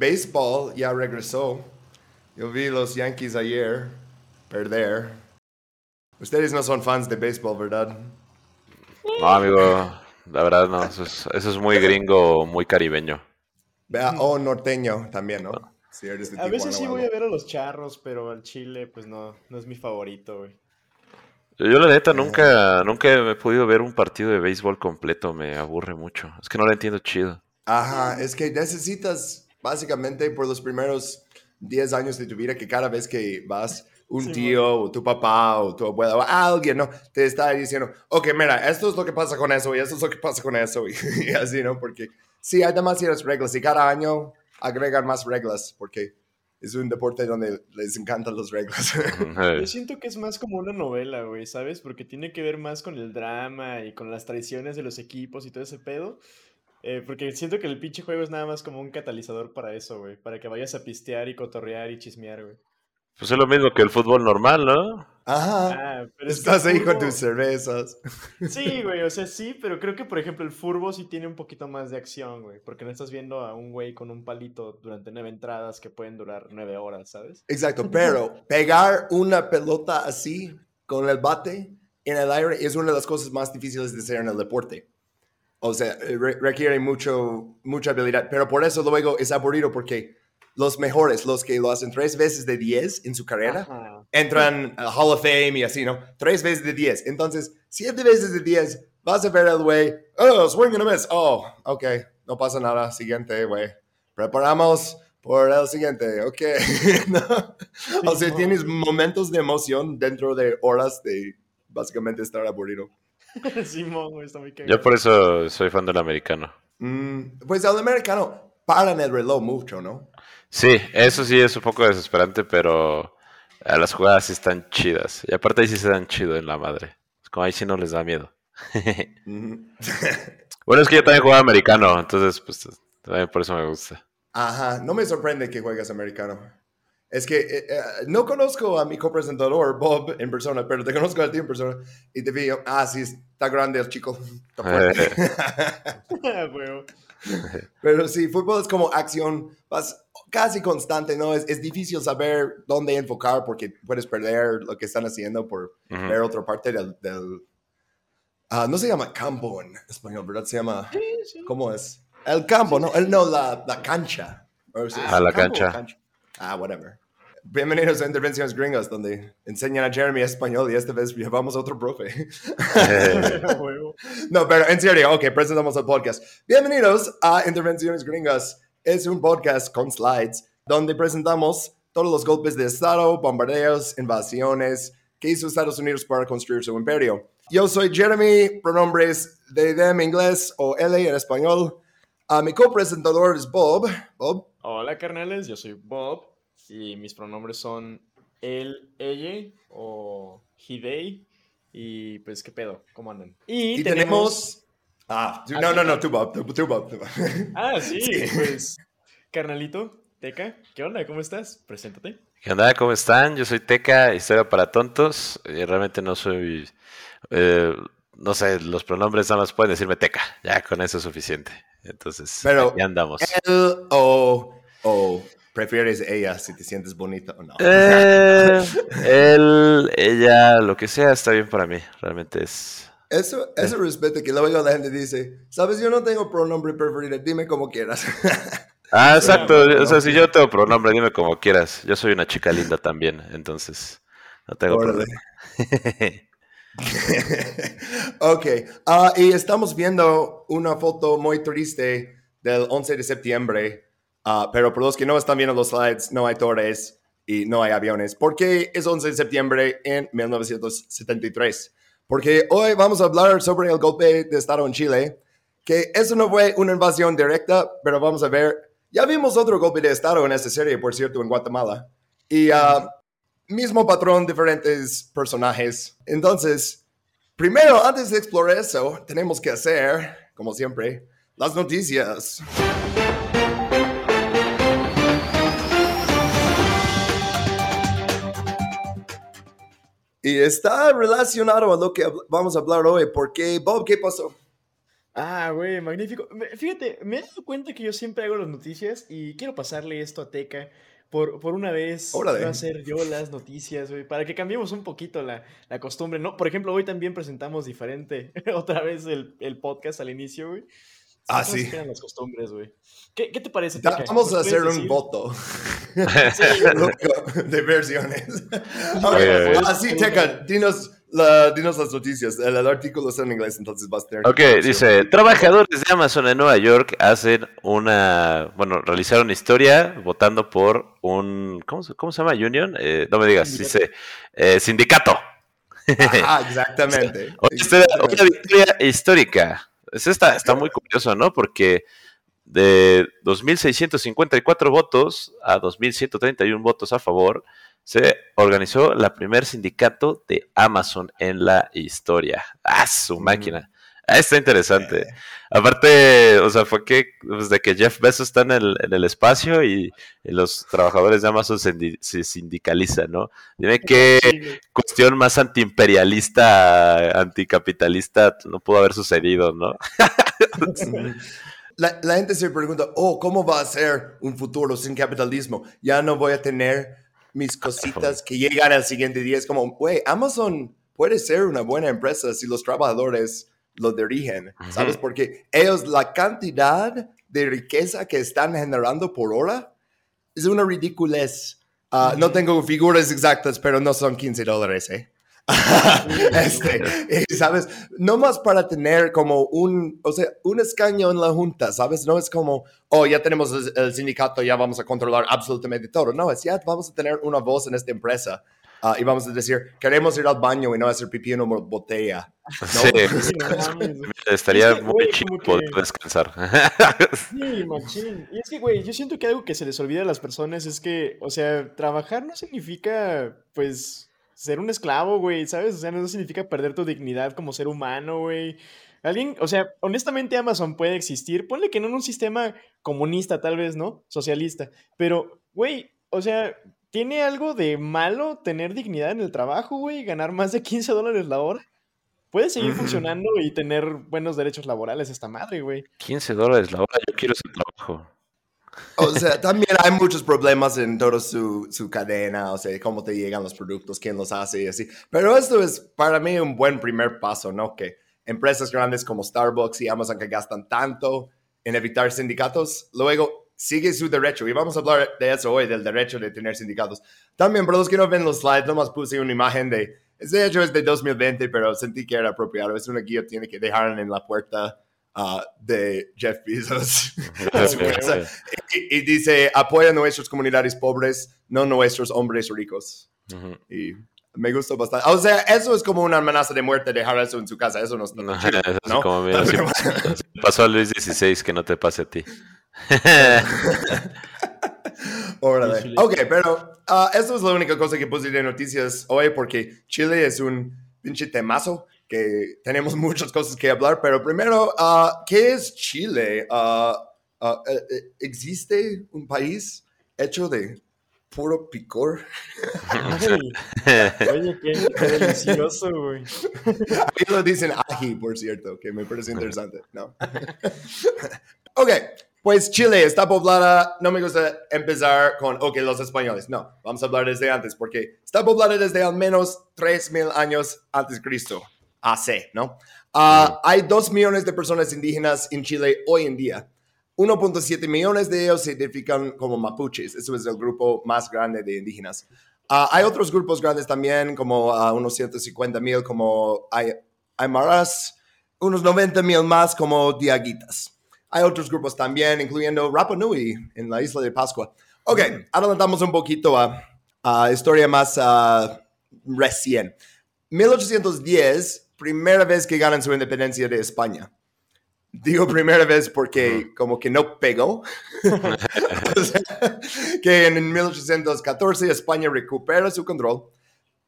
béisbol ya regresó. Yo vi los Yankees ayer perder. Ustedes no son fans de béisbol, ¿verdad? No, amigo, la verdad no. Eso es, eso es muy gringo, muy caribeño. Vea, O norteño también, ¿no? Si eres de A veces sí voy a ver a los charros, pero al Chile, pues no, no es mi favorito, güey. Yo la neta nunca, nunca he podido ver un partido de béisbol completo, me aburre mucho. Es que no lo entiendo chido. Ajá, es que necesitas básicamente por los primeros 10 años de tu vida que cada vez que vas, un Sí, tío o tu papá o tu abuela o alguien, ¿no? Te está diciendo, ok, mira, esto es lo que pasa con eso y esto es lo que pasa con eso y, y así, ¿no? Porque sí, hay demasiadas reglas y cada año agregan más reglas porque es un deporte donde les encantan las reglas. Yo siento que es más como una novela, güey, ¿sabes? Porque tiene que ver más con el drama y con las traiciones de los equipos y todo ese pedo. Eh, porque siento que el pinche juego es nada más como un catalizador para eso, güey. Para que vayas a pistear y cotorrear y chismear, güey. Pues es lo mismo que el fútbol normal, ¿no? Ajá. Ah, pero Estás ahí con tus cervezas. Sí, güey, o sea, sí, pero creo que, por ejemplo, el furbo sí tiene un poquito más de acción, güey. Porque no estás viendo a un güey con un palito durante nueve entradas que pueden durar nueve horas, ¿sabes? Exacto, pero pegar una pelota así con el bate en el aire es una de las cosas más difíciles de hacer en el deporte. O sea, eh, re- requiere mucho, mucha habilidad, pero por eso luego es aburrido porque los mejores, los que lo hacen tres veces de 10 en su carrera, Ajá. entran al Hall of Fame y así, ¿no? Tres veces de 10. Entonces, siete veces de 10, vas a ver al güey, oh, swing and a miss. Oh, ok, no pasa nada. Siguiente, güey. Preparamos por el siguiente, ok. ¿No? O sea, tienes momentos de emoción dentro de horas de básicamente estar aburrido. Simón, güey, está muy cagado. Yo por eso soy fan del americano. Mm, pues el americano paran el reloj mucho, ¿no? Sí, eso sí es un poco desesperante, pero las jugadas sí están chidas. Y aparte ahí sí se dan chido en la madre. Es como ahí sí no les da miedo. Bueno, es que yo también jugaba americano, entonces pues también por eso me gusta. Ajá, no me sorprende que juegas americano. Es que eh, eh, no conozco a mi copresentador, Bob, en persona, pero te conozco a ti en persona. Y te vi, ah, sí, está grande el chico. Está fuerte. Ah, güey. pero sí, fútbol es como acción vas casi constante, ¿no? Es, es difícil saber dónde enfocar porque puedes perder lo que están haciendo por Ujú. ver otra parte del... del- Ah, no se llama campo en español, ¿verdad? Se llama... ¿Cómo es? El campo, ¿no? El, no, la, la cancha. O sea, Ah, ¿es la o cancha. Ah, whatever. Bienvenidos a Intervenciones Gringas, donde enseñan a Jeremy español y esta vez llevamos a otro profe. No, pero en serio, ok, presentamos el podcast. Bienvenidos a Intervenciones Gringas. Es un podcast con slides donde presentamos todos los golpes de Estado, bombardeos, invasiones que hizo Estados Unidos para construir su imperio. Yo soy Jeremy, pronombres de them inglés o L en español. Ah, mi copresentador es Bob. Bob. Hola, carnales, yo soy Bob y mis pronombres son él, ella o he, they. Y pues, ¿qué pedo? ¿Cómo andan? Y, Y tenemos... Ah, tú- no, no, no, tú Bob, tú, tú, Bob. tú, Bob. Ah, sí, Sí. pues, carnalito, Teca, ¿qué onda? ¿Cómo estás? Preséntate. ¿Qué onda? ¿Cómo están? Yo soy Teca, historia para tontos. Y realmente no soy. eh, no sé, los pronombres nada más pueden decirme Teca. Ya con eso es suficiente. Entonces, Pero- aquí andamos. Él o, o prefieres ella si te sientes bonita o no. Eh, él, ella, lo que sea, está bien para mí. Realmente es. Eso, eso respeto que luego la gente dice, sabes, yo no tengo pronombre preferido, dime como quieras. Ah, exacto. bueno, O sea, si yo tengo pronombre, dime como quieras. Yo soy una chica linda también, entonces no tengo Órale. problema. ok, ah, y estamos viendo una foto muy triste del 11 de septiembre, ah, pero por los que no están viendo los slides, no hay torres y no hay aviones. ¿Por qué es 11 de septiembre en 1973? Porque hoy vamos a hablar sobre el golpe de Estado en Chile, que eso no fue una invasión directa, pero vamos a ver, ya vimos otro golpe de Estado en esta serie, por cierto, en Guatemala. Y ah, mismo patrón, diferentes personajes. Entonces, primero, antes de explorar eso, tenemos que hacer, como siempre, las noticias. Y está relacionado a lo que vamos a hablar hoy, porque, Bob, ¿qué pasó? Ah, güey, magnífico. Fíjate, me he dado cuenta que yo siempre hago las noticias y quiero pasarle esto a Teca. Por, por una vez Órale. voy a hacer yo las noticias, güey, para que cambiemos un poquito la, la costumbre, ¿no? Por ejemplo, hoy también presentamos diferente otra vez el, el podcast al inicio, güey. Ah, ¿Cómo se sí. quedan las costumbres, güey? ¿Qué, qué te parece, Da-? Vamos a ¿Nos hacer puedes un decir? voto Sí, de versiones. Oye, Ok, Así, Teca, dinos, la- dinos las noticias. El, el artículo está en inglés, entonces vas a tener Ok, que- dice, trabajadores de Amazon en Nueva York hacen una, bueno, realizaron una historia votando por un, ¿cómo, se- cómo se llama? Union, Eh, no me digas, dice, eh, sindicato. Ah, exactamente. Era una victoria histórica. Es esta, está muy curioso, ¿no? Porque de 2.654 votos a 2.131 votos a favor, se organizó la primer sindicato de Amazon en la historia. ¡Ah, su máquina! Ah, está interesante. Aparte, o sea, fue que desde que Jeff Bezos está en el, en el espacio y, y los trabajadores de Amazon se, sindi- se sindicalizan, ¿no? Dime qué cuestión más antiimperialista, anticapitalista no pudo haber sucedido, ¿no? La, la gente se pregunta, oh, ¿cómo va a ser un futuro sin capitalismo? Ya no voy a tener mis cositas que llegan al siguiente día. Es como, güey, Amazon puede ser una buena empresa si los trabajadores lo dirigen, ¿sabes? Ujú. Porque ellos, la cantidad de riqueza que están generando por hora es una ridiculez. Ah, No tengo figuras exactas, pero no son 15 dólares, ¿eh? este, ¿sabes? No más para tener como un, o sea, un escaño en la junta, ¿sabes? No es como, oh, ya tenemos el sindicato, ya vamos a controlar absolutamente todo. No, es ya vamos a tener una voz en esta empresa ah, y vamos a decir, queremos ir al baño y no hacer pipí en una botella. Sí, Sí, no güey. estaría Es que, muy güey, chido poder que- descansar. Sí, machín. Y es que, güey, yo siento que algo que se les olvida a las personas es que, o sea, trabajar no significa, pues, ser un esclavo, güey, ¿sabes? O sea, no significa perder tu dignidad como ser humano, güey. Alguien, o sea, honestamente Amazon puede existir, ponle que no en un sistema comunista, tal vez, ¿no? Socialista. Pero, güey, o sea, ¿tiene algo de malo tener dignidad en el trabajo, güey? Ganar más de 15 dólares la hora. Puede seguir funcionando y tener buenos derechos laborales esta madre, güey. 15 dólares la hora, yo quiero ese trabajo. O sea, también hay muchos problemas en toda su, su cadena, o sea, cómo te llegan los productos, quién los hace y así. Pero esto es para mí un buen primer paso, ¿no? Que empresas grandes como Starbucks y Amazon que gastan tanto en evitar sindicatos, luego sigue su derecho. Y vamos a hablar de eso hoy, del derecho de tener sindicatos. También, para los que no ven los slides, nomás puse una imagen de, de hecho es de 2020, pero sentí que era apropiado. Es una guillotina que dejaron en la puerta ah, de Jeff Bezos. a su casa. Y, y dice, apoya a nuestras comunidades pobres, no nuestros hombres ricos. Ujú. Y me gustó bastante. O sea, eso es como una amenaza de muerte dejar eso en su casa. Eso no está No, chido, eso es ¿no? como, mira, si pasó a Luis XVI, que no te pase a ti. Órale. Ok, pero ah, eso es la única cosa que puse de noticias hoy porque Chile es un pinche temazo que tenemos muchas cosas que hablar, pero primero, ah, ¿qué es Chile? Eh, ¿Existe un país hecho de puro picor? Oye, qué, qué delicioso, güey. Ahí lo dicen ají, por cierto, que me parece interesante, ¿no? ok, pues Chile está poblada, no me gusta empezar con, ok, los españoles, no, vamos a hablar desde antes, porque está poblada desde al menos 3.000 años antes de Cristo, AC, ¿no? Ah, Hay 2 millones de personas indígenas en Chile hoy en día. 1.7 millones de ellos se identifican como mapuches, eso es el grupo más grande de indígenas. Ah, hay otros grupos grandes también, como ah, unos 150 mil, como Aymaras, unos 90 mil más como Diaguitas. Hay otros grupos también, incluyendo Rapa Nui en la isla de Pascua. Ok, adelantamos un poquito a, a historia más ah, recién. 1810, primera vez que ganan su independencia de España. Digo primera vez porque como que no pegó. O sea, que en 1814 España recupera su control.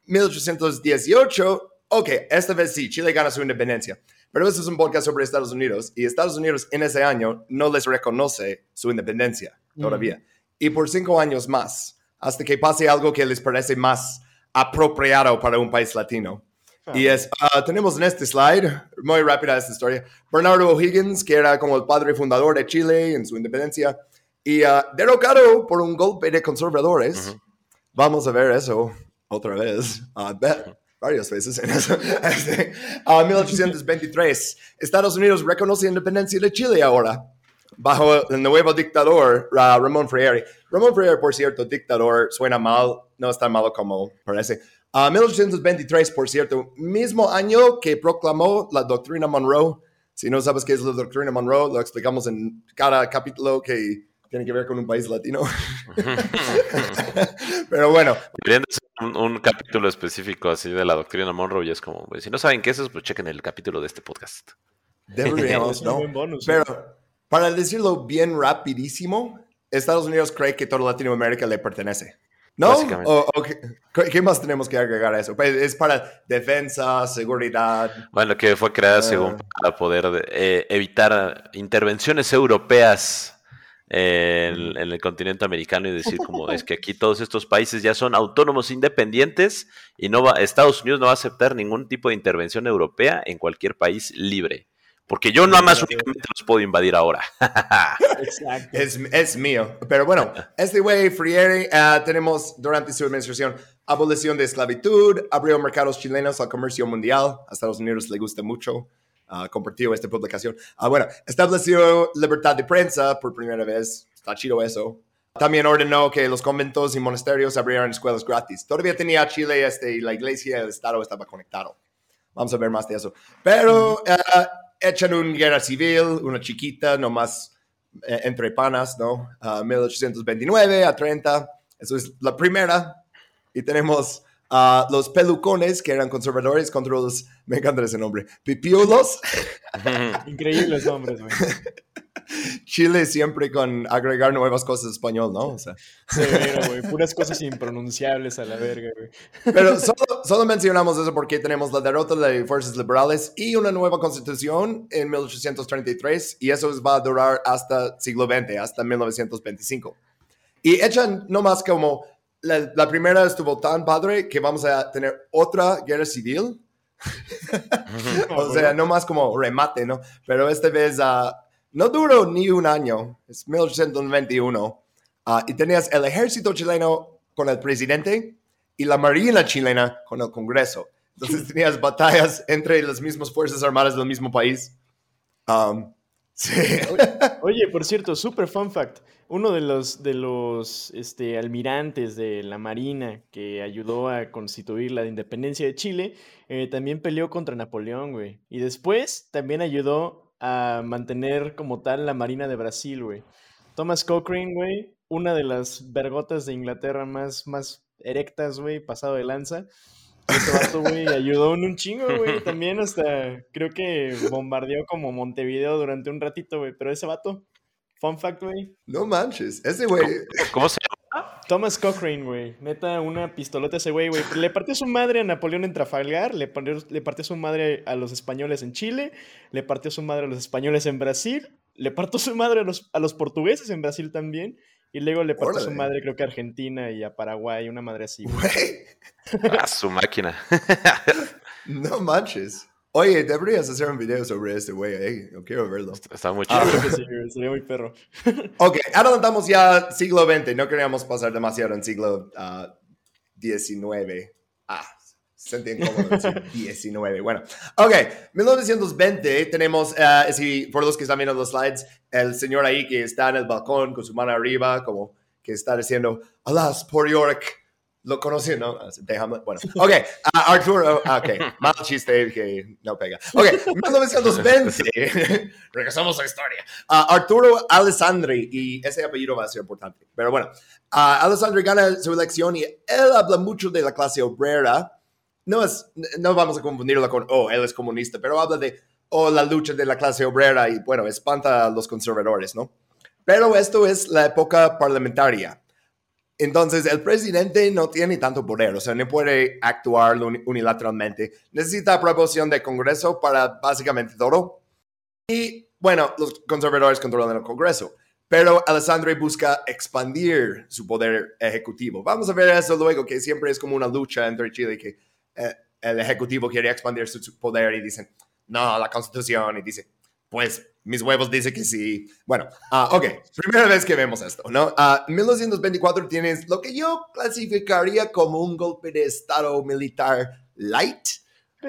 1818, ok, esta vez sí, Chile gana su independencia. Pero eso es un podcast sobre Estados Unidos y Estados Unidos en ese año no les reconoce su independencia todavía. Y por cinco años más, hasta que pase algo que les parece más apropiado para un país latino. Y es, ah, tenemos en este slide, muy rápida esta historia, Bernardo O'Higgins, que era como el padre fundador de Chile en su independencia, y ah, derrocado por un golpe de conservadores. Vamos a ver eso otra vez, ah, ve- varias veces en eso. Este, ah, 1823, Estados Unidos reconoce la independencia de Chile ahora, bajo el nuevo dictador ah, Ramón Freire. Ramón Freire, por cierto, dictador, suena mal, no es tan malo como parece. Ah, 1823, por cierto, mismo año que proclamó la doctrina Monroe. Si no sabes qué es la doctrina Monroe, lo explicamos en cada capítulo que tiene que ver con un país latino. Pero bueno, Deberían de un, un capítulo específico así de la doctrina Monroe y es como, si no saben qué es eso, pues chequen el capítulo de este podcast. deberíamos, ¿no? bonus, Pero para decirlo bien rapidísimo, Estados Unidos cree que toda Latinoamérica le pertenece. ¿No? ¿O, o qué, qué más tenemos que agregar a eso? Pues es para defensa, seguridad. Bueno, que fue creada Ah. según para poder eh, evitar intervenciones europeas en, en el continente americano y decir como es que aquí todos estos países ya son autónomos independientes y no va, Estados Unidos no va a aceptar ningún tipo de intervención europea en cualquier país libre. Porque yo nada más únicamente los puedo invadir ahora. Exacto. Es, es mío. Pero bueno, este güey, Freire, ah, tenemos durante su administración abolición de esclavitud, abrió mercados chilenos al comercio mundial. A Estados Unidos le gusta mucho. Ah, compartió esta publicación. Ah, bueno, estableció libertad de prensa por primera vez. Está chido eso. También ordenó que los conventos y monasterios abrieran escuelas gratis. Todavía tenía Chile, este, y la iglesia, el Estado estaba conectado. Vamos a ver más de eso. Pero ah, echan una guerra civil, una chiquita, nomás eh, entre panas, ¿no? Ah, 1829 a 30. Eso es la primera. Y tenemos a los pelucones, que eran conservadores, contra los, me encanta ese nombre, pipiulos. Increíbles nombres, güey. Chile siempre con agregar nuevas cosas en español, ¿no? O sea, Severo, güey. Puras cosas impronunciables a la verga, güey. Pero solo, solo mencionamos eso porque tenemos la derrota de fuerzas liberales y una nueva constitución en 1833 y eso va a durar hasta siglo XX, hasta 1925. Y echan nomás como la, la primera estuvo tan padre que vamos a tener otra guerra civil. o sea, no más como remate, ¿no? Pero esta vez ah, no duró ni un año, es 1891. ah, y tenías el ejército chileno con el presidente y la marina chilena con el Congreso. Entonces tenías batallas entre las mismas fuerzas armadas del mismo país. Um, sí. Oye, por cierto, super fun fact. Uno de los, de los este, almirantes de la Marina que ayudó a constituir la independencia de Chile, eh, también peleó contra Napoleón, güey. Y después también ayudó a mantener como tal la Marina de Brasil, güey. Thomas Cochrane, güey, una de las vergotas de Inglaterra más, más erectas, güey, pasado de lanza. Ese vato, güey, ayudó en un chingo, güey. También hasta creo que bombardeó como Montevideo durante un ratito, güey. Pero ese vato, fun fact, güey. No manches, ese güey. ¿Cómo se llama? Thomas Cochrane, güey. Neta, una pistolota a ese güey, güey. Le partió su madre a Napoleón en Trafalgar, le partió, le partió su madre a los españoles en Chile, le partió su madre a los españoles en Brasil, le partió su madre a los, a los portugueses en Brasil también, y luego le partió su Órale. madre, creo que a Argentina y a Paraguay, una madre así, güey. A su máquina. no manches. Oye, deberías hacer un video sobre este güey, eh. Yo quiero verlo. Está muy Yo chido. que sí, sería muy perro. Ok, adelantamos ya siglo XX. No queríamos pasar demasiado en siglo ah, XIX. Ah, se entiende cómo decir 19. Bueno, ok, 1920 tenemos, ah, si, por los que están viendo los slides, el señor ahí que está en el balcón con su mano arriba, como que está diciendo, alas, por York. Lo conocí, ¿no? De Hamlet. Bueno, ok, ah, Arturo, ah, ok, mal chiste que no pega. Ok, 1920, regresamos a la historia. Ah, Arturo Alessandri, y ese apellido va a ser importante, pero bueno, ah, Alessandri gana su elección y él habla mucho de la clase obrera. No, es, no vamos a confundirlo con, oh, él es comunista, pero habla de, oh, la lucha de la clase obrera y, bueno, espanta a los conservadores, ¿no? Pero esto es la época parlamentaria. Entonces, el presidente no tiene tanto poder, o sea, no puede actuar uni- unilateralmente. Necesita aprobación del Congreso para básicamente todo. Y, bueno, los conservadores controlan el Congreso. Pero Alessandri busca expandir su poder ejecutivo. Vamos a ver eso luego, que siempre es como una lucha entre Chile que eh, el ejecutivo quiere expandir su, su poder y dicen, no, la constitución, y dice, pues mis huevos dicen que sí. Bueno, ah, ok, primera vez que vemos esto, ¿no? Ah, 1924 tienes lo que yo clasificaría como un golpe de estado militar light,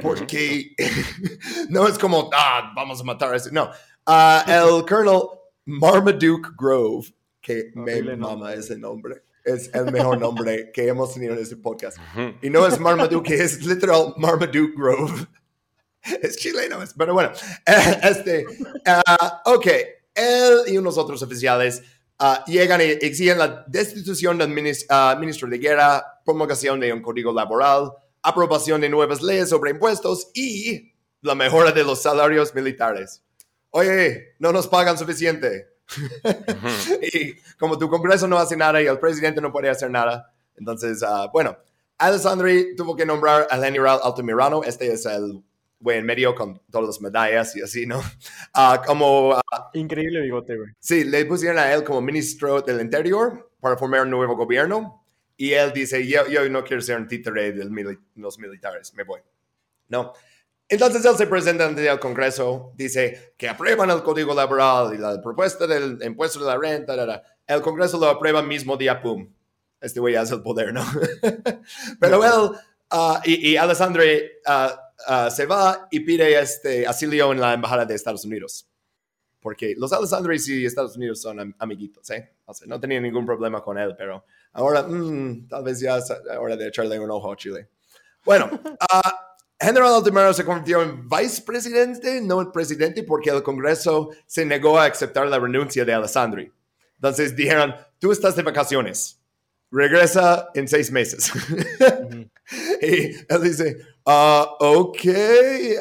porque no es como, ah, vamos a matar a ese, no. Ah, el colonel Marmaduke Grove, que me mama nombre. ese nombre, es el mejor nombre que hemos tenido en este podcast. Y no es Marmaduke, es literal Marmaduke Grove. Es chileno, es- pero bueno. Este, ah, ok, él y unos otros oficiales ah, llegan y exigen la destitución del ah, ministro de guerra, promulgación de un código laboral, aprobación de nuevas leyes sobre impuestos y la mejora de los salarios militares. Oye, no nos pagan suficiente. Y como tu Congreso no hace nada y el presidente no puede hacer nada, entonces, ah, bueno, Alessandri tuvo que nombrar al general Altamirano, este es el güey en medio con todas las medallas y así, ¿no? Ah, como, ah, Increíble bigote, güey. sí, le pusieron a él como ministro del Interior para formar un nuevo gobierno y él dice, yo, yo no quiero ser un títere de los militares, me voy. No. Entonces él se presenta ante el Congreso, dice que aprueban el Código Laboral y la propuesta del impuesto de la renta. da, da. El Congreso lo aprueba mismo día, pum. Este güey hace el poder, ¿no? Pero él ah, y, y Alessandre ah, ah, se va y pide este asilio en la Embajada de Estados Unidos. Porque los Alessandres y Estados Unidos son am- amiguitos, ¿eh? O sea, no tenía ningún problema con él, pero ahora mm, tal vez ya es hora de echarle un ojo a Chile. Bueno, General Altamiro se convirtió en vicepresidente, no en presidente, porque el Congreso se negó a aceptar la renuncia de Alessandri. Entonces dijeron, tú estás de vacaciones, regresa en seis meses. Y él dice, ah, ok,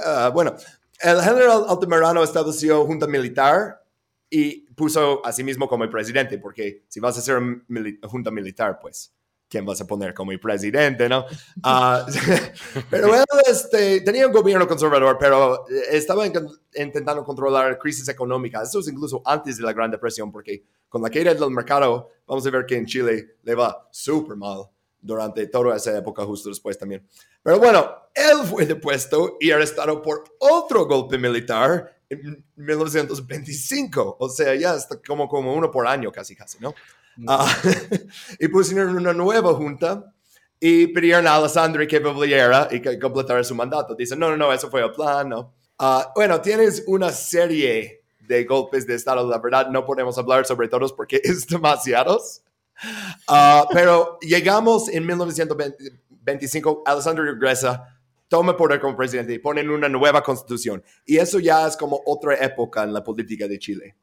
ah, bueno, el general Altamirano estableció junta militar y puso a sí mismo como el presidente, porque si vas a mili- junta militar, pues, ¿quién vas a poner como presidente, no? Ah, pero él este, tenía un gobierno conservador, pero eh, estaba en- intentando controlar crisis económica. Eso es incluso antes de la Gran Depresión, porque con la caída del mercado, vamos a ver que en Chile le va súper mal durante toda esa época, justo después también. Pero bueno, él fue depuesto y arrestado por otro golpe militar en 1925. O sea, ya está como, como uno por año, casi, casi, ¿no? Ah, y pusieron una nueva junta y pidieron a Alessandri que volviera y que completara su mandato. Dicen, no, no, no, eso fue el plan, ¿no? Ah, bueno, tienes una serie de golpes de Estado, la verdad, no podemos hablar sobre todos porque es demasiados. Ah, pero llegamos en 1925, Alessandro regresa, toma poder como presidente y ponen una nueva constitución. Y eso ya es como otra época en la política de Chile.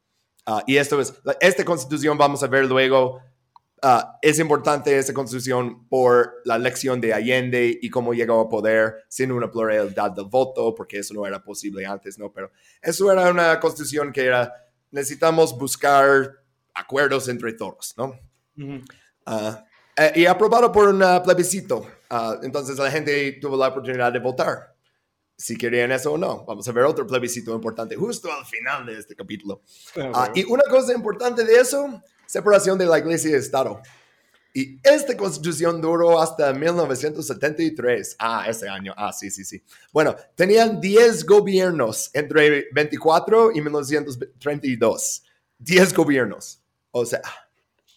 Ah, y esto es, esta constitución vamos a ver luego, ah, es importante esta constitución por la elección de Allende y cómo llegó a poder sin una pluralidad del voto, porque eso no era posible antes, ¿no? Pero eso era una constitución que era, necesitamos buscar acuerdos entre todos, ¿no? Ah, eh, y aprobado por un plebiscito. Entonces la gente tuvo la oportunidad de votar si querían eso o no. Vamos a ver otro plebiscito importante justo al final de este capítulo. Ah, Ah, huevo. y una cosa importante de eso, separación de la iglesia y Estado. Y esta constitución duró hasta 1973. Ah, ese año. Ah, sí, sí, sí. Bueno, tenían 10 gobiernos entre 24 y 1932. 10 gobiernos. O sea,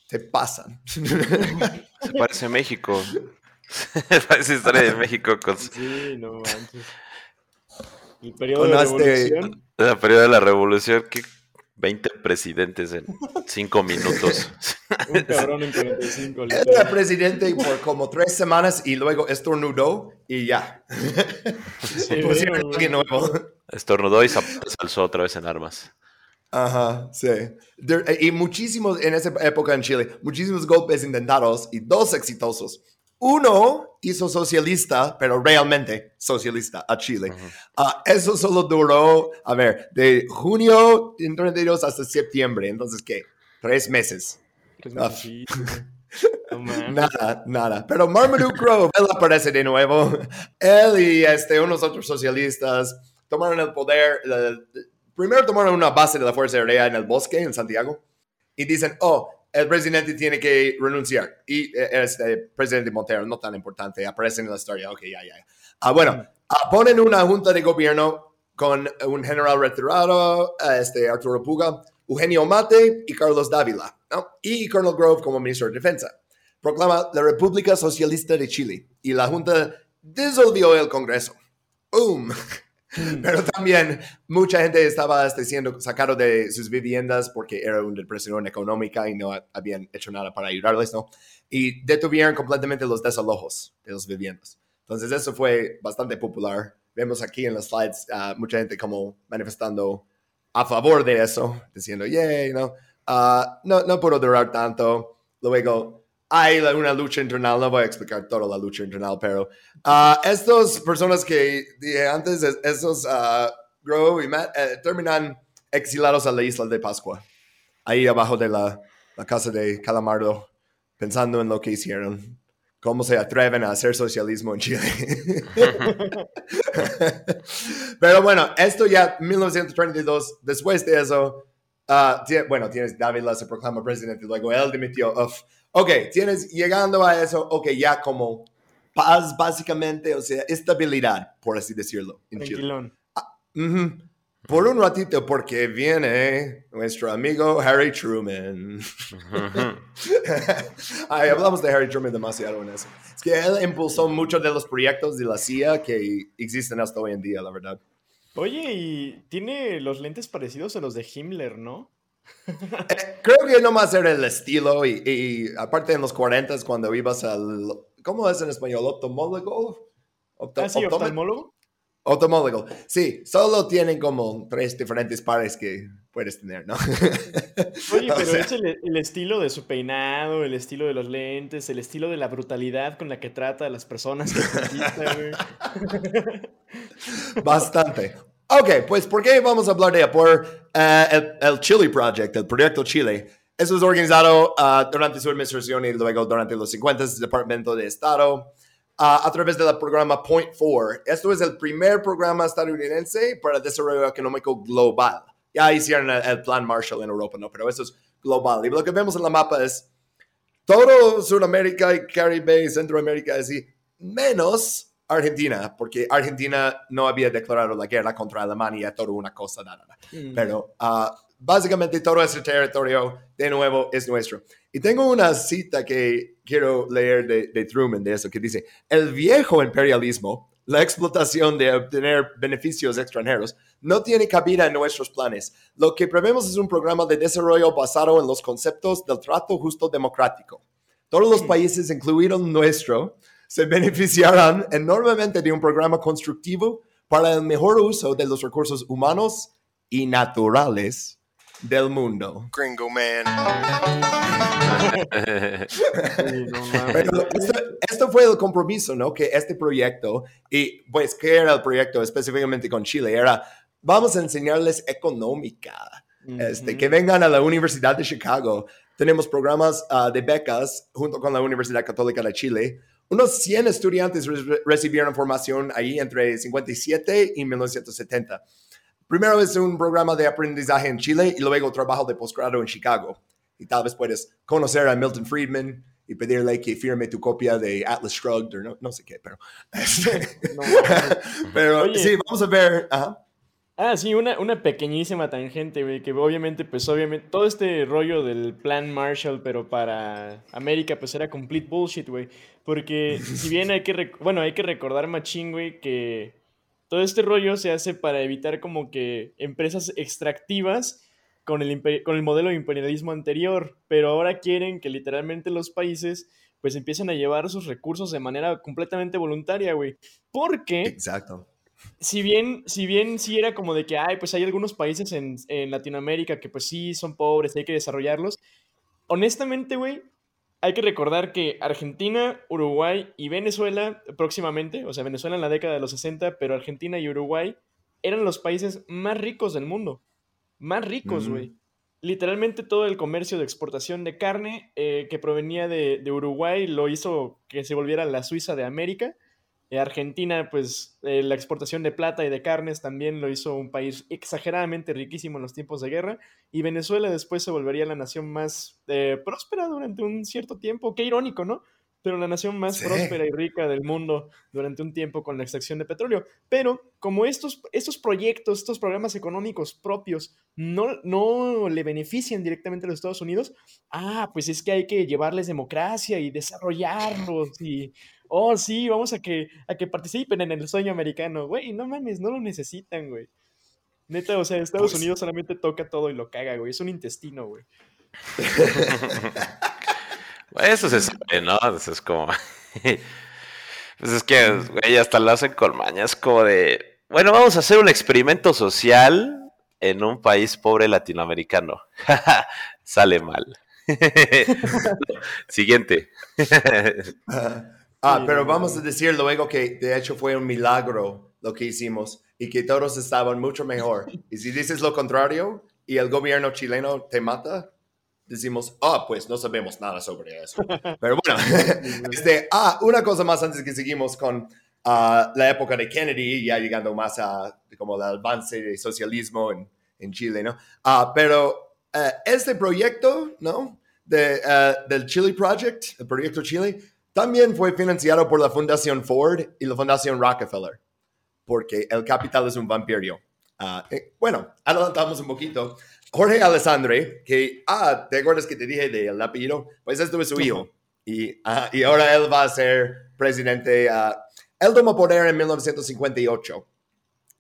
se pasan. Se parece a México. Se parece historia de México con Sí, no manches. El periodo de este- revolución. la periodo de la revolución que 20 presidentes en 5 minutos. Un cabrón en 45. Él literal. era presidente por como tres semanas y luego estornudó y ya. Sí, Pusieron a alguien nuevo. Estornudó y se se alzó otra vez en armas. Ajá, sí. De- y muchísimos, en esa época en Chile, muchísimos golpes intentados y dos exitosos. Uno hizo socialista, pero realmente socialista a Chile. Ujú. Ah, eso solo duró, a ver, de junio en 32 hasta septiembre. Entonces, ¿qué? Tres meses. Tres Ah. No mames. Nada, nada. Pero Marmaduke Grove, él aparece de nuevo. Él y este, unos otros socialistas tomaron el poder. la- primero tomaron una base de la Fuerza Aérea en el bosque, en Santiago, y dicen, oh, el presidente tiene que renunciar. Y eh, este presidente Montero, no tan importante, aparece en la historia. Ok, ya, ya. ya. Ah, bueno, ah, ponen una junta de gobierno con un general retirado, este, Arturo Puga, Eugenio Mate y Carlos Dávila, ¿no? Y Colonel Grove como ministro de Defensa. Proclama la República Socialista de Chile y la junta disolvió el Congreso. ¡Boom! Pero también mucha gente estaba siendo sacado de sus viviendas porque era una depresión económica y no habían hecho nada para ayudarles, ¿no? Y detuvieron completamente los desalojos de las viviendas. Entonces eso fue bastante popular. Vemos aquí en las slides uh, mucha gente como manifestando a favor de eso, diciendo, yay, ¿no? Uh, no, no puedo durar tanto. Luego, hay una lucha internal, no voy a explicar toda la lucha internal, pero uh, estas personas que dije antes, esos uh, Grow y Matt, eh, terminan exilados a la isla de Pascua, ahí abajo de la, la casa de Calamardo, pensando en lo que hicieron cómo se atreven a hacer socialismo en Chile. Pero bueno, esto ya 1932, después de eso, uh, bueno, tienes Dávila se proclama presidente, luego él dimitió. Ok, tienes llegando a eso, ok, ya como paz básicamente, o sea, estabilidad, por así decirlo, en Chile. Uh, por un ratito, porque viene nuestro amigo Harry Truman. Ay, hablamos de Harry Truman demasiado en eso. Es que él impulsó muchos de los proyectos de la CIA que existen hasta hoy en día, la verdad. Oye, y tiene los lentes parecidos a los de Himmler, ¿no? Eh, creo que nomás era el estilo y, aparte en los 40 cuando ibas al... ¿Cómo es en español? ¿Optomólogo? ah, sí. Automóvil. Sí, solo tienen como tres diferentes pares que puedes tener, ¿no? Oye, pero es el, estilo de su peinado, el estilo de los lentes, el estilo de la brutalidad con la que trata a las personas Bastante. Ok, pues ¿por qué vamos a hablar de? Por eh, el, el, Chile Project, el proyecto Chile. Eso es organizado ah, durante su administración y luego durante los 50 Departamento de Estado a través del programa Point 4. Esto es el primer programa estadounidense para el desarrollo económico global. Ya hicieron el, plan Marshall en Europa, ¿no? Pero eso es global. Y lo que vemos en la mapa es todo Sudamérica y Caribe Centroamérica, así, menos Argentina, porque Argentina no había declarado la guerra contra Alemania, todo una cosa, nada. Mm. Pero uh, básicamente todo ese territorio, de nuevo, es nuestro. Y tengo una cita que quiero leer de, Truman de eso, que dice, el viejo imperialismo, la explotación de obtener beneficios extranjeros, no tiene cabida en nuestros planes. Lo que prevemos es un programa de desarrollo basado en los conceptos del trato justo democrático. Todos los países, incluido nuestro, se beneficiarán enormemente de un programa constructivo para el mejor uso de los recursos humanos y naturales del mundo. Gringo Man. esto, fue el compromiso, ¿no? Que este proyecto, y pues, ¿qué era el proyecto específicamente con Chile? Era, vamos a enseñarles económica, este, que vengan a la Universidad de Chicago. Tenemos programas ah, de becas junto con la Universidad Católica de Chile. Unos 100 estudiantes recibieron formación ahí entre 57 y 1970. Primero es un programa de aprendizaje en Chile y luego trabajo de posgrado en Chicago. Y tal vez puedes conocer a Milton Friedman y pedirle que firme tu copia de Atlas Shrugged o no, no sé qué, pero... pero sí, vamos a ver... Ah, sí, una, una pequeñísima tangente, güey, que obviamente, pues obviamente, todo este rollo del plan Marshall, pero para América, pues era complete bullshit, güey. Porque si bien hay que, bueno, hay que recordar, machín, güey, que todo este rollo se hace para evitar como que empresas extractivas con el, con el modelo de imperialismo anterior, pero ahora quieren que literalmente los países pues empiecen a llevar sus recursos de manera completamente voluntaria, güey. Porque... Exacto. Si bien, si bien sí era como de que, ay, pues hay algunos países en, en Latinoamérica que pues sí son pobres, hay que desarrollarlos. Honestamente, güey, hay que recordar que Argentina, Uruguay y Venezuela próximamente, o sea, Venezuela en la década de los 60, pero Argentina y Uruguay eran los países más ricos del mundo. Más ricos, güey. Literalmente todo el comercio de exportación de carne eh, que provenía de, de, Uruguay lo hizo que se volviera la Suiza de América. Eh, Argentina, pues eh, la exportación de plata y de carnes también lo hizo un país exageradamente riquísimo en los tiempos de guerra. Y Venezuela después se volvería la nación más eh, próspera durante un cierto tiempo. Qué irónico, ¿no? pero la nación más Sí. próspera y rica del mundo durante un tiempo con la extracción de petróleo. Pero como estos, estos proyectos, estos programas económicos propios no, no le benefician directamente a los Estados Unidos, ah, pues es que hay que llevarles democracia y desarrollarlos y, oh, sí, vamos a que, a que participen en el sueño americano, güey, no mames, no lo necesitan, güey. Neta, o sea, Estados Pues- Unidos solamente toca todo y lo caga, güey, es un intestino, güey. Eso se sabe, ¿no? Eso es como. Pues es que, güey, hasta lo hacen con mañas como de. Bueno, vamos a hacer un experimento social en un país pobre latinoamericano. Sale mal. Siguiente. Ah, pero vamos a decir luego que de hecho fue un milagro lo que hicimos y que todos estaban mucho mejor. Y si dices lo contrario y el gobierno chileno te mata, decimos, ah, pues no sabemos nada sobre eso. Pero bueno, este, ah, una cosa más antes que seguimos con ah, la época de Kennedy, ya llegando más a como el avance del socialismo en, en Chile, ¿no? Ah, pero eh, este proyecto, ¿no? De, eh, del Chile Project, el proyecto Chile, también fue financiado por la Fundación Ford y la Fundación Rockefeller, porque el capital es un vampiro. Ah, eh, bueno, adelantamos un poquito. Jorge Alessandre, que, ah, ¿te acuerdas que te dije del apellido? Pues esto es su hijo. Y, ah, y ahora él va a ser presidente. ah, él tomó poder en 1958.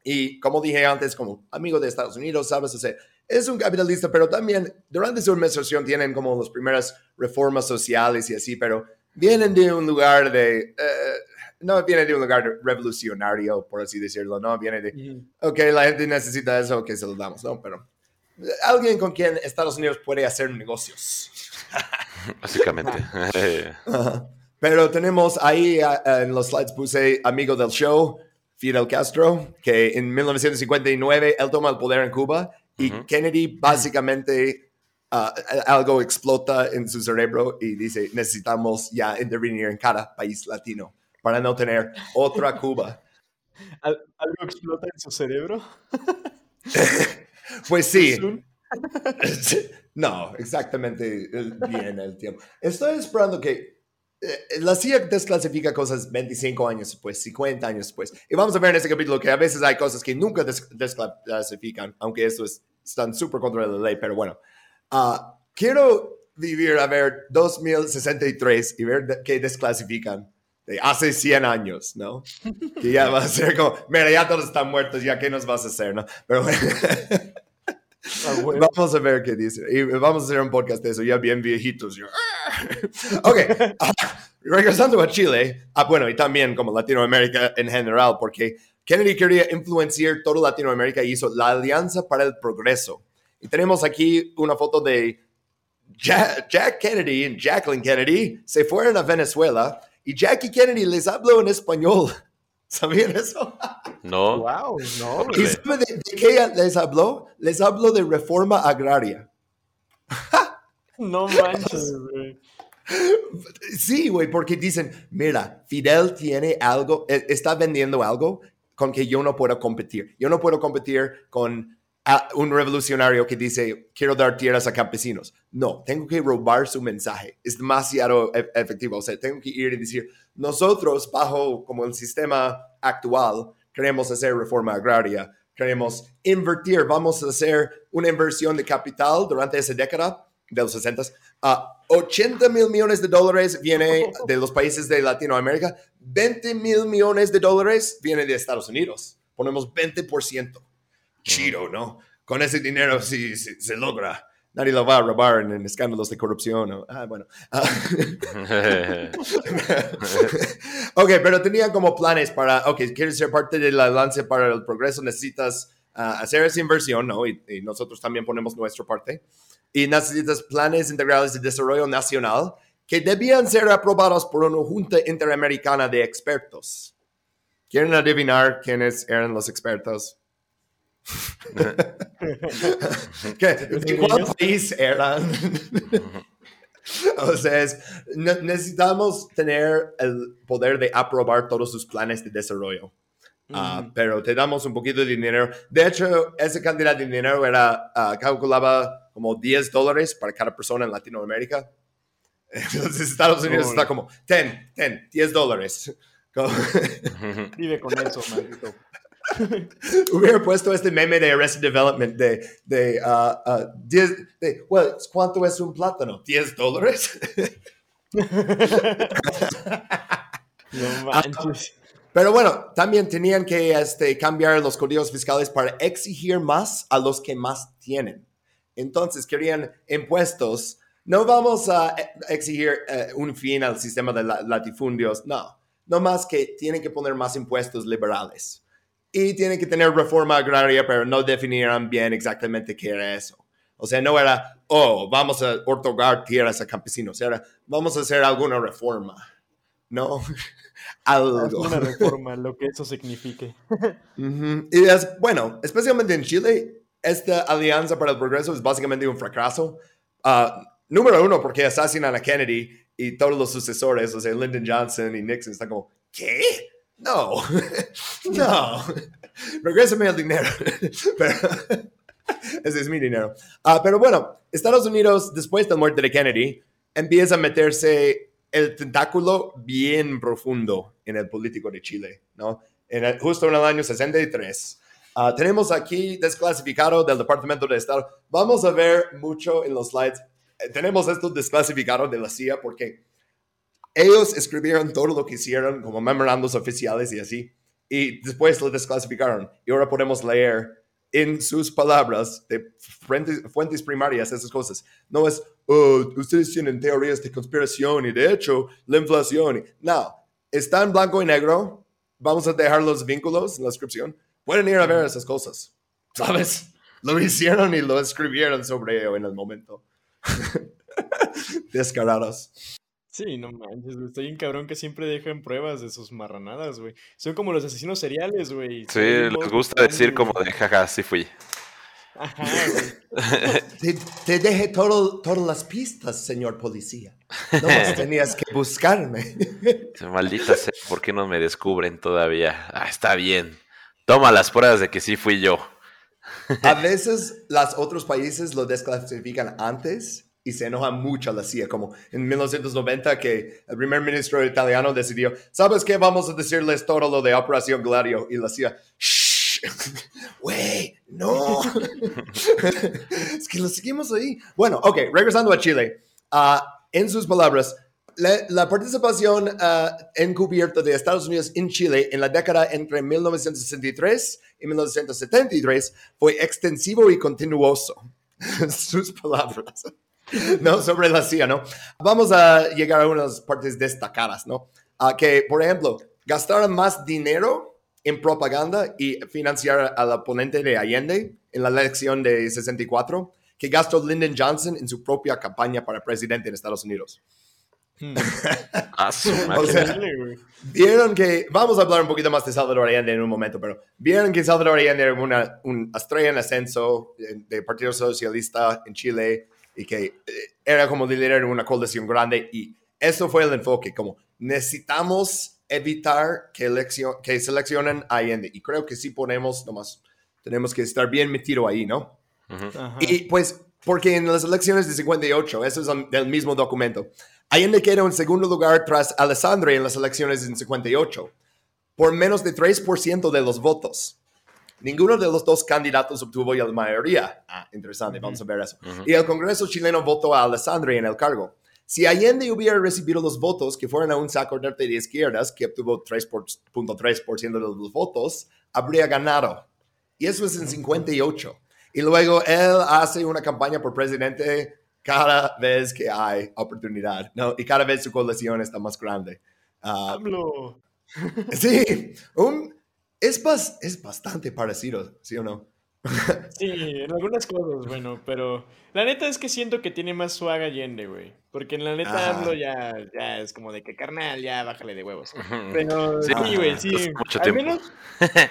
Y como dije antes, como amigo de Estados Unidos, ¿sabes? O sea, es un capitalista, pero también durante su administración tienen como las primeras reformas sociales y así, pero vienen de un lugar de... eh, no viene de un lugar revolucionario, por así decirlo, ¿no? Viene de, Ujú. ok, la gente necesita eso, que se lo damos, ¿no? Pero eh, alguien con quien Estados Unidos puede hacer negocios. Básicamente. Pero tenemos ahí ah, en los slides puse amigo del show, Fidel Castro, que en 1959 él toma el poder en Cuba y Ujú. Kennedy básicamente ah, algo explota en su cerebro y dice necesitamos ya intervenir en cada país latino para no tener otra Cuba. ¿Al- ¿Algo explota en su cerebro? Pues sí, no, exactamente bien el tiempo. Estoy esperando que eh, la CIA desclasifica cosas 25 años después, 50 años después. Y vamos a ver en este capítulo que a veces hay cosas que nunca des- desclasifican, aunque esto es, están súper contra la ley, pero bueno. Ah, quiero vivir a ver 2063 y ver qué desclasifican de hace 100 años, ¿no? Que ya va a ser como, mira, ya todos están muertos, ya qué nos vas a hacer, ¿no? Pero bueno. Ah, bueno. Vamos a ver qué dice. Y vamos a hacer un podcast de eso, ya bien viejitos. yo. ok, ah, regresando a Chile, ah, bueno, y también como Latinoamérica en general, porque Kennedy quería influenciar toda Latinoamérica y hizo la Alianza para el Progreso. Y tenemos aquí una foto de Ja- Jack Kennedy y Jacqueline Kennedy se fueron a Venezuela y Jackie Kennedy les habló en español. ¿Sabían eso? No. Wow, no, ¿Y sabe de, de qué les habló? Les habló de reforma agraria. No manches, güey. Sí, güey, porque dicen, mira, Fidel tiene algo, eh, está vendiendo algo con que yo no puedo competir. Yo no puedo competir con ah, un revolucionario que dice, quiero dar tierras a campesinos. No, tengo que robar su mensaje. Es demasiado e- efectivo. O sea, tengo que ir y decir, nosotros bajo como el sistema actual queremos hacer reforma agraria, queremos invertir, vamos a hacer una inversión de capital durante esa década de los 60 a 80 mil millones de dólares viene de los países de Latinoamérica, 20 mil millones de dólares viene de Estados Unidos. Ponemos 20%. Chido, ¿no? Con ese dinero sí, sí, se logra. Nadie lo va a robar en, en escándalos de corrupción. o- ah, bueno. Ah. ok, pero tenían como planes para, ok, quieres ser parte del avance para el progreso, necesitas ah, hacer esa inversión, ¿no? Y, y nosotros también ponemos nuestra parte. Y necesitas planes integrales de desarrollo nacional que debían ser aprobados por una junta interamericana de expertos. ¿Quieren adivinar quiénes eran los expertos? ¿Qué? ¿De cuál país eran? o sea, es- ne- necesitamos tener el poder de aprobar todos sus planes de desarrollo. Ah, Ujú. pero te damos un poquito de dinero. De hecho, esa cantidad de dinero era, ah, calculaba como 10 dólares para cada persona en Latinoamérica. Entonces Estados Unidos Uy. está como, ten, ten, 10 dólares. Vive con eso, maldito. Hubiera puesto este meme de Arrested Development de, de, ah, ah, 10, de, well, ¿cuánto es un plátano? ¿10 dólares? No manches. Pero bueno, también tenían que este, cambiar los códigos fiscales para exigir más a los que más tienen. Entonces querían impuestos. No vamos a eh, exigir eh, un fin al sistema de la- latifundios, no. No más que tienen que poner más impuestos liberales. Y tienen que tener reforma agraria, pero no definieron bien exactamente qué era eso. O sea, no era, oh, vamos a otorgar tierras a campesinos. Era, vamos a hacer alguna reforma. No, algo. una reforma, lo que eso signifique. Ujú. Y es, bueno, especialmente en Chile, esta alianza para el progreso es básicamente un fracaso. Ah, número uno, porque asesinan a Kennedy y todos los sucesores, o sea, Lyndon Johnson y Nixon, están como, ¿qué? No, no, regrésame el dinero. Pero, ese es mi dinero. Ah, pero bueno, Estados Unidos, después de la muerte de Kennedy, empieza a meterse el tentáculo bien profundo en el político de Chile, ¿no? En justo en el año 63. Ah, tenemos aquí desclasificado del Departamento de Estado. Vamos a ver mucho en los slides. Eh, tenemos esto desclasificado de la CIA porque ellos escribieron todo lo que hicieron como memorandos oficiales y así. Y después lo desclasificaron. Y ahora podemos leer en sus palabras de fuentes, fuentes primarias esas cosas. No es, "Oh, ustedes tienen teorías de conspiración y de hecho la inflación. y-". No, está en blanco y negro. Vamos a dejar los vínculos en la descripción. Pueden ir a ver esas cosas. ¿Sabes? Lo hicieron y lo escribieron sobre ello en el momento. Descarados. Sí, no manches, güey. Estoy un cabrón que siempre dejan pruebas de sus marranadas, güey. Son como los asesinos seriales, güey. Sí, les gusta decir como de jaja, sí fui. Ajá, güey. Te, te dejé todo, todas las pistas, señor policía. No más tenías que buscarme. Maldita sea, ¿por qué no me descubren todavía? Ah, está bien. Toma las pruebas de que sí fui yo. A veces los otros países lo desclasifican antes y se enoja mucho la CIA, como en 1990 que el primer ministro italiano decidió, ¿sabes qué? Vamos a decirles todo lo de Operación Gladio. Y la CIA, ¡shh! ¡Wey! ¡No! es que lo seguimos ahí. Bueno, ok, regresando a Chile. Ah, en sus palabras, la, la participación ah, encubierta de Estados Unidos en Chile en la década entre 1963 y 1973 fue extensivo y continuoso. sus palabras. No, sobre la CIA, ¿no? Vamos a llegar a unas partes destacadas, ¿no? Ah, que, por ejemplo, gastaron más dinero en propaganda y financiar al oponente de Allende en la elección de 64 que gastó Lyndon Johnson en su propia campaña para presidente en Estados Unidos. Hmm. O sea. Vieron que, vamos a hablar un poquito más de Salvador Allende en un momento, pero vieron que Salvador Allende era una, un estrella en ascenso eh, del Partido Socialista en Chile y que eh, era como liderar una coalición grande y eso fue el enfoque, como necesitamos evitar que, elección, que seleccionen a Allende y creo que sí ponemos, nomás tenemos que estar bien metido ahí, ¿no? Ujú. Ajá. Y pues, porque en las elecciones de 58, eso es el- del mismo documento, Allende queda en segundo lugar tras Alessandri en las elecciones en 58, por menos de 3% de los votos. Ninguno de los dos candidatos obtuvo la mayoría. Ah, interesante, vamos a ver eso. Y el Congreso chileno votó a Alessandri en el cargo. Si Allende hubiera recibido los votos que fueron a un saco norte de izquierdas, que obtuvo 3.3% de los votos, habría ganado. Y eso es en 58. Y luego él hace una campaña por presidente cada vez que hay oportunidad, ¿no? Y cada vez su coalición está más grande. AMLO. sí, un- es, bas- es bastante parecido, ¿sí o no? Sí, en algunas cosas, bueno, pero la neta es que siento que tiene más swag Allende, güey. Porque en la neta Ah. AMLO ya, ya es como de que carnal, ya bájale de huevos. Pero Sí, sí, güey, sí. hace mucho Al tiempo. menos,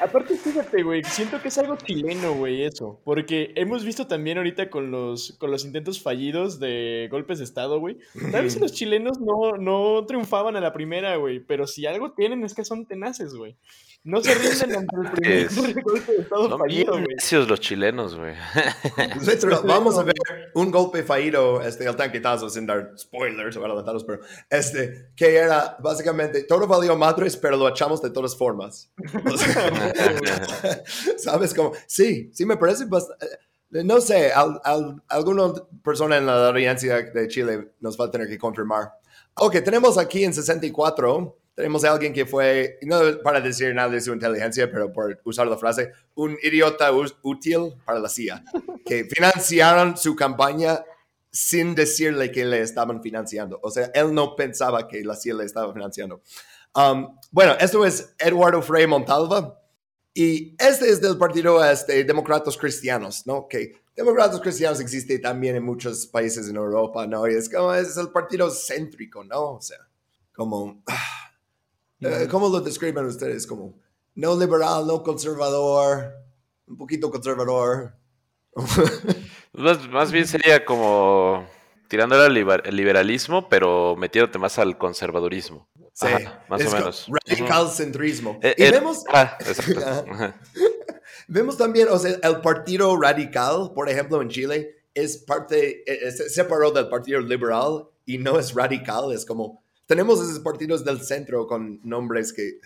aparte, fíjate, güey, siento que es algo chileno, güey, eso. Porque hemos visto también ahorita con los, con los intentos fallidos de golpes de Estado, güey. Tal vez los chilenos no, no triunfaban a la primera, güey. Pero si algo tienen es que son tenaces, güey. No se rinden ante el primer Es- golpe de Estado Son fallido, güey. los chilenos, güey. Hecho, vamos a ver un golpe fallido, este, el tanquetazo, sin dar spoilers o adelantados, pero este, que era básicamente todo valió madres, pero lo echamos de todas formas. O sea, ¿Sabes cómo? Sí, sí me parece bastante. No sé, al, al- alguna persona en la audiencia de Chile nos va a tener que confirmar. Ok, tenemos aquí en 64, tenemos a alguien que fue, no para decir nada de su inteligencia, pero por usar la frase, un idiota útil para la CIA, que financiaron su campaña sin decirle que le estaban financiando. O sea, él no pensaba que la CIA le estaba financiando. Um, bueno, esto es Eduardo Frei Montalva. Y este es del partido este, Demócratas Cristianos, ¿no? Que Demócratas Cristianos existe también en muchos países en Europa, ¿no? Y es como, es el partido céntrico, ¿no? O sea, como, ah, eh, ¿cómo lo describen ustedes? Como no liberal, no conservador, un poquito conservador. Más, más bien sería como tirando al liberalismo, pero metiéndote más al conservadurismo. Sí, Ajá, más es o menos. Radical centrismo. Eh, y el- vemos, ah. Vemos también, o sea, el Partido Radical, por ejemplo, en Chile, es parte, eh, se separó del Partido Liberal y no es radical, es como, tenemos esos partidos del centro con nombres que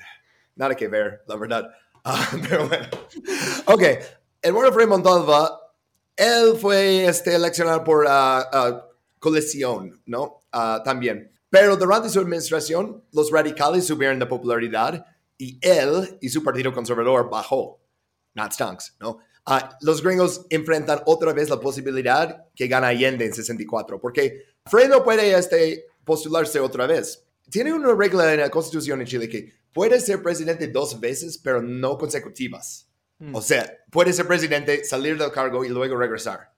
nada que ver, la verdad. Ah, pero bueno. Ok, Eduardo Frei Montalva, él fue este, eleccionado por coalición, ¿no? También. Pero durante su administración, los radicales subieron de popularidad y él y su partido conservador bajó. Not stunks, ¿no? Ah, los gringos enfrentan otra vez la posibilidad que gana Allende en 64, porque Frey no puede este, postularse otra vez. Tiene una regla en la constitución en Chile que puede ser presidente dos veces, pero no consecutivas. O sea, puede ser presidente, salir del cargo y luego regresar,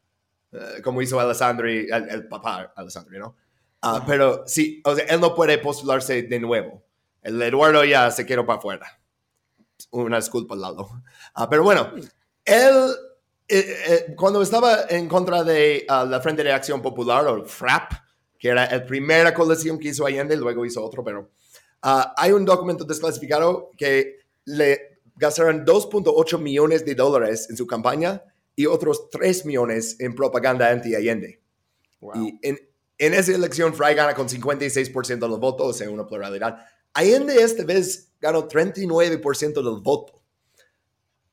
Eh, como hizo Alessandri, el, el papá Alessandri, ¿no? Ah, pero sí, o sea, él no puede postularse de nuevo. El Eduardo ya se quedó para afuera. Una disculpa, Lalo. Ah, pero bueno, él, eh, eh, cuando estaba en contra de ah, la Frente de Acción Popular, o FRAP, que era la primera coalición que hizo Allende, luego hizo otro, pero ah, hay un documento desclasificado que le gastaron 2.8 millones de dólares en su campaña y otros 3 millones en propaganda anti-Allende. Wow. Y en, en esa elección, Fry gana con 56% de los votos, o sea, una pluralidad. Allende esta vez ganó 39% del voto.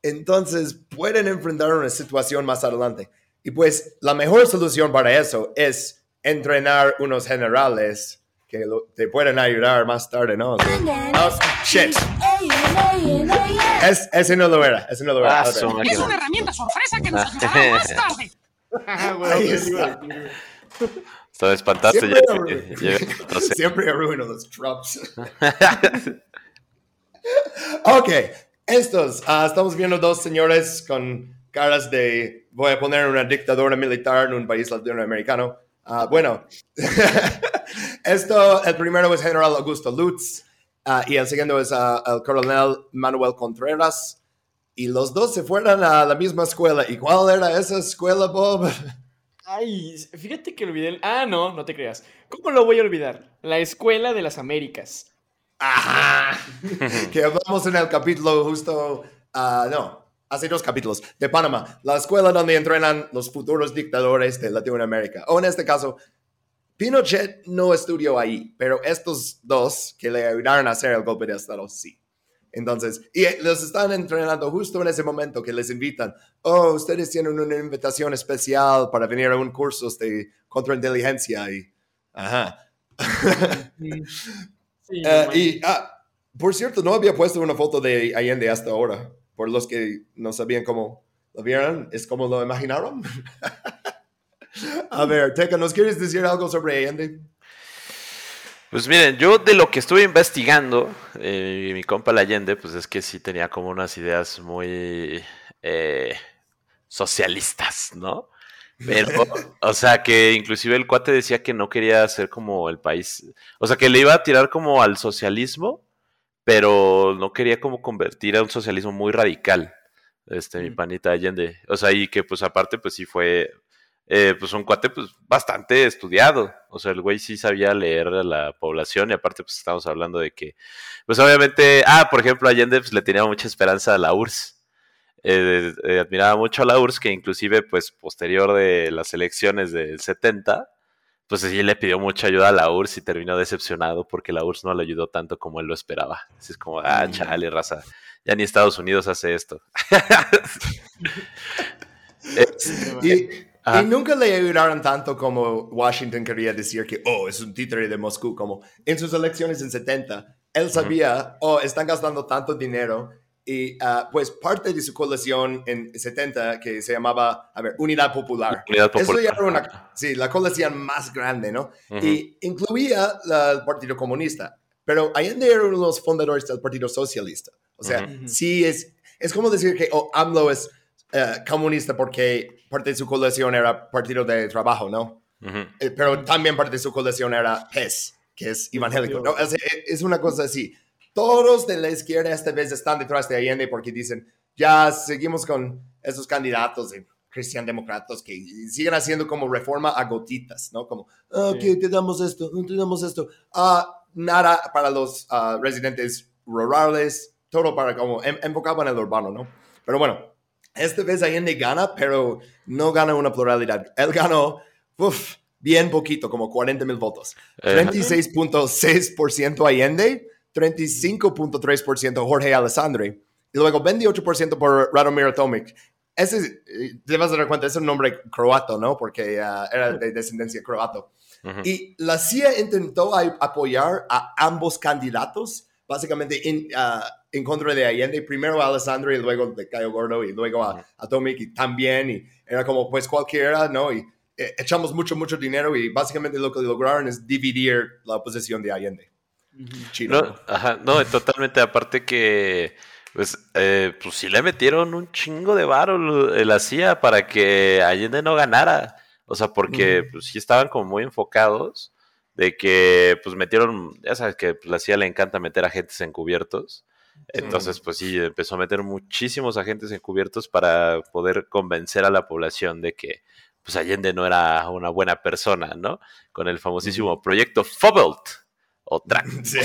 Entonces, pueden enfrentar una situación más adelante. Y pues, la mejor solución para eso es entrenar unos generales que lo- te pueden ayudar más tarde, ¿no? Oh, shit. Es, ese no lo era, ese no lo era. Ah, Es una herramienta sorpresa que nos ayudará más tarde. Ah, Ahí está. Estaba espantaste Siempre ya. era- que llega a troceo. Siempre arruino los drops. ok, estos, ah, estamos viendo dos señores con caras de, voy a poner una dictadura militar en un país latinoamericano. Ah, bueno, esto, el primero es General Augusto Lutz ah, y el segundo es ah, el coronel Manuel Contreras. Y los dos se fueron a la misma escuela. ¿Y cuál era esa escuela, Bob? Ay, fíjate que olvidé. el- Ah, no, no te creas. ¿Cómo lo voy a olvidar? La Escuela de las Américas. Ajá. que hablamos en el capítulo justo, ah, no, hace dos capítulos, de Panamá, la escuela donde entrenan los futuros dictadores de Latinoamérica. O en este caso, Pinochet no estudió ahí, pero estos dos que le ayudaron a hacer el golpe de Estado, sí. Entonces, y los están entrenando justo en ese momento que les invitan. Oh, ustedes tienen una invitación especial para venir a un curso de contrainteligencia y... Ajá. Sí, Eh, y, ah, por cierto, no había puesto una foto de Allende hasta ahora. Por los que no sabían cómo lo vieron, es como lo imaginaron. A ver, Teca, ¿nos quieres decir algo sobre Allende? Pues miren, yo de lo que estuve investigando, eh, mi compa el Allende, pues es que sí tenía como unas ideas muy eh, socialistas, ¿no? Pero, o sea, que inclusive el cuate decía que no quería ser como el país, o sea, que le iba a tirar como al socialismo, pero no quería como convertir a un socialismo muy radical, este, mi Mm. panita Allende. O sea, y que pues aparte, pues sí fue, eh, pues un cuate pues bastante estudiado. O sea, el güey sí sabía leer a la población y aparte pues estamos hablando de que, pues obviamente, ah, por ejemplo, Allende pues le tenía mucha esperanza a la URSS. Eh, eh, admiraba mucho a la URSS que inclusive pues posterior de las elecciones del 70, pues sí le pidió mucha ayuda a la URSS y terminó decepcionado porque la URSS no le ayudó tanto como él lo esperaba. Así es como, ah, Mm. chale, raza. Ya ni Estados Unidos hace esto. Es- Y, Ajá. y nunca le ayudaron tanto como Washington quería decir que, oh, es un títere de Moscú, como en sus elecciones en 70, él sabía, oh, están gastando tanto dinero y ah, pues parte de su coalición en 70 que se llamaba, a ver, Unidad Popular. Unidad Eso Popular. ya era una, sí, la coalición más grande, ¿no? Ujú. Y incluía la- el Partido Comunista, pero Allende era uno de los fundadores del Partido Socialista. O sea, Ujú. sí es, es como decir que oh, AMLO es eh, comunista porque parte de su coalición era Partido de Trabajo, ¿no? Ujú. Eh, pero también parte de su coalición era PES, que es evangélico. ¿no? O sea, eh, es una cosa así. Todos de la izquierda esta vez están detrás de Allende porque dicen, ya seguimos con esos candidatos de cristian-demócratas que siguen haciendo como reforma a gotitas, ¿no? Como, ah, Sí. que te damos esto, te damos esto. Ah, nada para los ah, residentes rurales, todo para como en- enfocado en el urbano, ¿no? Pero bueno, esta vez Allende gana, pero no gana una pluralidad. Él ganó, uf, bien poquito, como 40 mil votos. Eh, 36.6% Allende, 35.3% Jorge Alessandri, y luego 28% por Radomir Tomic. Ese, eh, te vas a dar cuenta, es un nombre croato, ¿no? Porque ah, era de descendencia croato. ujú. Y la CIA intentó apoyar a ambos candidatos, básicamente en, ah, en contra de Allende, primero a Alessandro y luego de Cayo Gordo y luego a, a Tomic y también, y era como pues cualquiera, ¿no? Y eh, echamos mucho, mucho dinero y básicamente lo que lograron es dividir la oposición de Allende. No, ajá, no, totalmente. Aparte que, pues, eh, pues sí le metieron un chingo de varo la CIA para que Allende no ganara. O sea, porque pues sí estaban como muy enfocados de que, pues, metieron, ya sabes que pues, la CIA le encanta meter agentes encubiertos. Entonces, pues sí, empezó a meter muchísimos agentes encubiertos para poder convencer a la población de que, pues, Allende no era una buena persona, ¿no? Con el famosísimo proyecto Fobelt o Track. Sí.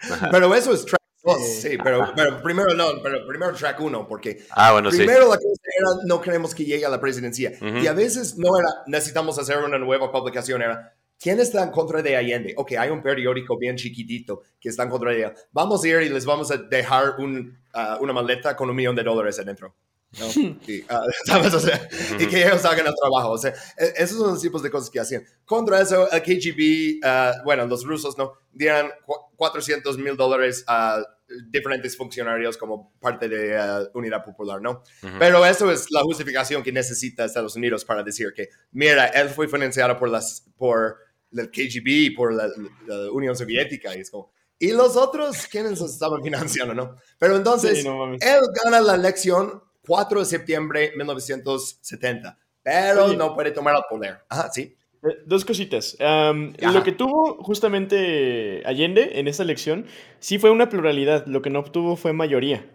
Ajá. Pero eso es track 2, Sí. sí, pero, pero primero no, pero primero track 1, porque Ah, bueno, sí. Primero la cosa era no queremos que llegue a la presidencia. Ujú. Y a veces no era necesitamos hacer una nueva publicación, era ¿quién está en contra de Allende? Ok, hay un periódico bien chiquitito que está en contra de él. Vamos a ir y les vamos a dejar un, ah, una maleta con un millón de dólares adentro. ¿No? Y, ah, ¿sabes? O sea, y que ellos hagan el trabajo. O sea, e- esos son los tipos de cosas que hacían. Contra eso, el KGB, ah, bueno, los rusos, ¿no? Dieran cu- 400 mil dólares a diferentes funcionarios como parte de ah, Unidad Popular, ¿no? Pero eso es la justificación que necesita Estados Unidos para decir que, mira, él fue financiado por, las, por el KGB, por la, la Unión Soviética, y es como, ¿y los otros quiénes los estaban financiando, no? Pero entonces, Sí, no él gana la elección 4 de septiembre de 1970, pero Oye. no puede tomar el poder. Ajá, sí. Eh, Dos cositas. Ajá. lo que tuvo justamente Allende en esta elección sí fue una pluralidad. Lo que no obtuvo fue mayoría.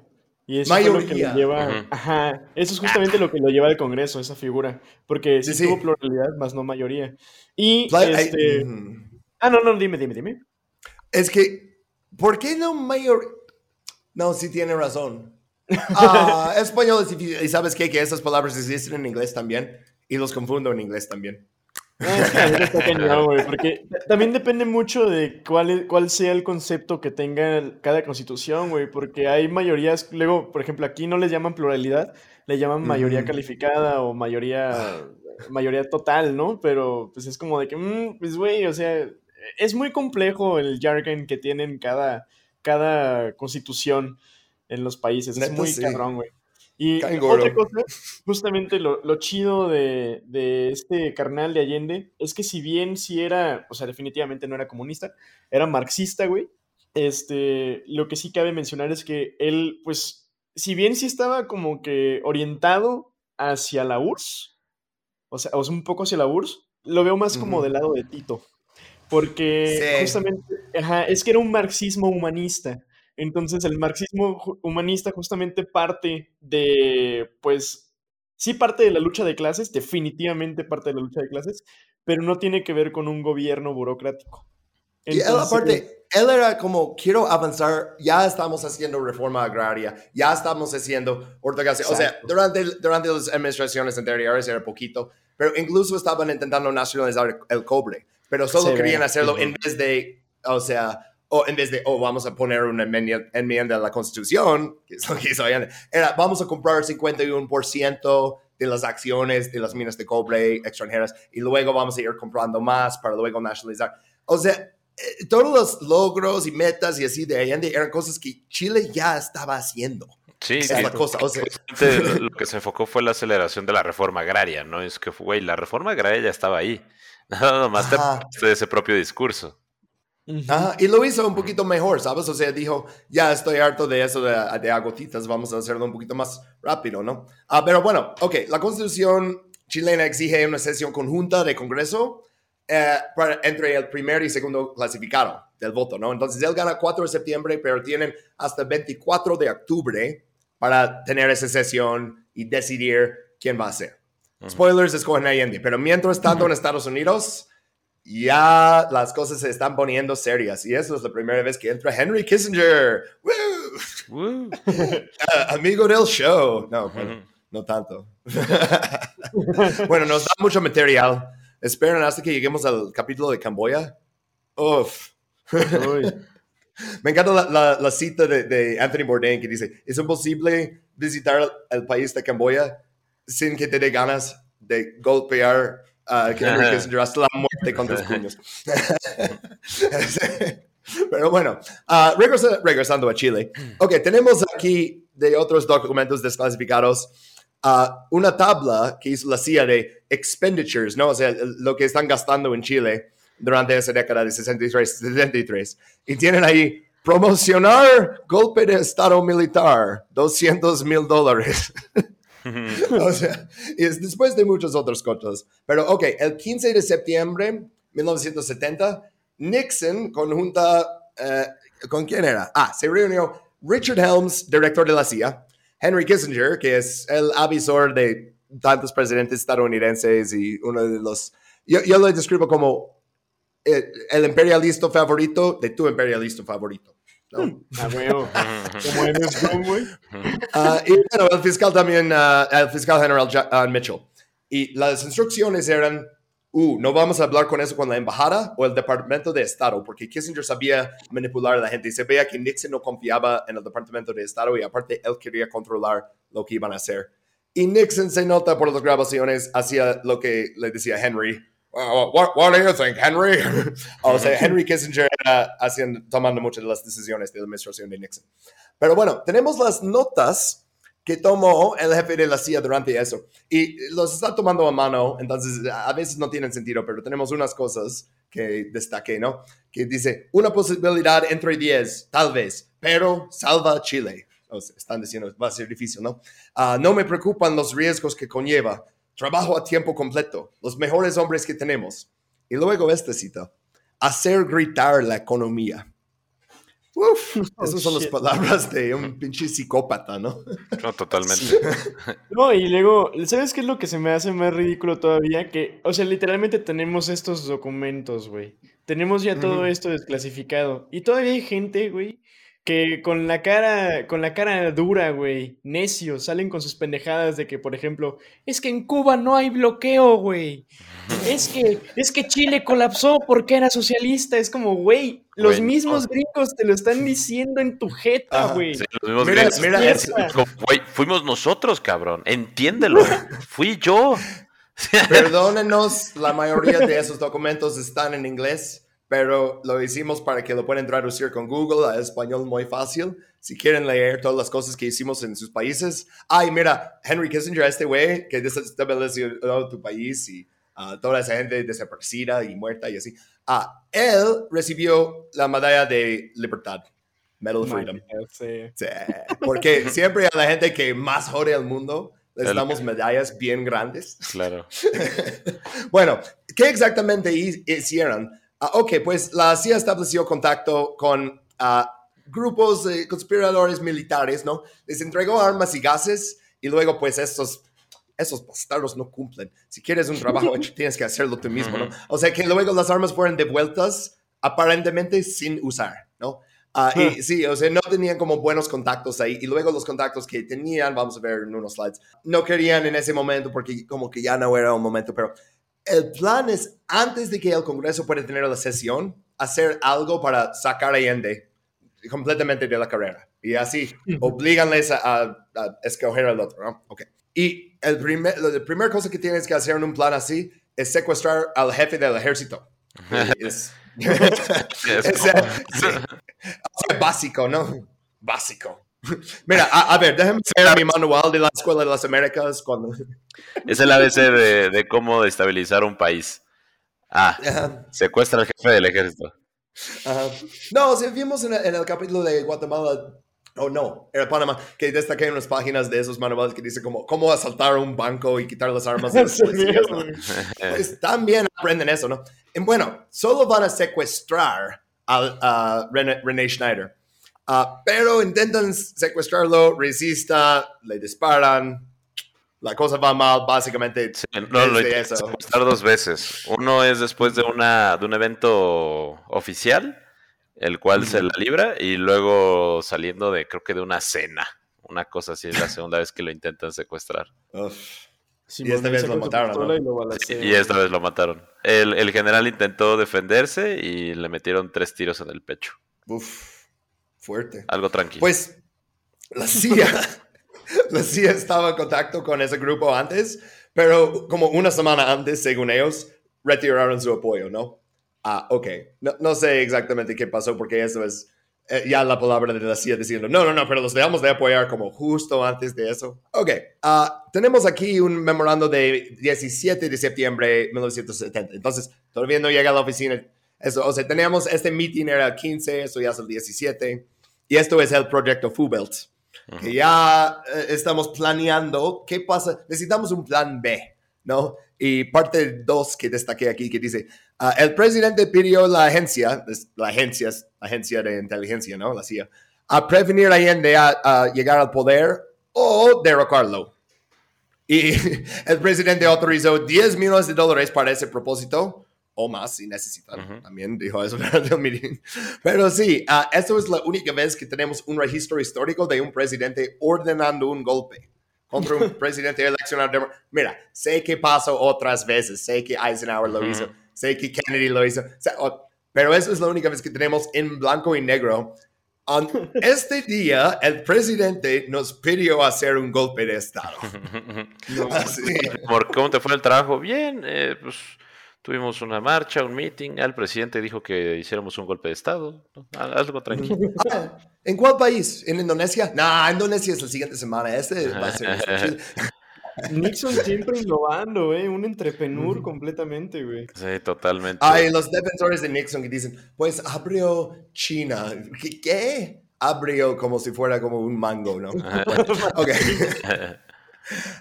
Y eso fue lo que lo lleva. Ujú. Ajá. Eso es justamente lo que lo lleva al Congreso, esa figura. Porque sí, Sí, sí. tuvo pluralidad, más no mayoría. Y Pla- ay, este. ujú. Ah, no, no, dime, dime, dime. Es que, ¿por qué no mayor? No, sí tiene razón. Ah, español es difícil. ¿Y sabes qué? Que esas palabras existen en inglés también. Y los confundo en inglés también. Ah, está güey, porque también depende mucho de cuál, es- cuál sea el concepto que tenga cada constitución, güey, porque hay mayorías, luego, por ejemplo, aquí no les llaman pluralidad, le llaman mayoría calificada o mayoría, mayoría total, ¿no? Pero pues es como de que, mm, pues güey, o sea, es muy complejo el jargon que tienen cada, cada constitución en los países, es muy sí. cabrón, güey. Y Caen otra cosa, justamente lo, lo chido de, de este carnal de Allende es que si bien sí era, o sea, definitivamente no era comunista, era marxista, güey. Este, lo que sí cabe mencionar es que él, pues, si bien sí estaba como que orientado hacia la URSS, o sea, o sea, un poco hacia la URSS, lo veo más como del lado de Tito. Porque Sí. justamente, ajá, es que era un marxismo humanista. Entonces, el marxismo humanista justamente parte de, pues, sí parte de la lucha de clases, definitivamente parte de la lucha de clases, pero no tiene que ver con un gobierno burocrático. Y él Entonces, aparte, él era como, quiero avanzar, ya estamos haciendo reforma agraria, ya estamos haciendo ortografía. O sea, durante, durante las administraciones anteriores era poquito, pero incluso estaban intentando nacionalizar el, el cobre. pero solo Sí, querían hacerlo ujú. en vez de, o sea, o en vez de, oh, vamos a poner una enmienda, a la Constitución, que es lo que hizo Allende, era, vamos a comprar 51% de las acciones de las minas de cobre extranjeras y luego vamos a ir comprando más para luego nacionalizar. O sea, eh, todos los logros y metas y así de Allende eran cosas que Chile ya estaba haciendo. Sí, es la cosa. O sea, Justamente lo que se enfocó fue la aceleración de la reforma agraria, ¿no? Es que, güey, la reforma agraria ya estaba ahí. Nada más te de ese propio discurso. Ujú. Ajá, y lo hizo un poquito mejor, ¿sabes? O sea, dijo, ya estoy harto de eso de, de agotitas, vamos a hacerlo un poquito más rápido, ¿no? Ah, pero bueno, ok, la constitución chilena exige una sesión conjunta de Congreso eh, para- entre el primer y segundo clasificado del voto, ¿no? Entonces él gana 4 de septiembre, pero tienen hasta el 24 de octubre para tener esa sesión y decidir quién va a ser. Spoilers, escogen a Allende, pero mientras tanto en Estados Unidos ya las cosas se están poniendo serias y eso es la primera vez que entra Henry Kissinger, ¡Woo! Amigo del show. No, bueno, no tanto. bueno, nos da mucho material. Esperen hasta que lleguemos al capítulo de Camboya. Uf. Me encanta la, la- la cita de, de Anthony Bourdain que dice, es imposible visitar el país de Camboya sin que te dé ganas de golpear a Henry. Kissinger hasta la muerte con tus puños. Pero bueno, ah, regresa- regresando a Chile. Ok, tenemos aquí de otros documentos desclasificados ah, una tabla que hizo la CIA de expenditures, ¿no? O sea, lo que están gastando en Chile durante esa década de 63, 73. Y tienen ahí promocionar golpe de estado militar, 200 mil dólares. o sea, es después de muchas otras cosas. Pero ok, el 15 de septiembre 1970, Nixon conjunta, eh, ¿con quién era? Ah, se reunió Richard Helms, director de la CIA, Henry Kissinger, que es el avisor de tantos presidentes estadounidenses y uno de los, yo, yo lo describo como eh, el imperialista favorito de tu imperialista favorito. güey. Ah, y bueno, el fiscal también, ah, el fiscal general ah, Mitchell. Y las instrucciones eran, uh, no vamos a hablar con eso con la embajada o el Departamento de Estado, porque Kissinger sabía manipular a la gente y se veía que Nixon no confiaba en el Departamento de Estado y aparte él quería controlar lo que iban a hacer. Y Nixon se nota por las grabaciones, hacía lo que le decía Henry. "Uh, what, what do you think, Henry? o sea, Henry Kissinger era haciendo, tomando muchas de las decisiones de la administración de Nixon. Pero bueno, tenemos las notas que tomó el jefe de la CIA durante eso. Y los está tomando a mano, entonces a veces no tienen sentido, pero tenemos unas cosas que destaqué, ¿no? Que dice, una posibilidad entre 10, tal vez, pero salva Chile. O sea, están diciendo, va a ser difícil, ¿no? Ah, no me preocupan los riesgos que conlleva. Trabajo a tiempo completo, los mejores hombres que tenemos. Y luego esta cita, hacer gritar la economía. Uf, Oh, esas son las shit. palabras de un pinche psicópata, ¿no? No, totalmente. No, y luego, ¿sabes qué es lo que se me hace más ridículo todavía? Que, o sea, literalmente tenemos estos documentos, güey. Tenemos ya todo esto desclasificado. Y todavía hay gente, güey, que con la cara, con la cara dura, güey, necios, salen con sus pendejadas de que, por ejemplo, es que en Cuba no hay bloqueo, güey. Es que, es que Chile colapsó porque era socialista. Es como, güey, los Güey, no. mismos gringos te lo están diciendo en tu jeta, Ajá, güey. Sí, los mismos Mira, gringos. mira, es- Como, Güey, fuimos nosotros, cabrón. Entiéndelo. Fui yo. Perdónenos, la mayoría de esos documentos están en inglés, pero lo hicimos para que lo puedan traducir con Google a español muy fácil. Si quieren leer todas las cosas que hicimos en sus países. Ay, mira, Henry Kissinger, este güey que desestabilizó tu país y ah, toda esa gente desaparecida y muerta y así. Ah, él recibió la medalla de libertad, Medal of Freedom. Sí. Sí, porque siempre a la gente que más jode al mundo les El- damos medallas bien grandes. Claro. bueno, ¿qué exactamente hi- hicieron? Ah, ok, pues la CIA estableció contacto con ah, grupos de conspiradores militares, ¿no? Les entregó armas y gases y luego pues estos, esos bastardos no cumplen. Si quieres un trabajo hecho, tienes que hacerlo tú mismo, ¿no? O sea que luego las armas fueron devueltas aparentemente sin usar, ¿no? Ah, y sí, o sea, no tenían como buenos contactos ahí. Y luego los contactos que tenían, vamos a ver en unos slides, no querían en ese momento porque como que ya no era un momento, pero el plan es, antes de que el Congreso pueda tener la sesión, hacer algo para sacar a Allende completamente de la carrera. Y así, obliganles a, a- a escoger al otro, ¿no? Ok. Y el primer, la primera cosa que tienes que hacer en un plan así es secuestrar al jefe del ejército. Es, básico, ¿no? Básico. Mira, a, a ver, déjame ver mi manual de la Escuela de las Américas cuando... Es el ABC de, de cómo destabilizar un país. Ah, Ajá, secuestra al jefe del ejército. ajá. No, o sea, vimos en el, en el capítulo de Guatemala, o no, era Panamá, que destaqué unas páginas de esos manuales que dice como cómo asaltar un banco y quitar las armas de los. Pues también aprenden eso, ¿no? Y bueno, solo van a secuestrar al- a René, René Schneider. Ah, pero intentan secuestrarlo, resista, le disparan. La cosa va mal, básicamente. Sí, no, lo eso. secuestrar dos veces. Uno es después de, una, de un evento oficial, el cual se la libra, y luego saliendo de, creo que de una cena. Una cosa así, es la segunda vez que lo intentan secuestrar. Uf. Simón, esta vez lo mataron, y lo. Y esta vez lo mataron. El, el general intentó defenderse y le metieron tres tiros en el pecho. Uf. Fuerte. Algo tranquilo. Pues la CIA, la CIA estaba en contacto con ese grupo antes, pero como una semana antes, según ellos, retiraron su apoyo, ¿no? Ah, ok. No, no sé exactamente qué pasó porque eso es eh, ya la palabra de la CIA diciendo, no, no, no, pero los dejamos de apoyar como justo antes de eso. Ok. Ah, tenemos aquí un memorando de 17 de septiembre de 1970. Entonces, todavía no llega a la oficina. Eso, o sea, teníamos este meeting era el 15, eso ya es el 17. Y esto es el proyecto Fubelt, que ya eh, estamos planeando qué pasa. Necesitamos un plan B, ¿no? Y parte 2 que destaqué aquí, que dice, ah, el presidente pidió a la agencia, la agencia, la agencia de inteligencia, ¿no? La CIA, a prevenir a Allende a, a llegar al poder o derrocarlo. Y el presidente autorizó 10 millones de dólares para ese propósito, o más si necesitan. Ujú. También dijo eso meeting. Pero sí, ah, esto es la única vez que tenemos un registro histórico de un presidente ordenando un golpe contra un presidente eleccionado. Mira, sé que pasó otras veces, sé que Eisenhower lo Ujú. hizo, sé que Kennedy lo hizo, pero eso es la única vez que tenemos en blanco y negro. On este día, el presidente nos pidió hacer un golpe de Estado. Así. Amor, ¿Cómo te fue el trabajo? Bien, eh, pues tuvimos una marcha, un meeting. El presidente dijo que hiciéramos un golpe de Estado. ¿no? Al- Algo tranquilo. Ah, ¿En cuál país? ¿En Indonesia? No, Indonesia es la siguiente semana. Este va a ser. Nixon siempre innovando, güey. Un entrepenur completamente, güey. Sí, totalmente. Hay los defensores de Nixon que dicen, pues abrió China. ¿Qué? qué? Abrió como si fuera como un mango, ¿no? ok.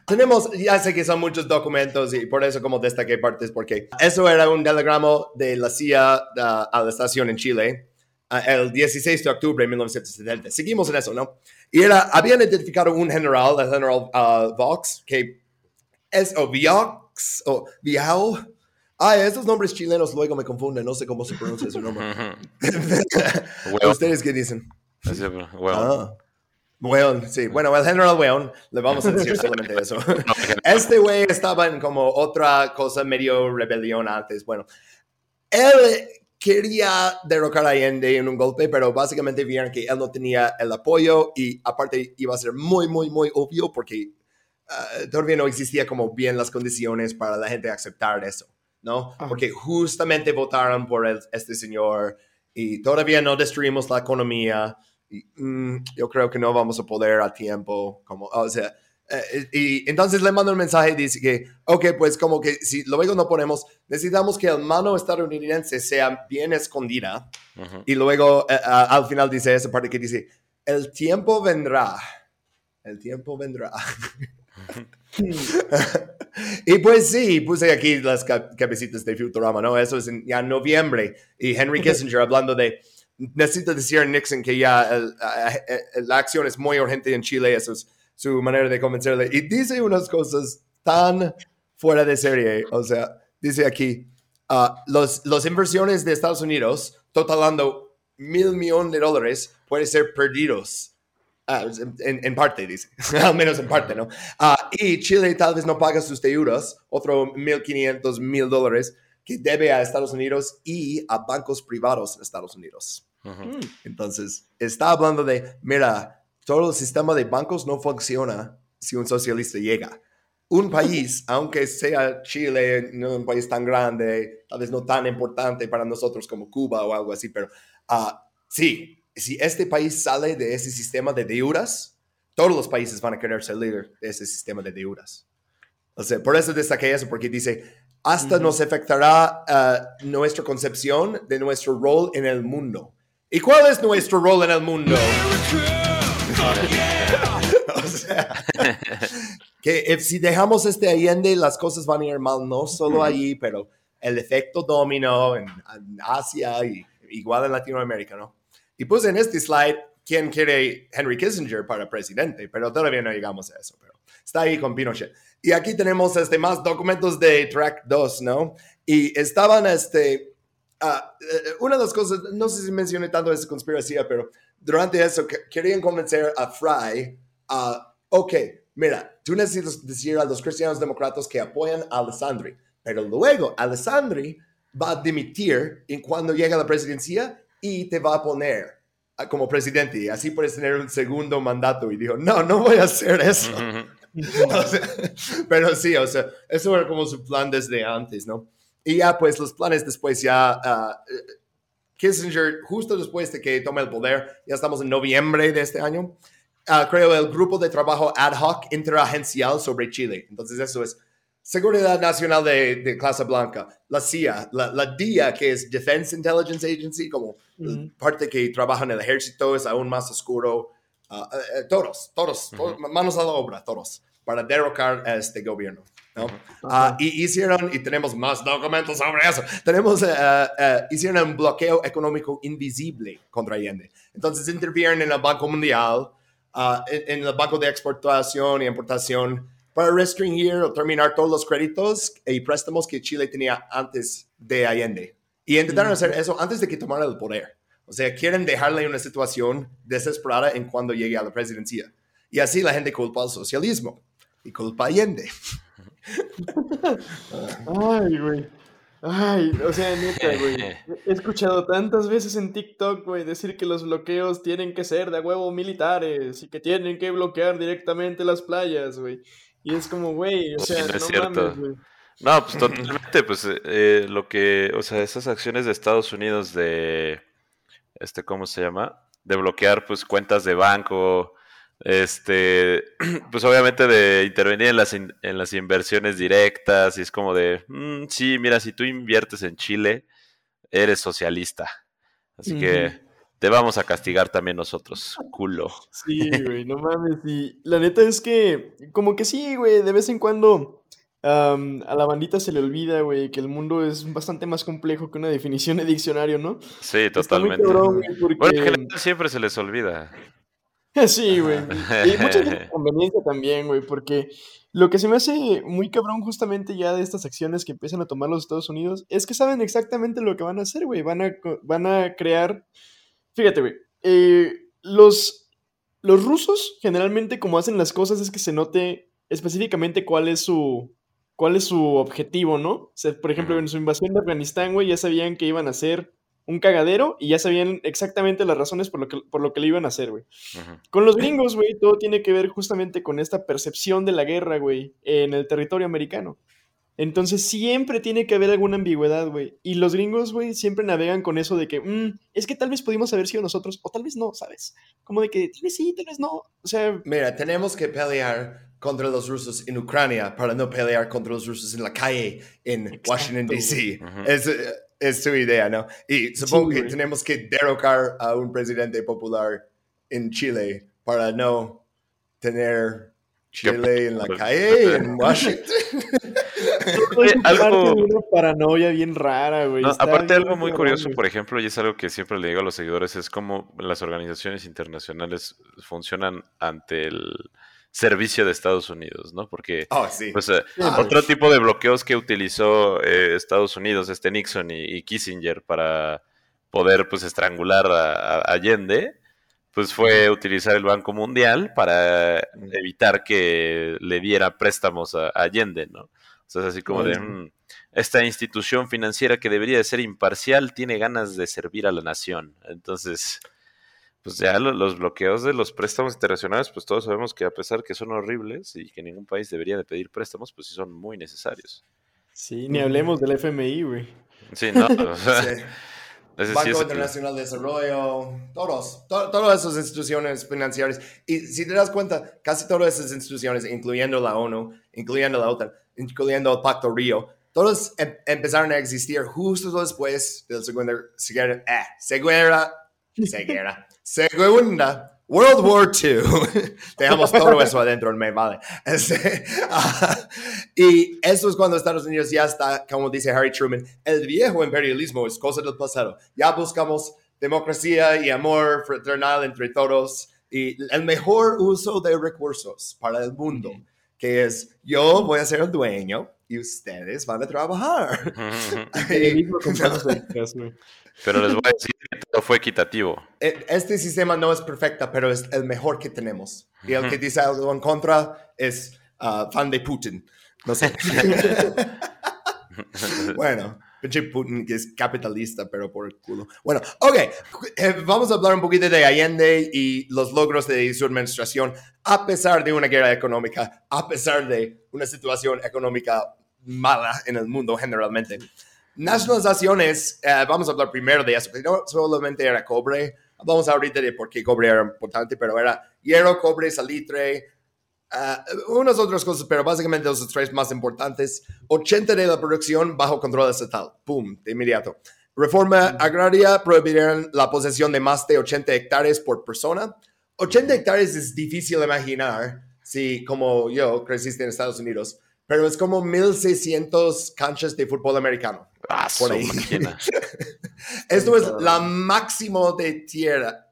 Tenemos, ya sé que son muchos documentos y por eso como destaqué partes, porque eso era un telegrama de la CIA ah, a la estación en Chile ah, el 16 de octubre de 1970. Seguimos en eso, ¿no? Y era, habían identificado un general, el general ah, Vox, que es o Viox o Viao. Ay, esos nombres chilenos luego me confunden, no sé cómo se pronuncia su nombre. ¿Ustedes qué dicen? Hueón. Ah. Weón, sí. Bueno, el general Weón, le vamos a decir solamente eso. Este güey estaba en como otra cosa medio rebelión antes. Bueno, él quería derrocar a Allende en un golpe, pero básicamente vieron que él no tenía el apoyo y aparte iba a ser muy, muy, muy obvio porque ah, todavía no existía como bien las condiciones para la gente aceptar eso, ¿no? Ajá. Porque justamente votaron por el- este señor y todavía no destruimos la economía. Y, mm, yo creo que no vamos a poder a tiempo, como, o sea, eh, y entonces le mando un mensaje y dice que, ok, pues como que si luego no ponemos, necesitamos que el mano estadounidense sea bien escondida. Ujú. Y luego eh, a- al final dice esa parte que dice, el tiempo vendrá. El tiempo vendrá. y pues sí, puse aquí las ca- cabecitas de Futurama, ¿no? Eso es en ya en noviembre. Y Henry Kissinger hablando de, necesita decir a Nixon que ya la acción es muy urgente en Chile, eso es su manera de convencerle. Y dice unas cosas tan fuera de serie, o sea, dice aquí, ah, los, las inversiones de Estados Unidos, totalando mil millones de dólares, pueden ser perdidos Ah, en, parte, dice. Al menos en parte, ¿no? Ah, y Chile tal vez no paga sus deudas, otro 1.500, 1.000 dólares, que debe a Estados Unidos y a bancos privados en Estados Unidos. Ujú. Entonces, está hablando de, mira, todo el sistema de bancos no funciona si un socialista llega. Un país, aunque sea Chile, no un país tan grande, tal vez no tan importante para nosotros como Cuba o algo así, pero ah, sí, si este país sale de ese sistema de deudas, todos los países van a querer salir de ese sistema de deudas. O sea, por eso destaqué eso, porque dice, hasta nos afectará ah, nuestra concepción de nuestro rol en el mundo. ¿Y cuál es nuestro rol en el mundo? o sea, que if- si dejamos este Allende, las cosas van a ir mal, no solo allí, pero el efecto dominó en, en Asia y igual en Latinoamérica, ¿no? Y puse en este slide quién quiere Henry Kissinger para presidente, pero todavía no llegamos a eso, pero está ahí con Pinochet. Y aquí tenemos este, más documentos de Track 2, ¿no? Y estaban, este, eh, una de las cosas, no sé si mencioné tanto esa conspiración, pero durante eso que- querían convencer a Fry a, ok, mira, tú necesitas decir a los cristianos demócratas que apoyan a Alessandri, pero luego Alessandri va a dimitir en cuando llega a la presidencia y te va a poner ah, como presidente y así puedes tener un segundo mandato. Y dijo, no, no voy a hacer eso. O sea, pero sí, o sea, eso era como su plan desde antes, ¿no? Y ya, pues los planes después ya, eh, Kissinger, justo después de que tome el poder, ya estamos en noviembre de este año, ah, creó el grupo de trabajo ad hoc interagencial sobre Chile. Entonces eso es Seguridad Nacional de, de Clase Blanca, la CIA, la, la DIA, que es Defense Intelligence Agency, como parte que trabaja en el ejército, es aún más oscuro. Ah, eh, eh, todos, todos, todos, manos a la obra, todos, para derrocar a este gobierno. ¿No? Ah, y hicieron, y tenemos más documentos sobre eso, tenemos, eh, eh, hicieron un bloqueo económico invisible contra Allende. Entonces intervienen en el Banco Mundial, ah, en, en el Banco de Exportación y Importación, para restringir o terminar todos los créditos y préstamos que Chile tenía antes de Allende. Y intentaron hacer eso antes de que tomara el poder. O sea, quieren dejarle una situación desesperada en cuando llegue a la presidencia. Y así la gente culpa al socialismo y culpa a Allende. Ay, güey. Ay, o sea, neta, güey. He escuchado tantas veces en TikTok, güey, decir que los bloqueos tienen que ser de huevo militares y que tienen que bloquear directamente las playas, güey. Y es como, güey, o Sí, sea, no no, es cierto. mames, güey. No, pues totalmente, pues eh, eh, lo que, o sea, esas acciones de Estados Unidos de, este, ¿cómo se llama? De bloquear, pues, cuentas de banco, este, pues obviamente de intervenir en las, in- en las inversiones directas, y es como de, "Mm, sí, mira, si tú inviertes en Chile, eres socialista, así que te vamos a castigar también nosotros, culo. Sí, güey, no mames. Y la neta es que, como que sí, güey, de vez en cuando a la bandita se le olvida, güey, que el mundo es bastante más complejo que una definición de diccionario, ¿no? Sí, Está muy totalmente. cabrón, güey, porque... Bueno, en general siempre se les olvida. Sí, güey. Y mucha veces conveniencia también, güey, porque lo que se me hace muy cabrón justamente ya de estas acciones que empiezan a tomar los Estados Unidos es que saben exactamente lo que van a hacer, güey. Van a, van a crear... Fíjate, güey. eh, los, los rusos generalmente como hacen las cosas es que se note específicamente cuál es su... ¿Cuál es su objetivo, no? O sea, por ejemplo, en su invasión de Afganistán, güey, ya sabían que iban a hacer un cagadero y ya sabían exactamente las razones por lo que, por lo que le iban a hacer, güey. Con los gringos, güey, todo tiene que ver justamente con esta percepción de la guerra, güey, en el territorio americano. Entonces siempre tiene que haber alguna ambigüedad, güey. Y los gringos, güey, siempre navegan con eso de que, "Mm, es que tal vez pudimos haber sido nosotros, o tal vez no, ¿sabes? Como de que tal vez sí, tal vez no. O sea, Mira, tenemos que pelear contra los rusos en Ucrania para no pelear contra los rusos en la calle en Exacto, Washington, D.C. Es, eh, es su idea, ¿no? Y supongo Sí, que tenemos que derrocar a un presidente popular en Chile para no tener Chile en la calle en Washington. es algo- una paranoia bien rara, güey. No, aparte algo muy curioso, por ejemplo, y es algo que siempre le digo a los seguidores, es cómo las organizaciones internacionales funcionan ante el servicio de Estados Unidos, ¿no? Porque Oh, sí. pues, eh, Sí, otro tipo de bloqueos que utilizó eh, Estados Unidos, este Nixon y, y Kissinger para poder pues estrangular a, a Allende, pues fue utilizar el Banco Mundial para evitar que le diera préstamos a, a Allende, ¿no? O sea, es así como de, "Mm, esta institución financiera que debería de ser imparcial tiene ganas de servir a la nación. Entonces, pues ya lo- los bloqueos de los préstamos internacionales, pues todos sabemos que a pesar que son horribles y que ningún país debería de pedir préstamos, pues sí son muy necesarios. Sí, ni hablemos del FMI, güey. Sí, no, o sea, Sí. sí Banco el- Internacional de Desarrollo, todos, to- todas esas instituciones financieras. Y si te das cuenta, casi todas esas instituciones, incluyendo la ONU, incluyendo la OTAN, incluyendo el Pacto Río, todos em- empezaron a existir justo después del segundo, segunda, eh, segunda, segunda, segunda World War II. Dejamos todo eso adentro, me vale. Este, ah, y eso es cuando Estados Unidos ya está, como dice Harry Truman, el viejo imperialismo es cosa del pasado. Ya buscamos democracia y amor fraternal entre todos y el mejor uso de recursos para el mundo, que es yo voy a ser el dueño y ustedes van a trabajar. Pero les voy a decir que todo fue equitativo. E- Este sistema no es perfecto, pero es el mejor que tenemos. Y el que dice algo en contra es ah, fan de Putin. No sé. bueno, pinche Putin que es capitalista, pero por el culo. Bueno, ok. eh, vamos a hablar un poquito de Allende y los logros de su administración, a pesar de una guerra económica, a pesar de una situación económica mala en el mundo generalmente. Nacionalizaciones, eh, vamos a hablar primero de eso, porque no solamente era cobre, hablamos ahorita de por qué cobre era importante, pero era hierro, cobre, salitre, ah, unas otras cosas, pero básicamente los tres más importantes. 80 de la producción bajo control estatal, pum, de inmediato. Reforma agraria, prohibirán la posesión de más de 80 hectáreas por persona. 80 hectáreas es difícil imaginar si, como yo, creciste en Estados Unidos, pero es como 1600 canchas de fútbol americano. Ah, Por ahí. Esto es la máximo de tierra.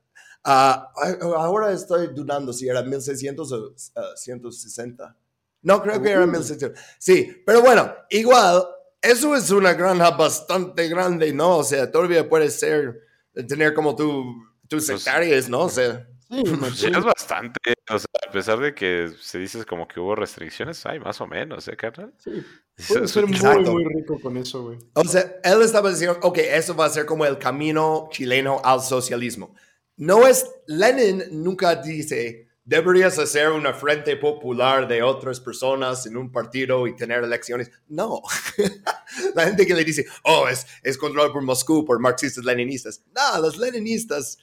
Ah, ahora estoy dudando si era 1600 o ah, 160. No, creo que era 1600. Sí, pero bueno, igual, eso es una granja bastante grande, ¿no? O sea, todavía puede ser, tener como tu, tus Pues- hectáreas, ¿no? O sea, Sí, machín. es bastante. O sea, a pesar de que se dice como que hubo restricciones, hay más o menos, ¿eh, carnal? Sí, Puedes ser muy, Exacto. muy rico con eso, güey. O sea, él estaba diciendo, ok, eso va a ser como el camino chileno al socialismo. No es, Lenin nunca dice, deberías hacer una frente popular de otras personas en un partido y tener elecciones. No. La gente que le dice, oh, es, es controlado por Moscú, por marxistas leninistas. No, los leninistas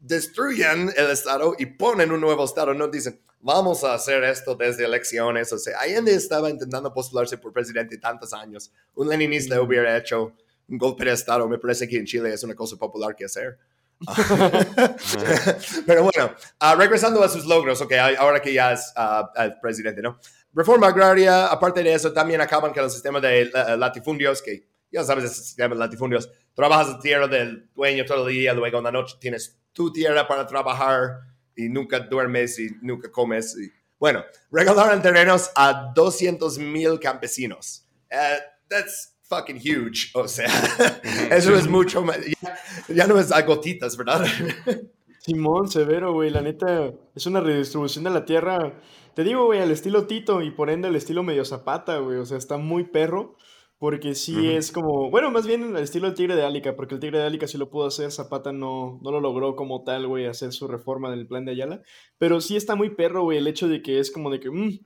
destruyen el Estado y ponen un nuevo Estado. No dicen, vamos a hacer esto desde elecciones. O sea, Allende estaba intentando postularse por presidente tantos años. Un leninista hubiera hecho un golpe de Estado. Me parece que en Chile es una cosa popular que hacer. Pero bueno, ah, regresando a sus logros, ok, ahora que ya es el presidente, ¿no? Reforma agraria, aparte de eso, también acaban con el sistema de eh, latifundios, que ya sabes el sistema de latifundios. Trabajas en tierra del dueño todo el día, luego en la noche tienes tu tierra para trabajar y nunca duermes y nunca comes. y- bueno, regalaron terrenos a 200 mil campesinos. Eh, that's fucking huge. O sea, eso es mucho más. Ya, ya no es a gotitas, ¿verdad? Simón, severo, güey. La neta, es una redistribución de la tierra. Te digo, güey, al estilo Tito y por ende al estilo medio Zapata, güey. O sea, está muy perro. Porque sí es como, bueno, más bien el estilo del Tigre de Álica, porque el Tigre de Álica sí lo pudo hacer, Zapata no, no lo logró como tal, güey, hacer su reforma del plan de Ayala. Pero sí está muy perro, güey, el hecho de que es como de que, mm,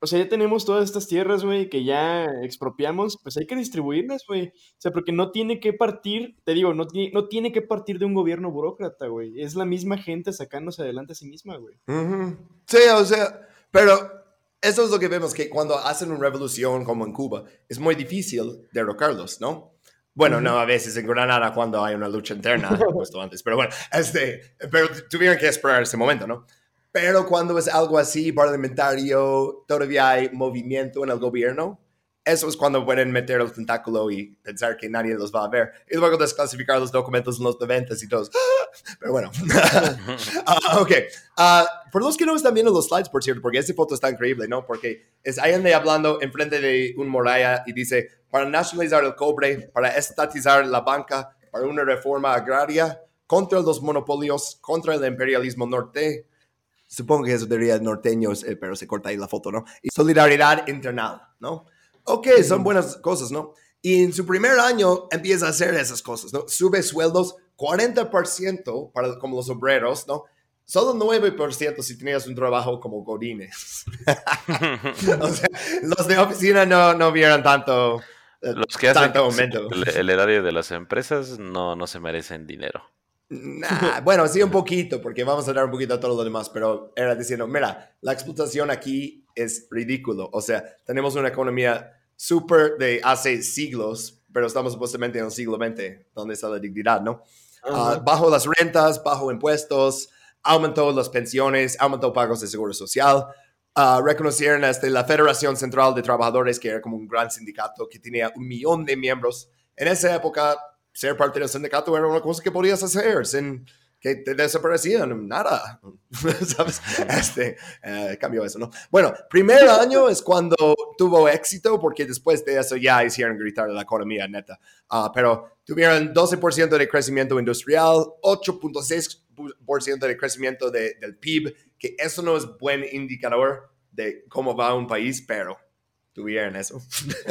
o sea, ya tenemos todas estas tierras, güey, que ya expropiamos, pues hay que distribuirlas, güey. O sea, porque no tiene que partir, te digo, no, no tiene que partir de un gobierno burócrata, güey. Es la misma gente sacándose adelante a sí misma, güey. Sí, o sea, pero eso es lo que vemos, que cuando hacen una revolución como en Cuba, es muy difícil derrocarlos, ¿no? Bueno, no, a veces en Granada cuando hay una lucha interna, puesto antes, pero bueno, este, pero tuvieron que esperar ese momento, ¿no? Pero cuando es algo así, parlamentario, todavía hay movimiento en el gobierno, eso es cuando pueden meter el tentáculo y pensar que nadie los va a ver. Y luego desclasificar los documentos en los 90 y todos. Pero bueno. Ah, ok. Ah, por los que no están viendo los slides, por cierto, porque esta foto está increíble, ¿no? Porque es Allende hablando enfrente de un muralla y dice, para nacionalizar el cobre, para estatizar la banca, para una reforma agraria, contra los monopolios, contra el imperialismo norte. Supongo que eso debería norteños, eh, pero se corta ahí la foto, ¿no? Y solidaridad internal, ¿no? Ok, son buenas cosas, ¿no? Y en su primer año empieza a hacer esas cosas, ¿no? Sube sueldos 40% para como los obreros, ¿no? Solo 9% si tenías un trabajo como Godines. o sea, los de oficina no, no vieron tanto, eh, Los que hacen aumento. el, el erario de las empresas no, no se merecen dinero. Nah, bueno, sí un poquito, porque vamos a hablar un poquito a todo lo demás, pero era diciendo, mira, la explotación aquí es ridículo. O sea, tenemos una economía súper de hace siglos, pero estamos supuestamente en el siglo XX, donde está la dignidad, ¿no? Ah, bajo las rentas, bajo impuestos, aumentó las pensiones, aumentó pagos de seguro social. Ah, reconocieron este, la Federación Central de Trabajadores, que era como un gran sindicato que tenía un millón de miembros. En esa época, ser parte del sindicato era una cosa que podías hacer sin que te desaparecían, nada, ¿sabes? Este, eh, cambió eso, ¿no? Bueno, primer año es cuando tuvo éxito, porque después de eso ya hicieron gritar la economía, neta. Ah, pero tuvieron 12% de crecimiento industrial, 8.6% de crecimiento de- del PIB, que eso no es buen indicador de cómo va un país, pero tuvieron eso.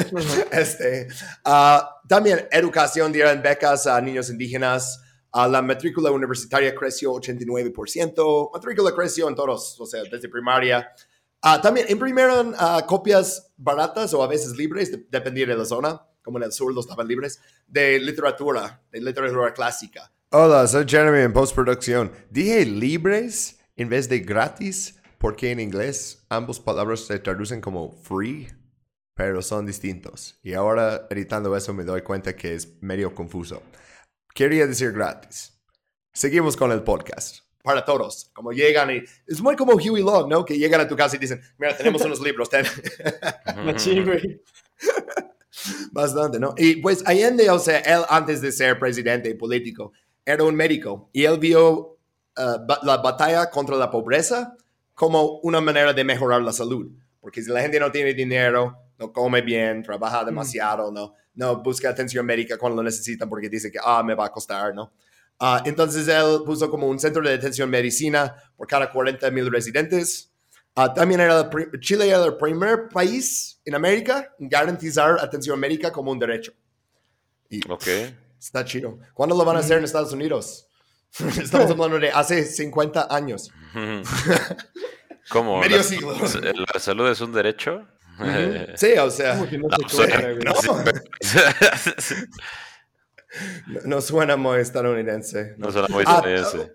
este, ah, también educación, dieron becas a niños indígenas. Ah, la matrícula universitaria creció 89%. Matrícula creció en todos, o sea, desde primaria. Ah, también imprimieron copias baratas o a veces libres, de- dependía de la zona, como en el sur los estaban libres, de literatura, de literatura clásica. Hola, soy Jeremy en postproducción. Dije libres en vez de gratis, porque en inglés ambas palabras se traducen como free, pero son distintos. Y ahora editando eso me doy cuenta que es medio confuso. Quería decir gratis. Seguimos con el podcast. Para todos, como llegan y... Es muy como Huey Long, ¿no? Que llegan a tu casa y dicen, mira, tenemos unos libros, ten. Bastante, ¿no? Y pues Allende, o sea, él antes de ser presidente político, era un médico y él vio uh, ba- la batalla contra la pobreza como una manera de mejorar la salud. Porque si la gente no tiene dinero, no come bien, trabaja demasiado, no, no busca atención médica cuando lo necesitan porque dice que, ah, me va a costar, ¿no? Ah, entonces él puso como un centro de detención medicina por cada 40 mil residentes. Ah, también era Chile era el primer país en América en garantizar atención médica como un derecho. Y Ok. está chido. ¿Cuándo lo van a hacer en Estados Unidos? Estamos hablando de hace 50 años. ¿Cómo? Medio ¿La, siglo. ¿La salud es un derecho? Sí, o sea, no se suena- cuadra, güey. no, no, no suena muy estadounidense. no suena muy Ah, estadounidense.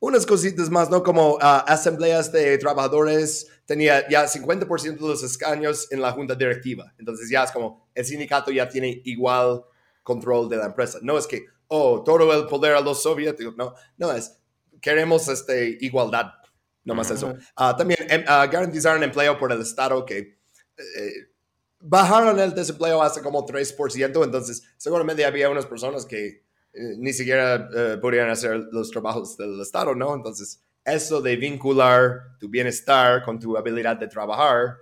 unas cositas más, ¿no? Como ah, asambleas de trabajadores, tenía ya 50% de los escaños en la junta directiva. Entonces ya es como, el sindicato ya tiene igual control de la empresa. No es que, oh, todo el poder a los soviéticos. No, no es, queremos este, igualdad. No más eso. Ah, también em, garantizar un empleo por el Estado que eh, bajaron el desempleo hasta como 3%. Entonces, seguramente había unas personas que eh, ni siquiera eh, podrían hacer los trabajos del Estado, ¿no? Entonces, eso de vincular tu bienestar con tu habilidad de trabajar,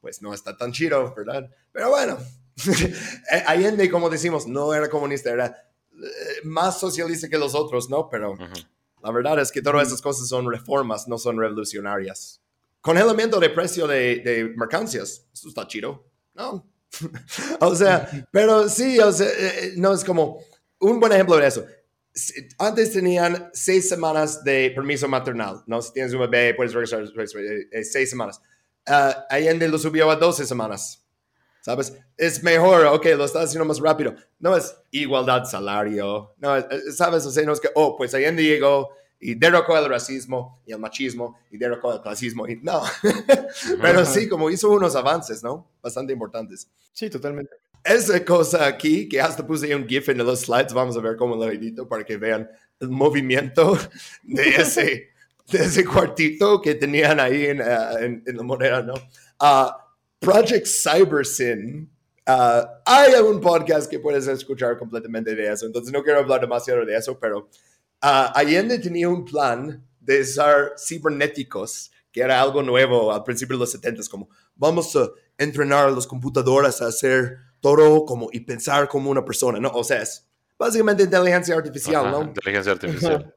pues no está tan chido, ¿verdad? Pero bueno, Allende, como decimos, no era comunista, era eh, más socialista que los otros, ¿no? Pero la verdad es que todas esas cosas son reformas, no son revolucionarias. Congelamiento de precio de, mercancías, eso está chido, ¿no? o sea, pero sí, o sea, eh, no es como un buen ejemplo de eso. Antes tenían seis semanas de permiso maternal, ¿no? Si tienes un bebé, puedes regresar después, eh, eh, seis semanas. Ah, Allende lo subió a 12 semanas. ¿Sabes? Es mejor, ok, lo está haciendo más rápido. No es igualdad salario. No, es- ¿sabes? O sea, no es que, oh, pues Allende llegó y derrocó el racismo y el machismo y derrocó el clasismo. Y, no, pero sí, como hizo unos avances, ¿no? Bastante importantes. Sí, totalmente. Esa cosa aquí, que hasta puse un GIF en los slides, vamos a ver cómo lo edito para que vean el movimiento de ese, de ese cuartito que tenían ahí en, ah, en, en la moneda, ¿no? Ah, Project CyberSyn. ah, hay un podcast que puedes escuchar completamente de eso, entonces no quiero hablar demasiado de eso, pero ah, Allende tenía un plan de usar cibernéticos, que era algo nuevo al principio de los 70, como vamos a entrenar a las computadoras a hacer todo como y pensar como una persona, ¿no? O sea, es básicamente inteligencia artificial, Ajá, ¿no? Inteligencia artificial.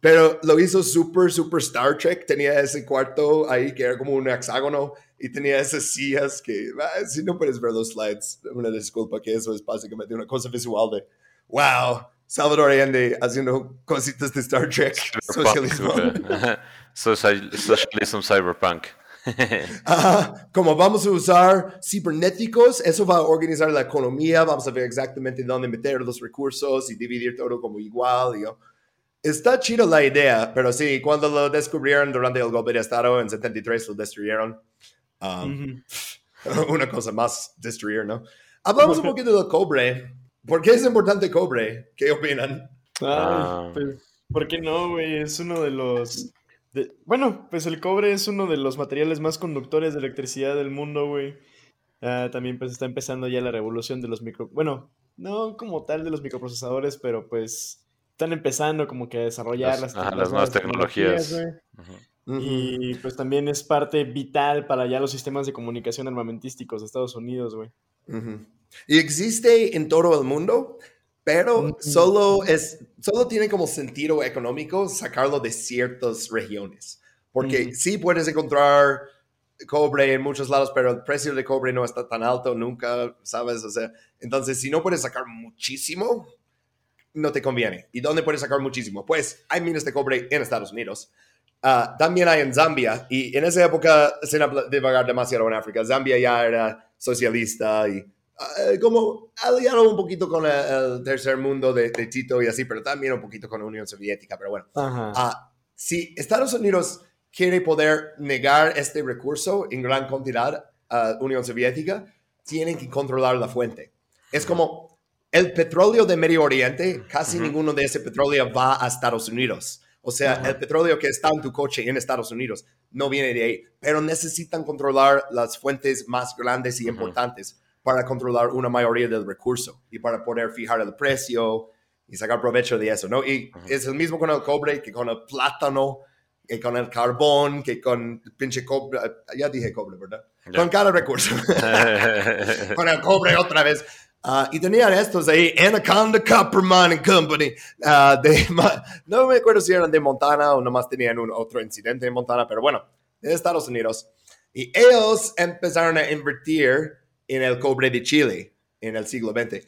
Pero lo hizo super, super Star Trek. Tenía ese cuarto ahí que era como un hexágono y tenía esas sillas que, ah, si no puedes ver los slides, una disculpa que eso es básicamente una cosa visual de, wow, Salvador Allende haciendo cositas de Star Trek. Socialismo. Social- Socialism cyberpunk. Ajá, como vamos a usar cibernéticos, eso va a organizar la economía, vamos a ver exactamente dónde meter los recursos y dividir todo como igual. y Está chido la idea, pero sí, cuando lo descubrieron durante el golpe de Estado en 73, lo destruyeron. Um, una cosa más destruir, ¿no? Hablamos un poquito del cobre. ¿Por qué es importante cobre? ¿Qué opinan? Ay, Ah. pues, ¿por qué no, güey? Es uno de los... de- Bueno, pues el cobre es uno de los materiales más conductores de electricidad del mundo, güey. Ah, también pues está empezando ya la revolución de los micro... Bueno, no como tal de los microprocesadores, pero pues están empezando como que a desarrollar Las- las, ajá, las nuevas tecnologías. Y pues también es parte vital para ya los sistemas de comunicación armamentísticos de Estados Unidos, güey. Ujú. Y existe en todo el mundo, pero Ujú. solo es, solo tiene como sentido económico sacarlo de ciertas regiones. Porque Ujú. sí puedes encontrar cobre en muchos lados, pero el precio de cobre no está tan alto nunca, ¿sabes? O sea, entonces si no puedes sacar muchísimo, no te conviene. ¿Y dónde puedes sacar muchísimo? Pues hay minas de cobre en Estados Unidos. Ah, también hay en Zambia, y en esa época, habla- divagar demasiado en África, Zambia ya era socialista y como aliado un poquito con el, el tercer mundo de, de Tito y así, pero también un poquito con la Unión Soviética, pero bueno. Ah, si Estados Unidos quiere poder negar este recurso en gran cantidad a Unión Soviética, tienen que controlar la fuente. Es como el petróleo de Medio Oriente, casi Ujú. ninguno de ese petróleo va a Estados Unidos. O sea, Ajá. el petróleo que está en tu coche en Estados Unidos no viene de ahí, pero necesitan controlar las fuentes más grandes y Ujú. importantes para controlar una mayoría del recurso y para poder fijar el precio y sacar provecho de eso, ¿no? Y es el mismo con el cobre que con el plátano, que con el carbón, que con el pinche cobre, ya dije cobre, ¿verdad? Ya. Con cada recurso. con el cobre otra vez. Ah, y tenían estos ahí, Anaconda Copperman and Company. ah, de, no me acuerdo si eran de Montana o nomás tenían un otro incidente en Montana, pero bueno, de Estados Unidos. Y ellos empezaron a invertir en el cobre de Chile en el siglo XX.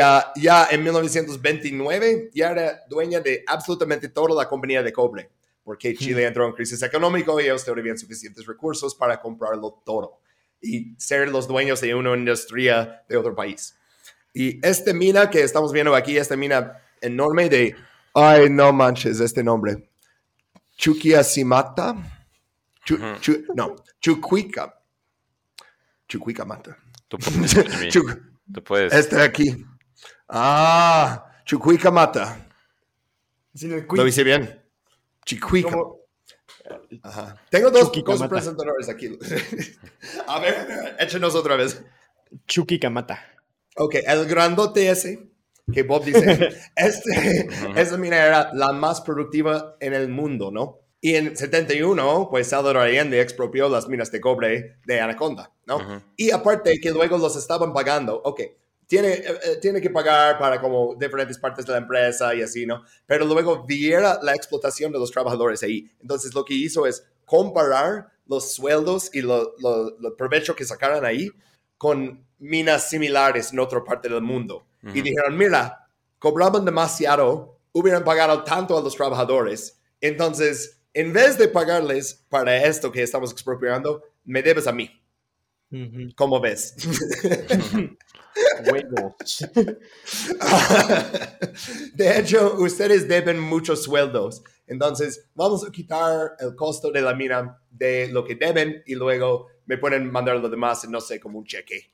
Ah, ya en 1929 ya era dueña de absolutamente toda la compañía de cobre, porque Chile entró en crisis económica y ellos tenían suficientes recursos para comprarlo todo y ser los dueños de una industria de otro país. Y esta mina que estamos viendo aquí, esta mina enorme de, ay, no manches, este nombre, Chuquiacimata, Chu- Ujú. Chu- no, Chuquica, Chuquicamata. Tú puedes, Jimmy. Chu- Tú puedes. este de aquí. Ah, Chuquicamata. Sin el Lo hice bien. Chiquica. como- Ajá. Tengo dos cosas presentadores aquí. A ver, échenos otra vez. Chucky Kamata. Ok, el grandote ese que Bob dice, este, esa mina era la más productiva en el mundo, ¿no? Y en 71, pues Salvador Allende expropió las minas de cobre de Anaconda, ¿no? Ujú. Y aparte que luego los estaban pagando, ok, tiene, eh, eh, tiene que pagar para como diferentes partes de la empresa y así, ¿no? Pero luego viera la explotación de los trabajadores ahí. Entonces lo que hizo es comparar los sueldos y lo, lo, lo provecho que sacaran ahí con minas similares en otra parte del mundo. Y Ujú. dijeron, mira, cobraban demasiado, hubieran pagado tanto a los trabajadores. Entonces, en vez de pagarles para esto que estamos expropiando, me debes a mí. ¿Cómo ves? Huevos. De hecho, ustedes deben muchos sueldos. Entonces, vamos a quitar el costo de la mina de lo que deben y luego me pueden mandar lo demás, no sé, como un cheque.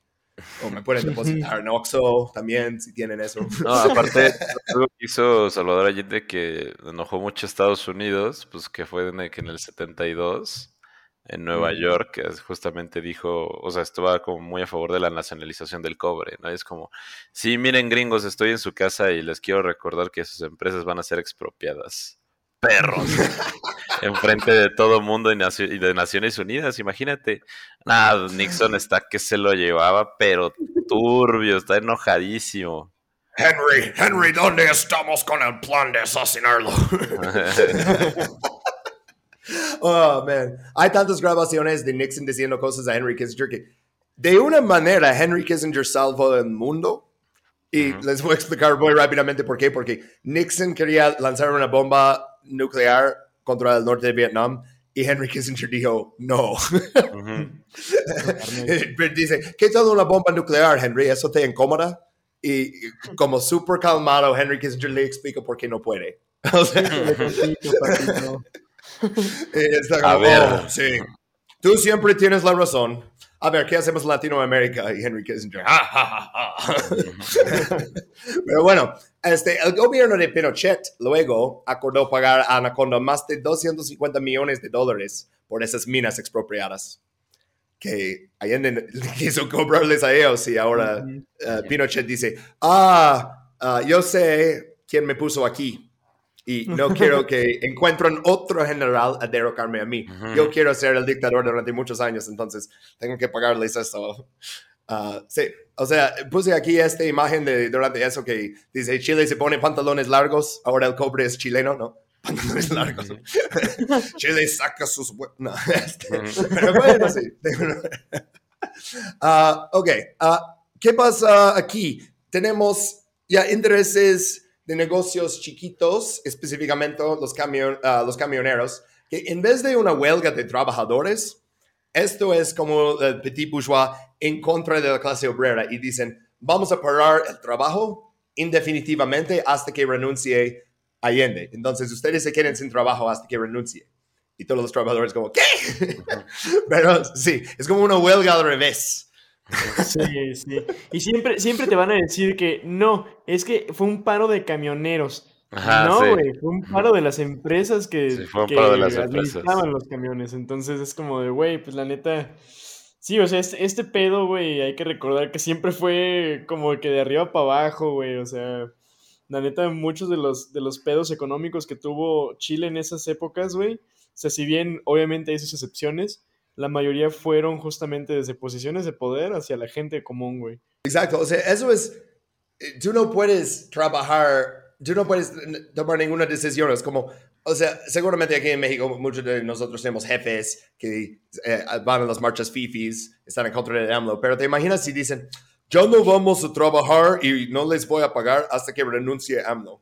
O me pueden depositar en Oxxo también, si tienen eso. No, aparte, algo que hizo Salvador Allende que enojó mucho a Estados Unidos, pues que fue en el, que en el 72, en Nueva Mm. York, justamente dijo, o sea, estaba como muy a favor de la nacionalización del cobre, ¿no? Es como, sí, miren gringos, estoy en su casa y les quiero recordar que sus empresas van a ser expropiadas. Perros. Enfrente de todo mundo y, de Naciones Unidas, imagínate. Nada, Nixon está que se lo llevaba, pero turbio, está enojadísimo. Henry, Henry, ¿dónde estamos con el plan de asesinarlo? oh, man. Hay tantas grabaciones de Nixon diciendo cosas a Henry Kissinger que de una manera Henry Kissinger salvó el mundo. Y les voy a explicar muy rápidamente por qué. Porque Nixon quería lanzar una bomba nuclear contra el norte de Vietnam y Henry Kissinger dijo, no. Dice, ¿qué tal una bomba nuclear, Henry? ¿Eso te incomoda? Y como súper calmado, Henry Kissinger le explica por qué no puede. O sea, está A ver. "Oh, sí. Tú siempre tienes la razón. A ver, ¿qué hacemos en Latinoamérica? Y Henry Kissinger, "Ja, ja, ja, ja". Pero bueno, este, el gobierno de Pinochet luego acordó pagar a Anaconda más de 250 millones de dólares por esas minas expropiadas. Que Allende quiso cobrarles a ellos y ahora eh, Pinochet dice, ah, ah, yo sé quién me puso aquí y no quiero que encuentren otro general a derrocarme a mí. Yo quiero ser el dictador durante muchos años, entonces tengo que pagarles eso. Ah, sí, o sea, puse aquí esta imagen de durante eso que dice Chile se pone pantalones largos, ahora el cobre es chileno, ¿no? Pantalones largos. Chile saca sus... No, este, pero bueno, sí. Ah, ok, ah, ¿qué pasa aquí? Tenemos ya intereses de negocios chiquitos, específicamente los, camion- ah, los camioneros, que en vez de una huelga de trabajadores, esto es como el petit bourgeois en contra de la clase obrera y dicen, vamos a parar el trabajo indefinitivamente hasta que renuncie Allende. Entonces ustedes se queden sin trabajo hasta que renuncie. Y todos los trabajadores como, ¿qué? Pero sí, es como una huelga al revés. Sí, sí. Y siempre, siempre te van a decir que no, es que fue un paro de camioneros. Ajá, no, sí. güey, fue un paro de las empresas que, Sí, fue un que paro de las empresas. administraban los camiones. Entonces es como de, güey, pues la neta. Sí, o sea, este, este pedo, güey, hay que recordar que siempre fue como que de arriba para abajo, güey. O sea, la neta, muchos de los, de los pedos económicos que tuvo Chile en esas épocas, güey. O sea, si bien obviamente hay sus excepciones, la mayoría fueron justamente desde posiciones de poder hacia la gente común, güey. Exacto, o sea, eso es, eh, tú no puedes trabajar, tú no puedes tomar ninguna decisión, es como, o sea, seguramente aquí en México muchos de nosotros tenemos jefes que eh, van a las marchas fifis, están en contra de AMLO, pero te imaginas si dicen, ya no vamos a trabajar y no les voy a pagar hasta que renuncie AMLO.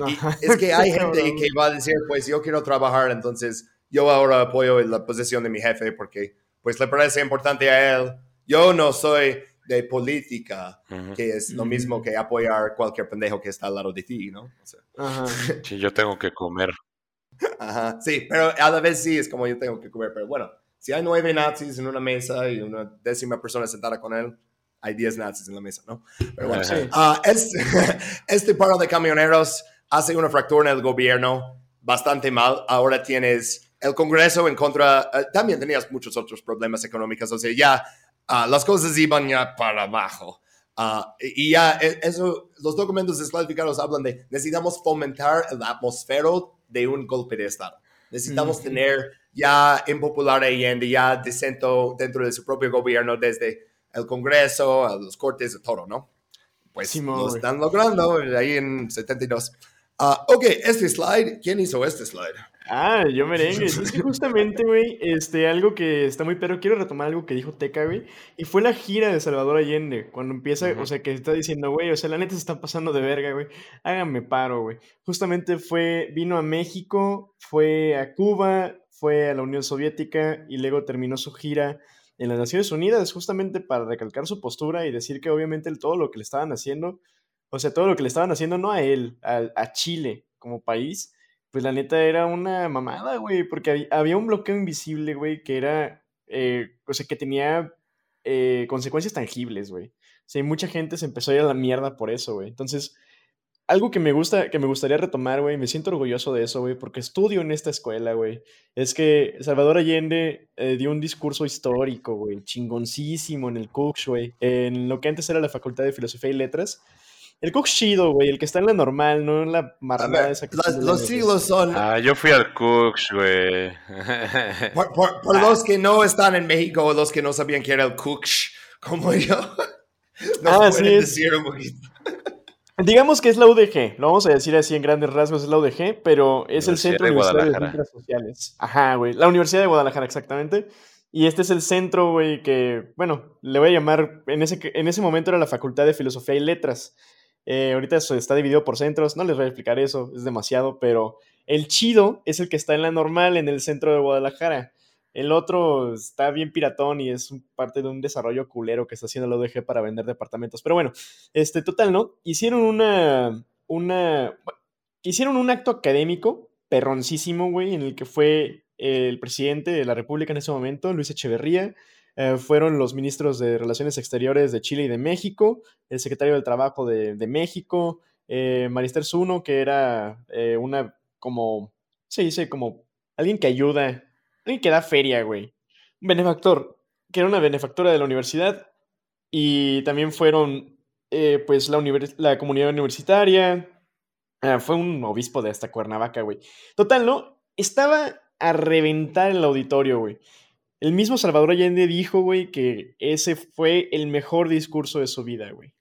Ajá. es que hay gente que va a decir, pues yo quiero trabajar, entonces yo ahora apoyo la posición de mi jefe porque pues le parece importante a él. Yo no soy de política, Ujú. que es lo mismo que apoyar cualquier pendejo que está al lado de ti, ¿no? O sea, Ajá. Sí, yo tengo que comer. ajá, sí, pero a la vez sí es como yo tengo que comer, pero bueno, si hay nueve nazis en una mesa y una décima persona sentada con él, hay diez nazis en la mesa, ¿no? Pero bueno. Sí. Ah, es- este paro de camioneros hace una fractura en el gobierno bastante mal. Ahora tienes el Congreso en contra, eh, también tenías muchos otros problemas económicos, o sea, ya ah, las cosas iban ya para abajo. Ah, y ya eh, eso, los documentos desclasificados hablan de necesitamos fomentar la atmósfera de un golpe de Estado. Necesitamos Ujú. tener ya impopular Allende, ya dissento dentro de su propio gobierno, desde el Congreso, a los cortes, a todo, ¿no? Pues Simón, lo están logrando ahí en 72. Ah, ok, este slide, ¿quién hizo este slide? Ah, yo merengue. Es que justamente, güey, este, algo que está muy pero quiero retomar algo que dijo Teca, güey, y fue la gira de Salvador Allende, cuando empieza, o sea, que está diciendo, güey, o sea, la neta se están pasando de verga, güey, háganme paro, güey. Justamente fue, vino a México, fue a Cuba, fue a la Unión Soviética y luego terminó su gira en las Naciones Unidas, justamente para recalcar su postura y decir que obviamente todo lo que le estaban haciendo, o sea, todo lo que le estaban haciendo no a él, a, a Chile como país, pues la neta era una mamada, güey, porque hab- había un bloqueo invisible, güey, que era, eh, o sea, que tenía eh, consecuencias tangibles, güey. O sea, mucha gente se empezó a ir a la mierda por eso, güey. Entonces, algo que me gusta, que me gustaría retomar, güey, me siento orgulloso de eso, güey, porque estudio en esta escuela, güey. Es que Salvador Allende eh, dio un discurso histórico, güey, chingoncísimo en el Cooks, güey, en lo que antes era la Facultad de Filosofía y Letras. El Cooks chido, güey, el que está en la normal, no en la A marmada ver, esa que los la- siglos son, Ah, yo fui al Cooks, güey. por, por- por los que no están en México o los que no sabían que era el Kuksh, como yo, Ah, pueden sí, es- decir un poquito. Digamos que es la UDG, lo vamos a decir así en grandes rasgos, es la UDG, pero es el Centro de Universitario de. Ciencias Sociales. Ajá, güey, la Universidad de Guadalajara, exactamente. Y este es el centro, güey, que, bueno, le voy a llamar, en ese, en ese momento era la Facultad de Filosofía y Letras. Eh, ahorita eso está dividido por centros, no les voy a explicar eso, es demasiado, pero el chido es el que está en la normal, en el centro de Guadalajara. El otro está bien piratón y es parte de un desarrollo culero que está haciendo la UDG para vender departamentos. Pero bueno, este, total, ¿no? Hicieron una, una, hicieron un acto académico perroncísimo, güey, en el que fue el presidente de la República en ese momento, Luis Echeverría, eh, fueron los ministros de Relaciones Exteriores de Chile y de México, el secretario del Trabajo de, de México, eh, Marister Zuno, que era eh, una, como, se dice, como alguien que ayuda, alguien que da feria, güey. Un benefactor, que era una benefactora de la universidad, y también fueron, pues, la, la comunidad universitaria, Ah, fue un obispo de hasta Cuernavaca, güey. Total, ¿no? Estaba a reventar el auditorio, güey. El mismo Salvador Allende dijo, güey, que ese fue el mejor discurso de su vida, güey.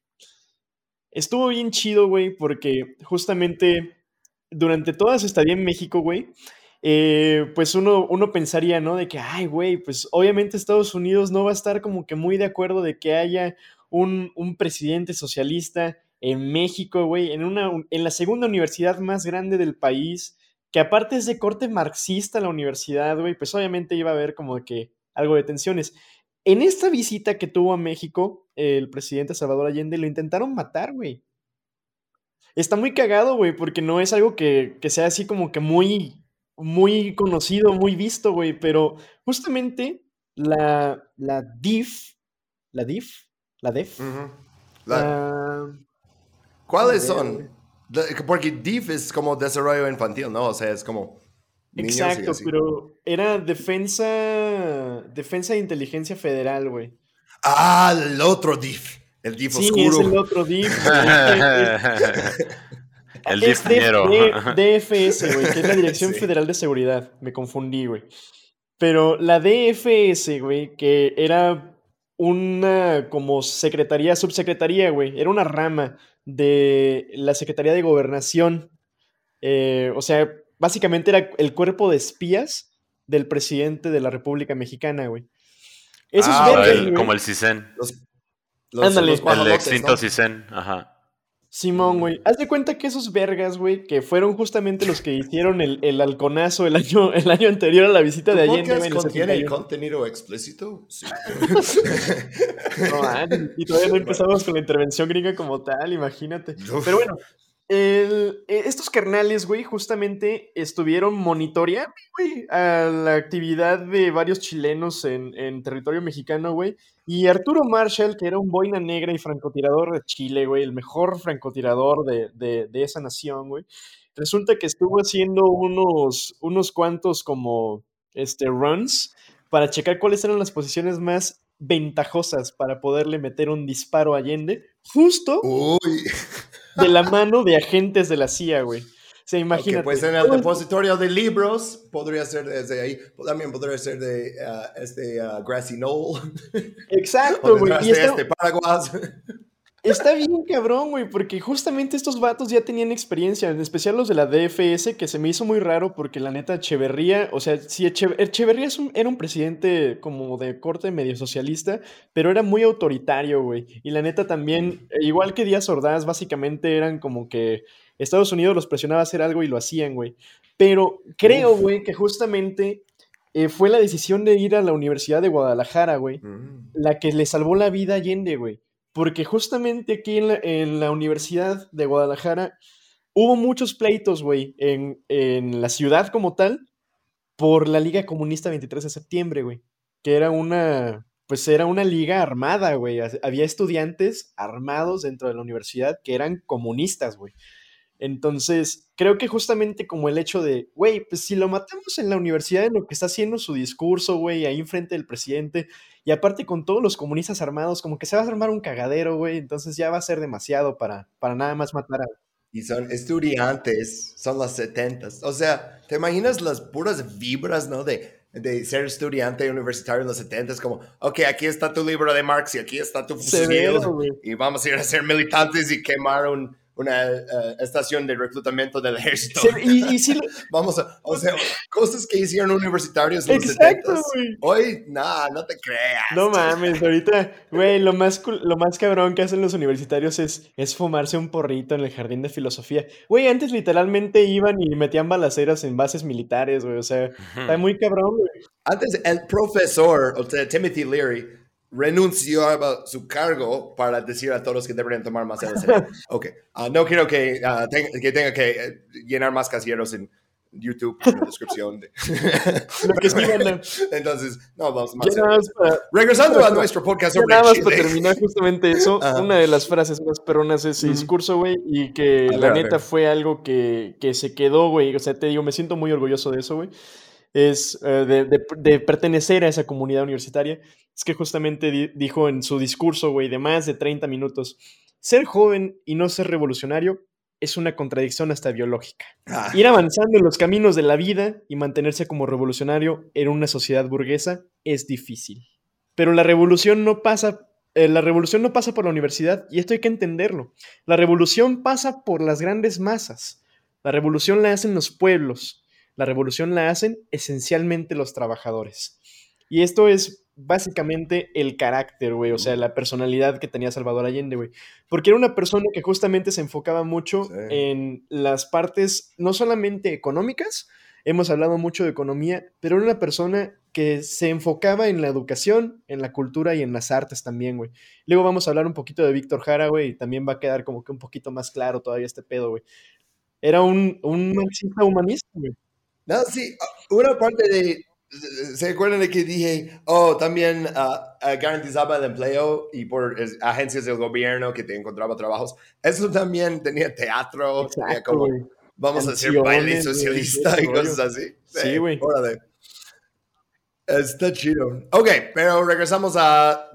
Estuvo bien chido, güey, porque justamente durante toda su estadía en México, güey, eh, pues uno, uno pensaría, ¿no? De que, ay, güey, pues obviamente Estados Unidos no va a estar como que muy de acuerdo de que haya un, un presidente socialista en México, güey, en, una, en la segunda universidad más grande del país, que aparte es de corte marxista la universidad, güey, pues obviamente iba a haber como que algo de tensiones. En esta visita que tuvo a México, el presidente Salvador Allende lo intentaron matar, güey. Está muy cagado, güey, porque no es algo que, que sea así como que muy, muy conocido, muy visto, güey, pero justamente la, la DIF, la DIF, la DEF. La- ah, ¿Cuáles son? Porque DIF es como desarrollo infantil, ¿no? O sea, es como... exacto, pero era defensa, defensa de inteligencia federal, güey. Ah, el otro DIF. El DIF Sí, oscuro. es el otro DIF. El Es difañero. D- DFS, güey, que es la Dirección Sí. Federal de Seguridad. Me confundí, güey. Pero la DFS, güey, que era una como secretaría, subsecretaría, güey, era una rama de la Secretaría de Gobernación. Eh, o sea, básicamente era el cuerpo de espías del presidente de la República Mexicana, güey. Esos Ah, Como vergas, el- güey. como el CISEN. Los, los, Ándale. los El extinto ¿no? CISEN. Ajá. Simón, güey. Haz de cuenta que esos vergas, güey, que fueron justamente los que hicieron el, el halconazo el año, el año anterior a la visita ¿Tu de Allende, podcast el contiene 71. contenido explícito? Sí. No, manches, y todavía no empezamos con la intervención gringa como tal, imagínate. Pero bueno, eh, estos carnales, güey, justamente estuvieron monitoreando, güey, a la actividad de varios chilenos en, territorio mexicano, güey. Y Arturo Marshall, que era un boina negra y francotirador de Chile, güey, el mejor francotirador de, esa nación, güey. Resulta que estuvo haciendo unos, unos cuantos como este, runs para checar cuáles eran las posiciones más ventajosas para poderle meter un disparo a Allende, justo Uy. de la mano de agentes de la CIA, güey. O sea, imagínate. Ok, pues en el depositorio de libros podría ser desde ahí. También podría ser de ah, este ah, Grassy Knoll. Exacto, güey. Y este Paraguas. Está bien cabrón, güey, porque justamente estos vatos ya tenían experiencia, en especial los de la DFS, que se me hizo muy raro porque la neta Echeverría, o sea, sí, Eche- Echeverría es un- era un presidente como de corte medio socialista, pero era muy autoritario, güey. Y la neta también, eh, igual que Díaz Ordaz, básicamente eran como que Estados Unidos los presionaba a hacer algo y lo hacían, güey. Pero creo, güey, que justamente eh, fue la decisión de ir a la Universidad de Guadalajara, güey Mm. la que le salvó la vida a Allende, güey. Porque justamente aquí en la, Universidad de Guadalajara hubo muchos pleitos, güey, en, en la ciudad como tal, por la Liga Comunista 23 de septiembre, güey. Que era una, pues era una liga armada, güey. Ha- Había estudiantes armados dentro de la universidad que eran comunistas, güey. Entonces, creo que justamente como el hecho de, güey, pues si lo matamos en la universidad en lo que está haciendo su discurso, güey, ahí enfrente del presidente, y aparte con todos los comunistas armados, como que se va a armar un cagadero, güey, entonces ya va a ser demasiado para, para nada más matar a... Y son estudiantes, son los 70 O sea, ¿te imaginas las puras vibras, no? De, de ser estudiante universitario en los 70 Como, ok, aquí está tu libro de Marx y aquí está tu fusil. Severo. Y vamos a ir a ser militantes y quemar un, una eh, estación de reclutamiento del ejército. Sí, y, y sí, lo- Vamos a, o sea, cosas que hicieron universitarios en los Exacto, 70s. güey. Hoy, nah, no te creas. No mames, ahorita, güey, lo más, lo más cabrón que hacen los universitarios es, es fumarse un porrito en el jardín de filosofía. Güey, antes literalmente iban y metían balaceras en bases militares, güey, o sea, está muy cabrón, güey. Antes, el profesor, o sea, Timothy Leary, renunció a su cargo para decir a todos que deberían tomar más en serio. Ok, ah, no quiero que, ah, tenga, que tenga que eh, llenar más casilleros en YouTube en la descripción. de- Lo que Entonces, no, vamos más. para, Regresando a nuestro podcast sobre nada más para terminar justamente eso, Ajá. una de las frases más perronas de ese Ujú. discurso, güey, y que la ver, a neta fue algo que, que se quedó, güey, o sea, te digo, me siento muy orgulloso de eso, güey, es eh, de, de- de pertenecer a esa comunidad universitaria, es que justamente di- dijo en su discurso, güey, de más de 30 minutos, ser joven y no ser revolucionario es una contradicción hasta biológica. Ah, Ir avanzando en los caminos de la vida y mantenerse como revolucionario en una sociedad burguesa es difícil. Pero la revolución no pasa, eh, la revolución no pasa por la universidad y esto hay que entenderlo. La revolución pasa por las grandes masas. La revolución la hacen los pueblos. La revolución la hacen esencialmente los trabajadores. Y esto es básicamente el carácter, güey, o sea, la personalidad que tenía Salvador Allende, güey. Porque era una persona que justamente se enfocaba mucho Sí. en las partes no solamente económicas, hemos hablado mucho de economía, pero era una persona que se enfocaba en la educación, en la cultura y en las artes también, güey. Luego vamos a hablar un poquito de Víctor Jara, güey, y también va a quedar como que un poquito más claro todavía este pedo, güey. Era un, un marxista humanista, güey. No, sí, ah, una parte de. ¿Se acuerdan de que dije, oh, también ah, ah, garantizaba el empleo y por agencias del gobierno que te encontraba trabajos? Eso también tenía teatro, tenía como, vamos a hacer baile socialista y cosas así. Sí, güey. Órale. Está chido. Ok, pero regresamos a.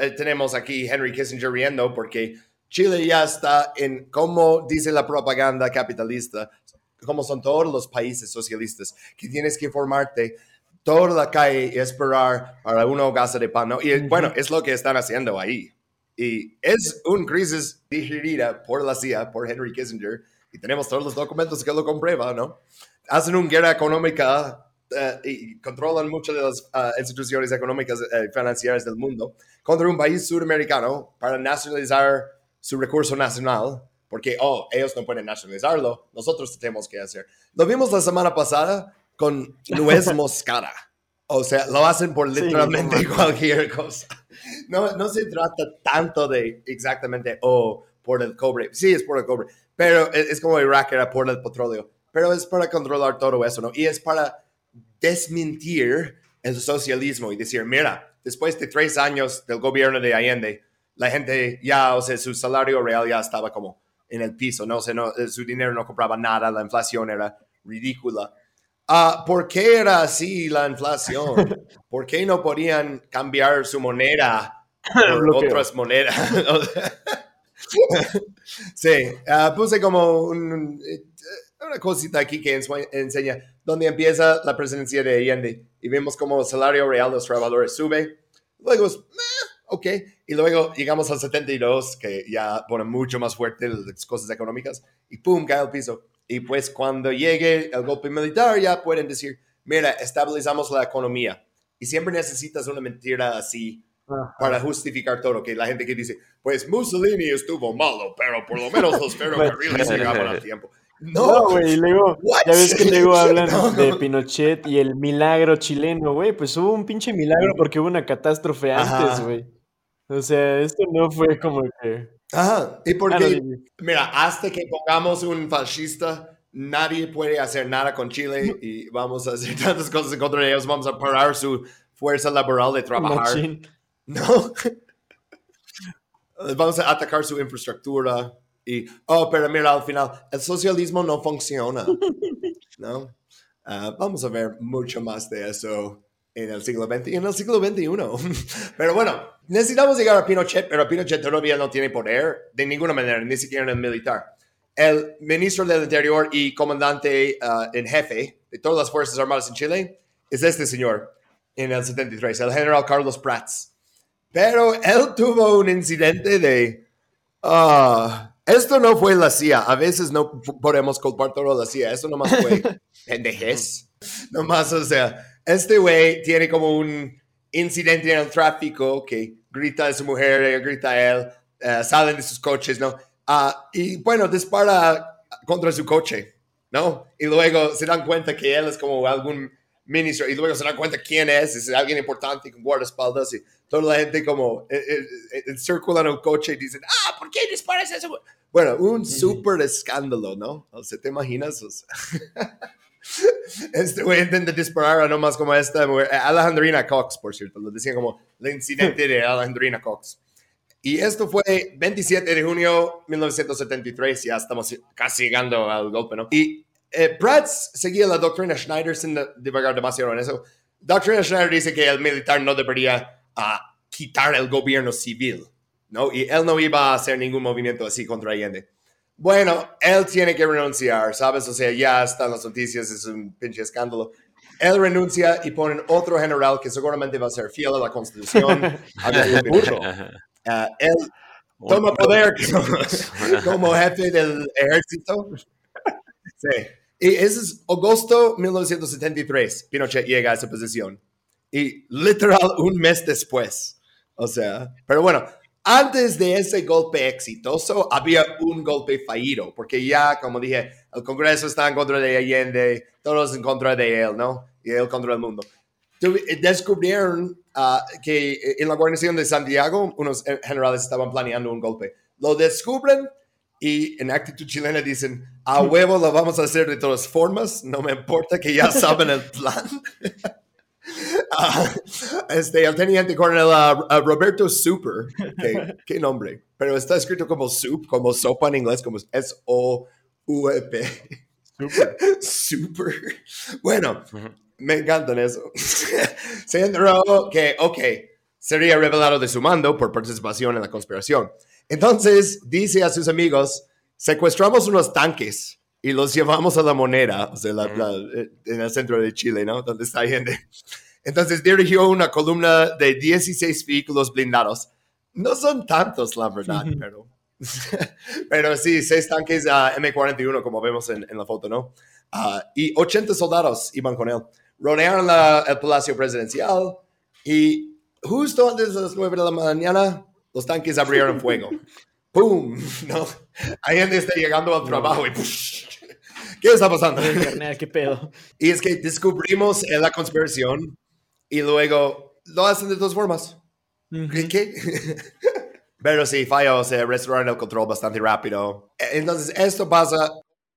eh, tenemos aquí Henry Kissinger riendo porque Chile ya está en, como dice la propaganda capitalista, como son todos los países socialistas, que tienes que formarte toda la calle y esperar para una hogaza de pan. ¿no? Y bueno, es lo que están haciendo ahí. Y es una crisis digerida por la CIA, por Henry Kissinger, y tenemos todos los documentos que lo comprueban, ¿no? Hacen una guerra económica eh, y controlan muchas de las ah, instituciones económicas y financieras del mundo contra un país sudamericano para nacionalizar su recurso nacional, porque, oh, ellos no pueden nacionalizarlo, nosotros tenemos que hacer. Lo vimos la semana pasada con nuez moscada. O sea, lo hacen por Sí, literalmente mames. cualquier cosa. No, no se trata tanto de exactamente, oh, por el cobre. Sí, es por el cobre, pero es, es como Irak era por el petróleo. Pero es para controlar todo eso, ¿no? Y es para desmentir el socialismo y decir, mira, después de tres años del gobierno de Allende, la gente ya, o sea, su salario real ya estaba como en el piso, ¿no? O sea, no, eh, su dinero no compraba nada, la inflación era ridícula. Ah, ¿Por qué era así la inflación? ¿Por qué no podían cambiar su moneda por otras monedas? Sí, ah, puse como un- eh, una cosita aquí que enseña dónde empieza la presidencia de Allende y vemos como el salario real de los trabajadores sube. Luego es, "Meh, ok, y luego llegamos al 72, que ya pone mucho más fuerte las cosas económicas, y pum, cae al piso. Y pues cuando llegue el golpe militar ya pueden decir, mira, estabilizamos la economía. Y siempre necesitas una mentira así Ajá. para justificar todo, que la gente que dice, pues Mussolini estuvo malo, pero por lo menos los ferrocarriles llegaban a tiempo. No, No, güey, y luego, What? ya ves que luego hablan No. de Pinochet y el milagro chileno, güey, pues hubo un pinche milagro porque hubo una catástrofe Ajá. antes, güey. O sea, esto no fue como que... Ajá, y porque, Ah, dime. mira, hasta que pongamos un fascista, nadie puede hacer nada con Chile y vamos a hacer tantas cosas en contra de ellos, vamos a parar su fuerza laboral de trabajar. Machín. No. Vamos a atacar su infraestructura y, oh, pero mira, al final, el socialismo no funciona. ¿No? Ah, vamos a ver mucho más de eso en el siglo XX y en el siglo XXI. Pero bueno, necesitamos llegar a Pinochet, pero Pinochet todavía no tiene poder de ninguna manera, ni siquiera en el militar. El ministro del Interior y comandante ah, en jefe de todas las Fuerzas Armadas en Chile es este señor en el 73, el general Carlos Prats. Pero él tuvo un incidente de... ah, Esto no fue la CIA. A veces no podemos culpar todo a la CIA. Esto nomás fue pendejez. Nomás, o sea, este güey tiene como un incidente en el tráfico que grita a su mujer, ella grita a él, eh, salen de sus coches, ¿no? Ah, y bueno, dispara contra su coche, ¿no? Y luego se dan cuenta que él es como algún ministro y luego se dan cuenta quién es, es alguien importante con guardaespaldas y toda la gente como eh, eh, eh, el coche y dicen, ah, ¿por qué disparas eso? Bueno, un súper escándalo, ¿no? O sea, ¿te imaginas? O sea, este güey intenta disparar a nomás como esta Alejandrina Cox, por cierto, lo decían como el incidente de Alejandrina Cox. Y esto fue 27 de junio de 1973, ya estamos casi llegando al golpe, ¿no? Y eh, Prats seguía la doctrina Schneider sin divagar demasiado en eso. Doctrina Schneider dice que el militar no debería ah, quitar el gobierno civil, ¿no? Y él no iba a hacer ningún movimiento así contra Allende. Bueno, él tiene que renunciar, ¿sabes? O sea, ya están las noticias, es un pinche escándalo. Él renuncia y ponen otro general que seguramente va a ser fiel a la Constitución. Habla de burro. Ah, él toma poder como jefe del ejército. Sí. Y ese es agosto 1973. Pinochet llega a esa posición. Y literal un mes después. O sea, pero bueno, antes de ese golpe exitoso había un golpe fallido, porque ya, como dije, el Congreso está en contra de Allende, todos en contra de él, ¿no? Y él contra el mundo. Tuvi- Descubrieron ah, que en la guarnición de Santiago unos eh, generales estaban planeando un golpe. Lo descubren y en actitud chilena dicen, a huevo lo vamos a hacer de todas formas, no me importa que ya saben el plan. Ah, este, el teniente coronel Roberto Super, que- qué nombre, pero está escrito como soup, como sopa en inglés, como S-O-U-E-P. Super. Bueno, me encantan eso. Se enteró que, ok, sería revelado de su mando por participación en la conspiración. Entonces dice a sus amigos, secuestramos unos tanques y los llevamos a la moneda, o sea, la- la- eh, en el centro de Chile, ¿no? Donde está Allende. Entonces dirigió una columna de 16 vehículos blindados. No son tantos, la verdad, pero... pero sí, seis tanques ah, M41, como vemos en, en la foto, ¿no? Ah, y 80 soldados iban con él. Rodearon la- el Palacio Presidencial y justo antes de las 9 de la mañana, los tanques abrieron fuego. ¡Pum! ¿No? Allende está llegando al trabajo y ¡push! ¿Qué está pasando? Qué pedo. Y es que descubrimos la conspiración y luego lo hacen de todas formas. ¿Qué? qué? Pero sí, falló, se restauraron el control bastante rápido. Eh, Entonces, esto pasa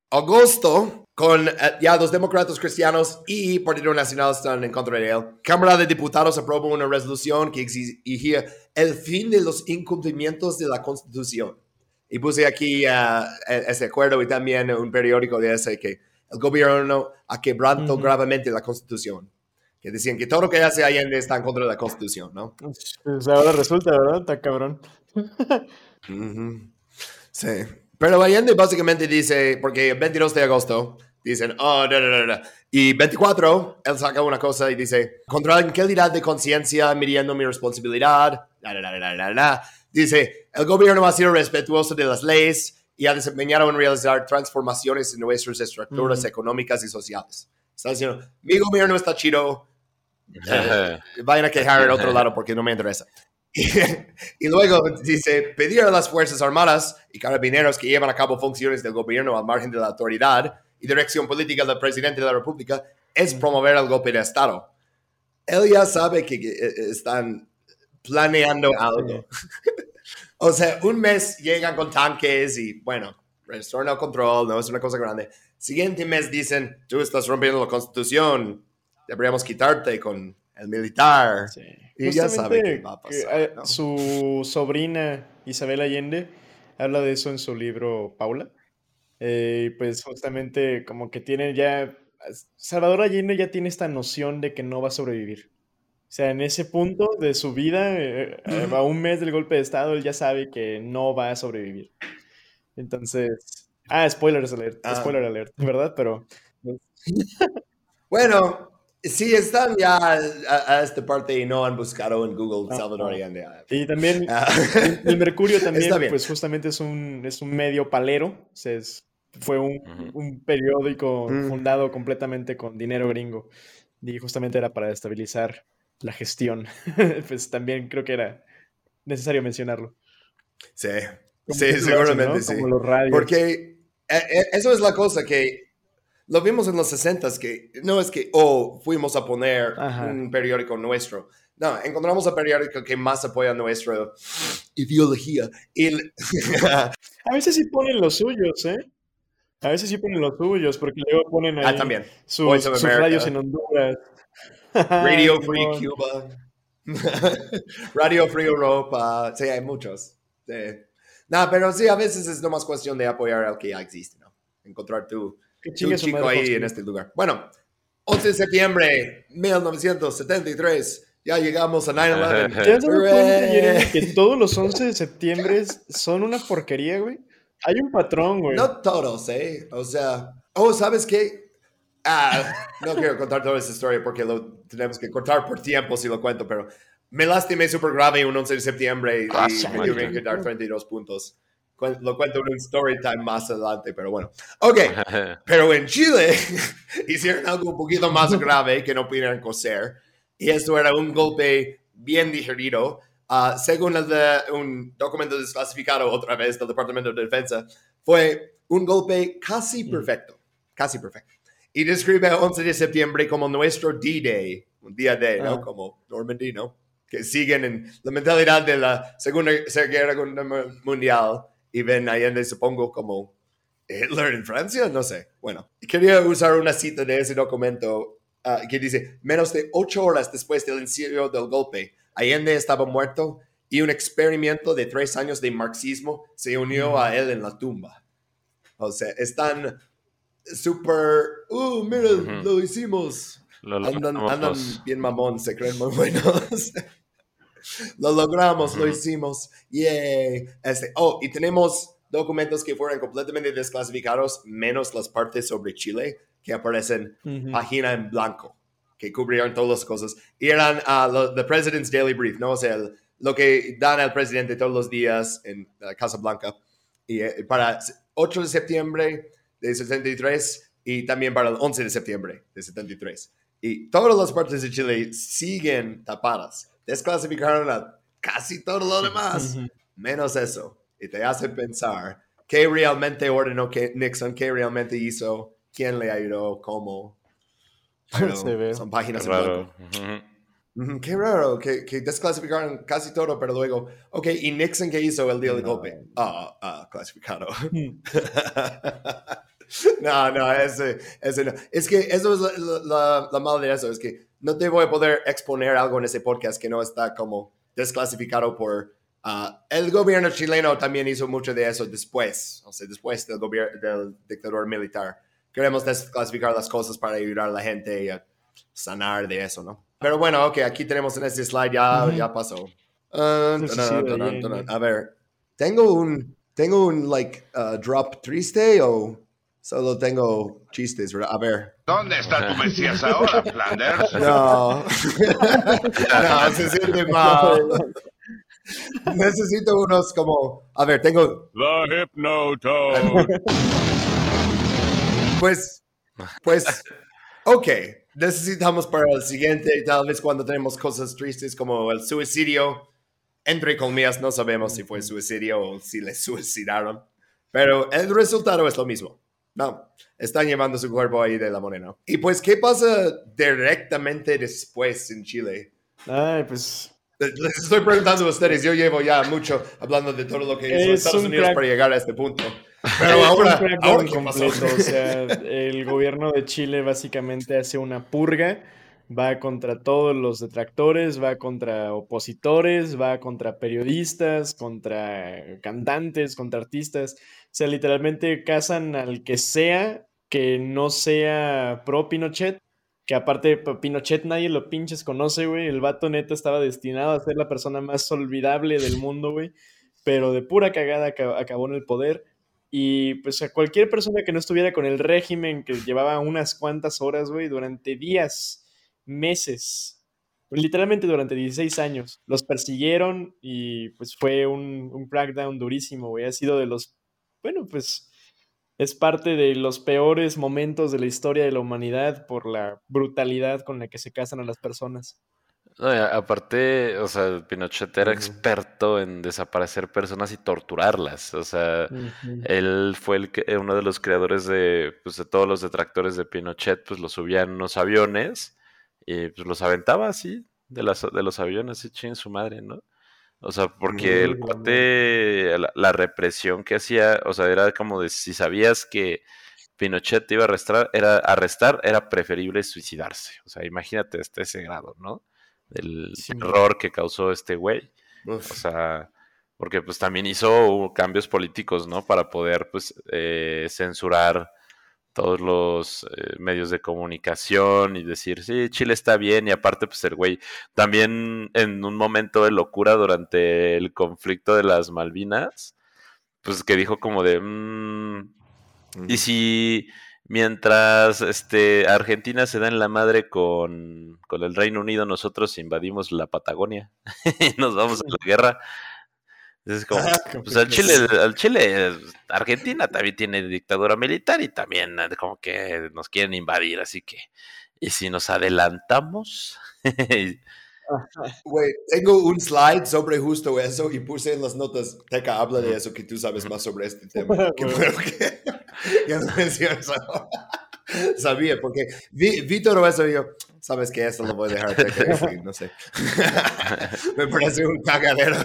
agosto con eh, ya los demócratas cristianos y Partido Nacional están en contra de él. Cámara de Diputados aprobó una resolución que exigía el fin de los incumplimientos de la Constitución. Y puse aquí e- ese acuerdo y también un periódico de ese que el gobierno ha quebrado Ujú. gravemente la Constitución. Que decían que todo lo que hace Allende está en contra de la Constitución, ¿no? Pues ahora resulta, ¿verdad? Está cabrón. Ujú. Sí. Pero Allende básicamente dice, porque el 22 de agosto dicen, oh, da, da, da. y 24, él saca una cosa y dice, contra la tranquilidad de conciencia, midiendo mi responsabilidad, da, da, da, da, da, da. dice, el gobierno ha sido respetuoso de las leyes y ha desempeñado en realizar transformaciones en nuestras estructuras económicas y sociales. Está diciendo, mi gobierno está chido, vayan a quejar en otro lado porque no me interesa. Y, y luego dice, pedir a las Fuerzas Armadas y carabineros que llevan a cabo funciones del gobierno al margen de la autoridad y dirección política del presidente de la República es promover el golpe de Estado. Él ya sabe que, que, eh, están planeando algo. o sea, un mes llegan con tanques y, bueno, restauran el control, no es una cosa grande. Siguiente mes dicen, tú estás rompiendo la constitución, deberíamos quitarte con el militar. Sí. Y ya sabe Justamente qué va a que, pasar, eh, ¿no? Su sobrina Isabel Allende habla de eso en su libro Paula. Eh, pues justamente como que tiene ya... Salvador Allende ya tiene esta noción de que no va a sobrevivir. O sea, en ese punto de su vida, eh, eh, a un mes del golpe de Estado, él ya sabe que no va a sobrevivir. Entonces... Ah, spoilers alert, Ah. spoiler alert, ¿verdad? Pero... Bueno, Sí, están ya a, a esta parte y no han buscado en Google Ah, Salvador ah. Allende. Y también Ah. el, el Mercurio también, pues justamente es un, es un medio palero. O sea, es- fue un, un periódico Mm. fundado completamente con dinero gringo. Y justamente era para estabilizar la gestión. pues también creo que era necesario mencionarlo. Sí, Como sí, hacen, seguramente ¿no? sí. Como los radios. Porque eh, eh, eso es la cosa que lo vimos en los 60 que no es que, oh, fuimos a poner Ajá. un periódico nuestro. No, encontramos el periódico que más apoya nuestra ideología. Y A veces sí ponen los suyos, ¿eh? A veces sí ponen los suyos, porque luego ponen ahí ah, también. sus, sus radios en Honduras. Radio. Free Cuba. Radio Free Europa. Sí, hay muchos. Sí. No, pero sí, a veces es nomás cuestión de apoyar al que ya existe, ¿no? Encontrar tu, Chingue su chico ahí en este lugar. Bueno, 11 de septiembre 1973. Ya llegamos a 9-11. ¿Te has dado cuenta, Hooray. Jeremy, que todos los 11 de septiembre son una porquería, güey? Hay un patrón, güey. No todos, ¿eh? O sea, oh, ¿sabes qué? Ah, no quiero contar toda esa historia porque lo tenemos que cortar por tiempo si lo cuento, pero me lastimé súper grave un 11 de septiembre y, Ah, y su me tuvieron que dar 32 puntos. Lo cuento en un story time más adelante, pero bueno. Ok, pero en Chile hicieron algo un poquito más grave que no pudieron coser. Y esto era un golpe bien digerido. Ah, según el de un documento desclasificado otra vez del Departamento de Defensa, fue un golpe casi perfecto. Casi perfecto. Y describe el 11 de septiembre como nuestro D-Day, un día D, ¿no? Ah. Como Normandy, ¿no? Que siguen en la mentalidad de la Segunda Guerra Mundial y ven Allende, supongo, como Hitler en Francia, no sé. Bueno, quería usar una cita de ese documento ah, que dice, menos de ocho horas después del inicio del golpe, Allende estaba muerto y un experimento de tres años de marxismo se unió a él en la tumba. O sea, están súper, uh, mira, Ujú. lo hicimos. Lo Andan, andan bien mamón, se creen muy buenos. lo logramos, lo hicimos. Yay. Este, oh, y tenemos documentos que fueron completamente desclasificados, menos las partes sobre Chile que aparecen Ujú. página en blanco, que cubrieron todas las cosas. Y eran ah, lo- The President's Daily Brief, ¿no? O sea, el- lo que dan al presidente todos los días en la Casa Blanca. Y eh, para 8 de septiembre de 73 y también para el 11 de septiembre de 73. Y todas las partes de Chile siguen tapadas. Desclasificaron a casi todo lo demás, menos eso. Y te hace pensar qué realmente ordenó que Nixon, qué realmente hizo, quién le ayudó, cómo. Pero Se ve. son páginas Raro. Ujú, Qué raro que, que desclasificaron casi todo, pero luego, ok, ¿y Nixon qué hizo el día del No. golpe? Ah, ah, clasificado. No, no, ese, ese no. Es que eso es la, la, la- la mala de eso, es que no te voy a poder exponer algo en ese podcast que no está como desclasificado por... ah, el gobierno chileno también hizo mucho de eso después, o sea, después del, del dictador militar. Queremos desclasificar las cosas para ayudar a la gente a sanar de eso, ¿no? Pero bueno, ok, aquí tenemos en este slide, ya, Ujú. ya pasó. Ah, tanan, bien, tanan. bien. A ver, tengo un, tengo un, like, uh, drop triste o solo tengo chistes, ¿verdad? A ver. ¿Dónde está tu Mesías ahora, Flanders? No. no, se siente mal. Necesito unos como, a ver, tengo, The Hypnotoad. pues, pues, ok. Necesitamos para el siguiente, tal vez cuando tenemos cosas tristes como el suicidio. Entre comillas, no sabemos si fue suicidio o si le suicidaron. Pero el resultado es lo mismo. No, están llevando su cuerpo ahí de la morena. Y pues, ¿qué pasa directamente después en Chile? Ay, pues. Les estoy preguntando a ustedes, yo llevo ya mucho hablando de todo lo que hizo Es Estados un Unidos crack. para llegar a este punto. Pero es ahora, ahora ¿qué pasó? completo. O sea, el gobierno de Chile básicamente hace una purga. Va contra todos los detractores, va contra opositores, va contra periodistas, contra cantantes, contra artistas. Sea, literalmente cazan al que sea que no sea pro Pinochet. Que aparte, Pinochet nadie lo pinches conoce, güey. El vato neta estaba destinado a ser la persona más olvidable del mundo, güey. Pero de pura cagada aca- acabó en el poder. Y pues a cualquier persona que no estuviera con el régimen que llevaba unas cuantas horas, güey, durante días meses, literalmente durante 16 años. Los persiguieron y pues fue un, un crackdown durísimo, güey. Ha sido de los, bueno, pues es parte de los peores momentos de la historia de la humanidad por la brutalidad con la que se casan a las personas. No, aparte, o sea, Pinochet era experto en desaparecer personas y torturarlas. O sea, él fue el que, uno de los creadores de, pues, de todos los detractores de Pinochet, pues los subía en unos aviones y pues los aventaba así de, las, de los aviones, así ching su madre, ¿no? O sea, porque el cuate, la, la represión que hacía, o sea, era como de si sabías que Pinochet te iba a arrestar, era, arrestar, era preferible suicidarse. O sea, imagínate hasta ese grado, ¿no? Del Sí. terror que causó este güey. Uf. O sea, porque pues también hizo cambios políticos, ¿no? Para poder pues eh, censurar todos los eh, medios de comunicación y decir, sí, Chile está bien y aparte pues el güey también en un momento de locura durante el conflicto de las Malvinas, pues que dijo como de, "Mm, y si mientras este, Argentina se da en la madre con, con el Reino Unido, nosotros invadimos la Patagonia y nos vamos a la guerra. Es como, pues al Chile, al Chile, Argentina también tiene dictadura militar y también eh, como que nos quieren invadir, así que, y si nos adelantamos, Güey, tengo un slide sobre justo eso y puse en las notas, Teca, habla de eso, que tú sabes más sobre este tema. Qué bueno que ya lo mencionas ahora. Sabía, porque vi, vi todo eso y yo, sabes que eso lo voy a dejar Teca, no sé. Me parece un cagadero.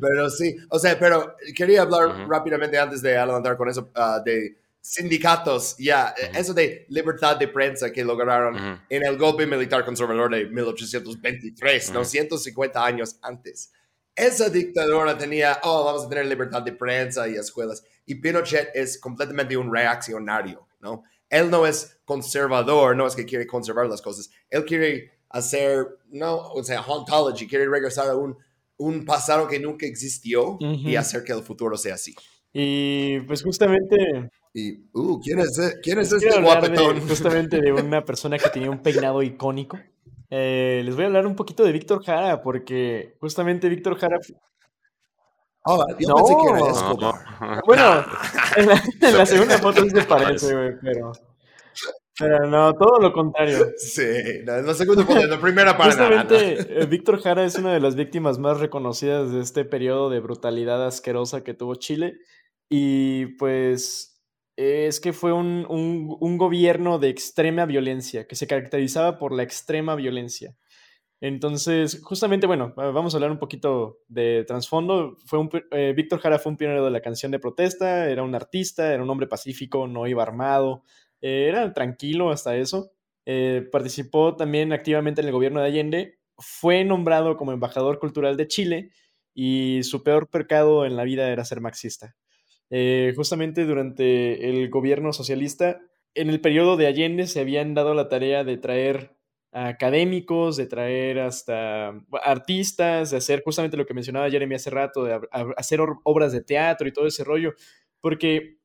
Pero sí, o sea, pero quería hablar Ujú. rápidamente antes de adelantar con eso ah, de sindicatos, ya, Ujú. eso de libertad de prensa que lograron Ujú. en el golpe militar conservador de 1823, ¿no? Ujú. 150 años antes. Esa dictadura tenía, oh, vamos a tener libertad de prensa y escuelas. Y Pinochet es completamente un reaccionario, ¿no? Él no es conservador, no es que quiere conservar las cosas. Él quiere hacer, no, o sea, hauntology, quiere regresar a un, un pasado que nunca existió y Ujú. hacer que el futuro sea así. Y pues justamente Y, uh, ¿quién es, e- quién es este hablar de- guapetón? justamente de una persona que tenía un peinado icónico. Eh, les voy a hablar un poquito de Víctor Jara, porque justamente Víctor Jara. Oh, yo No. pensé que era No, Escobar. Bueno, en la, en la segunda foto sí se parece, güey, pero. Pero no, todo lo contrario. Sí, no, la segunda foto, en la primera para nada. Justamente, Víctor Jara es una de las víctimas más reconocidas de este periodo de brutalidad asquerosa que tuvo Chile. Y pues es que fue un, un- un gobierno de extrema violencia, que se caracterizaba por la extrema violencia. Entonces, justamente, bueno, va- vamos a hablar un poquito de trasfondo. Fue un eh, Víctor Jara fue un pionero de la canción de protesta, era un artista, era un hombre pacífico, no iba armado, eh, era tranquilo hasta eso. Eh, participó también activamente en el gobierno de Allende, fue nombrado como embajador cultural de Chile y su peor pecado en la vida era ser marxista. Eh, justamente durante el gobierno socialista, en el periodo de Allende se habían dado la tarea de traer a académicos, de traer hasta artistas, de hacer justamente lo que mencionaba Jeremy hace rato, de hacer obras de teatro y todo ese rollo, porque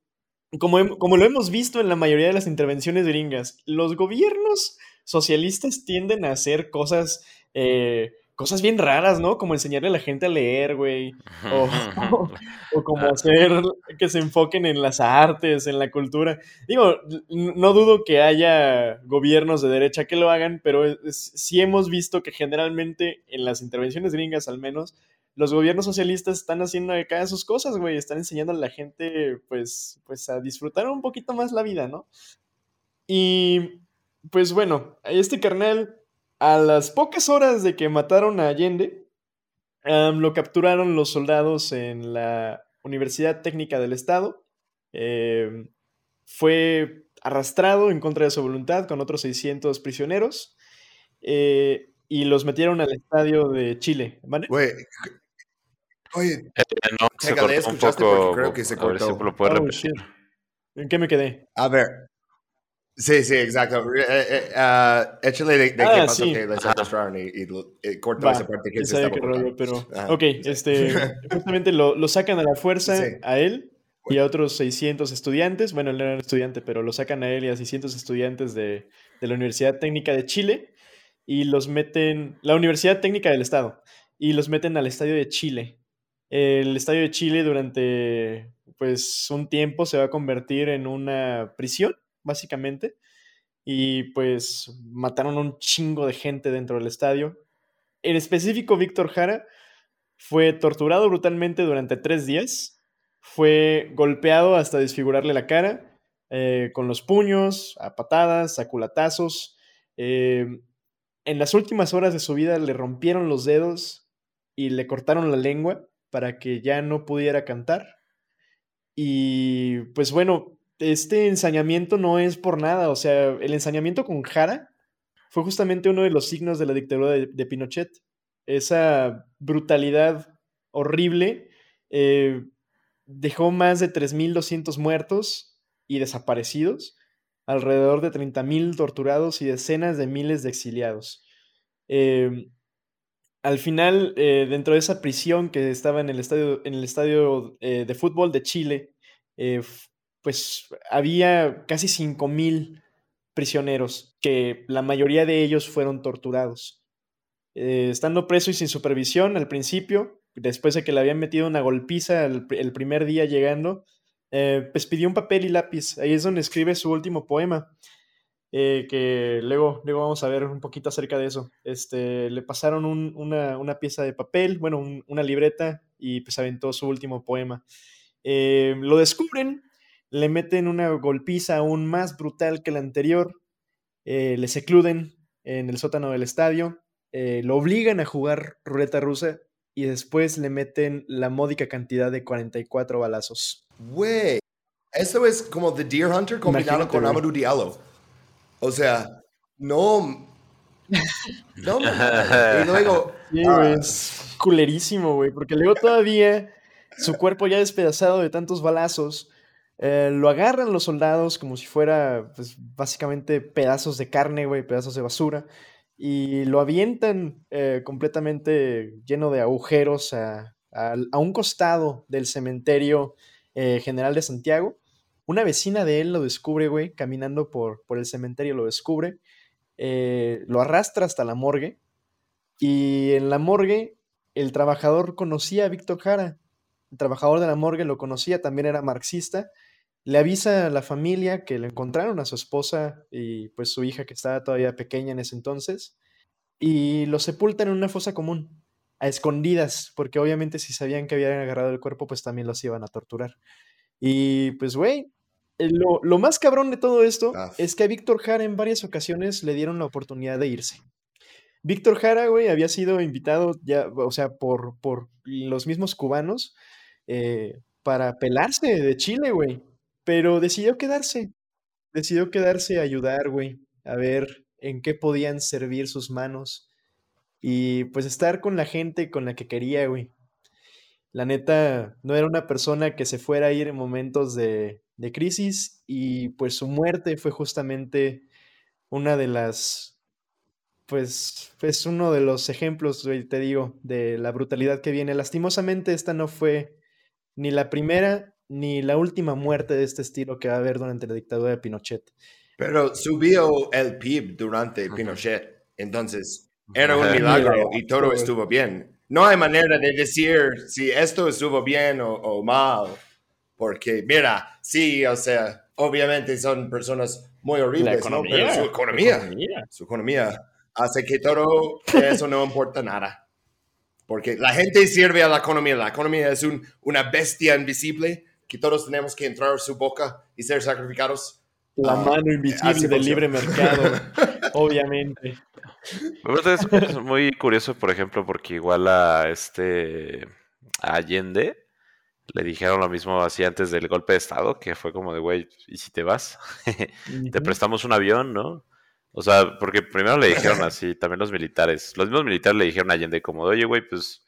como, como lo hemos visto en la mayoría de las intervenciones gringas, los gobiernos socialistas tienden a hacer cosas, eh, cosas bien raras, ¿no? Como enseñarle a la gente a leer, güey. O, o como Ah. hacer que se enfoquen en las artes, en la cultura. Digo, no dudo que haya gobiernos de derecha que lo hagan, pero es- sí hemos visto que generalmente en las intervenciones gringas al menos, los gobiernos socialistas están haciendo acá sus cosas, güey, están enseñando a la gente pues, pues a disfrutar un poquito más la vida, ¿no? Y pues bueno, este carnal, a las pocas horas de que mataron a Allende, lo capturaron los soldados en la Universidad Técnica del Estado. em, fue arrastrado en contra de su voluntad con otros 600 prisioneros eh, y los metieron al estadio de Chile. ¿vale? Güey, oye, Eh, no, se cortó un poco. Porque creo que se a ver si cortó. lo puede Oh, repetir. shit. ¿En qué me quedé? a ver. Sí, sí, exacto. Eh, eh, ah, échale de, de Ah, qué pasó sí. que les Ajá. secuestraron y, y lo- eh, cortó esa parte que se estaba rollo, pero... Ajá. Ok, este, justamente lo, lo sacan a la fuerza Sí. a él y a otros 600 estudiantes. Bueno, él no era estudiante, pero lo sacan a él y a 600 estudiantes de, de la Universidad Técnica de Chile y los meten, la Universidad Técnica del Estado, y los meten al Estadio de Chile. El Estadio de Chile durante pues un tiempo se va a convertir en una prisión, básicamente, y pues mataron un chingo de gente dentro del estadio. En específico, Víctor Jara fue torturado brutalmente durante tres días, fue golpeado hasta desfigurarle la cara, eh, con los puños, a patadas, a culatazos. Eh, en las últimas horas de su vida le rompieron los dedos y le cortaron la lengua para que ya no pudiera cantar. Y pues bueno, este ensañamiento no es por nada, o sea, el ensañamiento con Jara fue justamente uno de los signos de la dictadura de, Pinochet. Esa brutalidad horrible eh, dejó más de 3.200 muertos y desaparecidos, alrededor de 30.000 torturados y decenas de miles de exiliados. Eh, al final, eh, dentro de esa prisión que estaba en el estadio, en el estadio eh, de fútbol de Chile, eh, pues había casi 5.000 prisioneros, que la mayoría de ellos fueron torturados. estando preso y sin supervisión al principio, después de que le habían metido una golpiza el, el primer día llegando, pues pidió un papel y lápiz. Ahí es donde escribe su último poema. Eh, que luego, luego vamos a ver un poquito acerca de eso. Este, le pasaron una, pieza de papel, bueno, una libreta, y pues aventó su último poema. Eh, lo descubren, le meten una golpiza aún más brutal que la anterior, eh, le secluden en el sótano del estadio, lo obligan a jugar ruleta rusa y después le meten la módica cantidad de 44 balazos. Güey, eso es como The Deer Hunter combinado con Amadou Diallo. O sea, no. No, y luego. Ah, es culerísimo, güey, porque luego todavía su cuerpo ya despedazado de tantos balazos. Eh, lo agarran los soldados como si fuera, pues, básicamente pedazos de carne, güey, pedazos de basura, y lo avientan eh, completamente lleno de agujeros a, un costado del cementerio eh, general de Santiago. Una vecina de él lo descubre, güey, caminando por, por el cementerio, lo descubre, eh, lo arrastra hasta la morgue y en la morgue el trabajador conocía a Víctor Jara, el trabajador de la morgue lo conocía, también era marxista, le avisa a la familia que le encontraron a su esposa y pues su hija que estaba todavía pequeña en ese entonces y lo sepultan en una fosa común, a escondidas, porque obviamente si sabían que habían agarrado el cuerpo, pues también los iban a torturar. Y pues, güey, eh, lo, más cabrón de todo esto es que a Víctor Jara en varias ocasiones le dieron la oportunidad de irse. Víctor Jara, güey, había sido invitado ya, o sea, por, por los mismos cubanos eh, para pelarse de Chile, güey. Pero decidió quedarse. Decidió quedarse a ayudar, güey. A ver en qué podían servir sus manos. Y pues estar con la gente con la que quería, güey. La neta, no era una persona que se fuera a ir en momentos de, de crisis y pues su muerte fue justamente una de las, pues es uno de los ejemplos, te digo, de la brutalidad que viene. Lastimosamente esta no fue ni la primera ni la última muerte de este estilo que va a haber durante la dictadura de Pinochet. Pero subió el PIB durante Pinochet, entonces era un milagro y todo estuvo bien. No hay manera de decir si esto estuvo bien o, o mal porque mira, sí, o sea, obviamente son personas muy horribles, ¿no? Pero su economía, su economía hace que todo eso no importa nada. Porque la gente sirve a la economía. La economía es un, una bestia invisible que todos tenemos que entrar a su boca y ser sacrificados. La ah, mano invisible del libre mercado, obviamente. Es muy curioso, por ejemplo, porque igual a este Allende, le dijeron lo mismo así antes del golpe de Estado, que fue como de, güey, ¿y si te vas? te prestamos un avión, ¿no? O sea, porque primero le dijeron así, también los militares, los mismos militares le dijeron a Allende como, oye, güey, pues,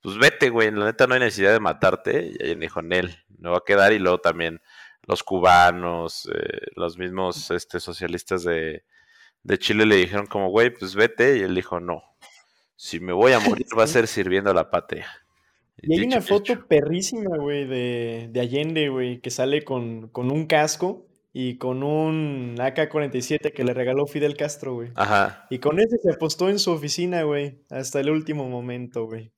pues vete, güey, la neta no hay necesidad de matarte. Y Allende dijo, Nel, no va a quedar. Y luego también los cubanos, eh, los mismos este, socialistas de, de Chile le dijeron como, güey, pues vete. Y él dijo, no, si me voy a morir va a ser sirviendo a la patria. Y hay una foto perrísima, güey, de, de Allende, güey, que sale con, con, un casco y con un AK-47 que le regaló Fidel Castro, güey. Ajá. Y con ese se apostó en su oficina, güey, hasta el último momento, güey.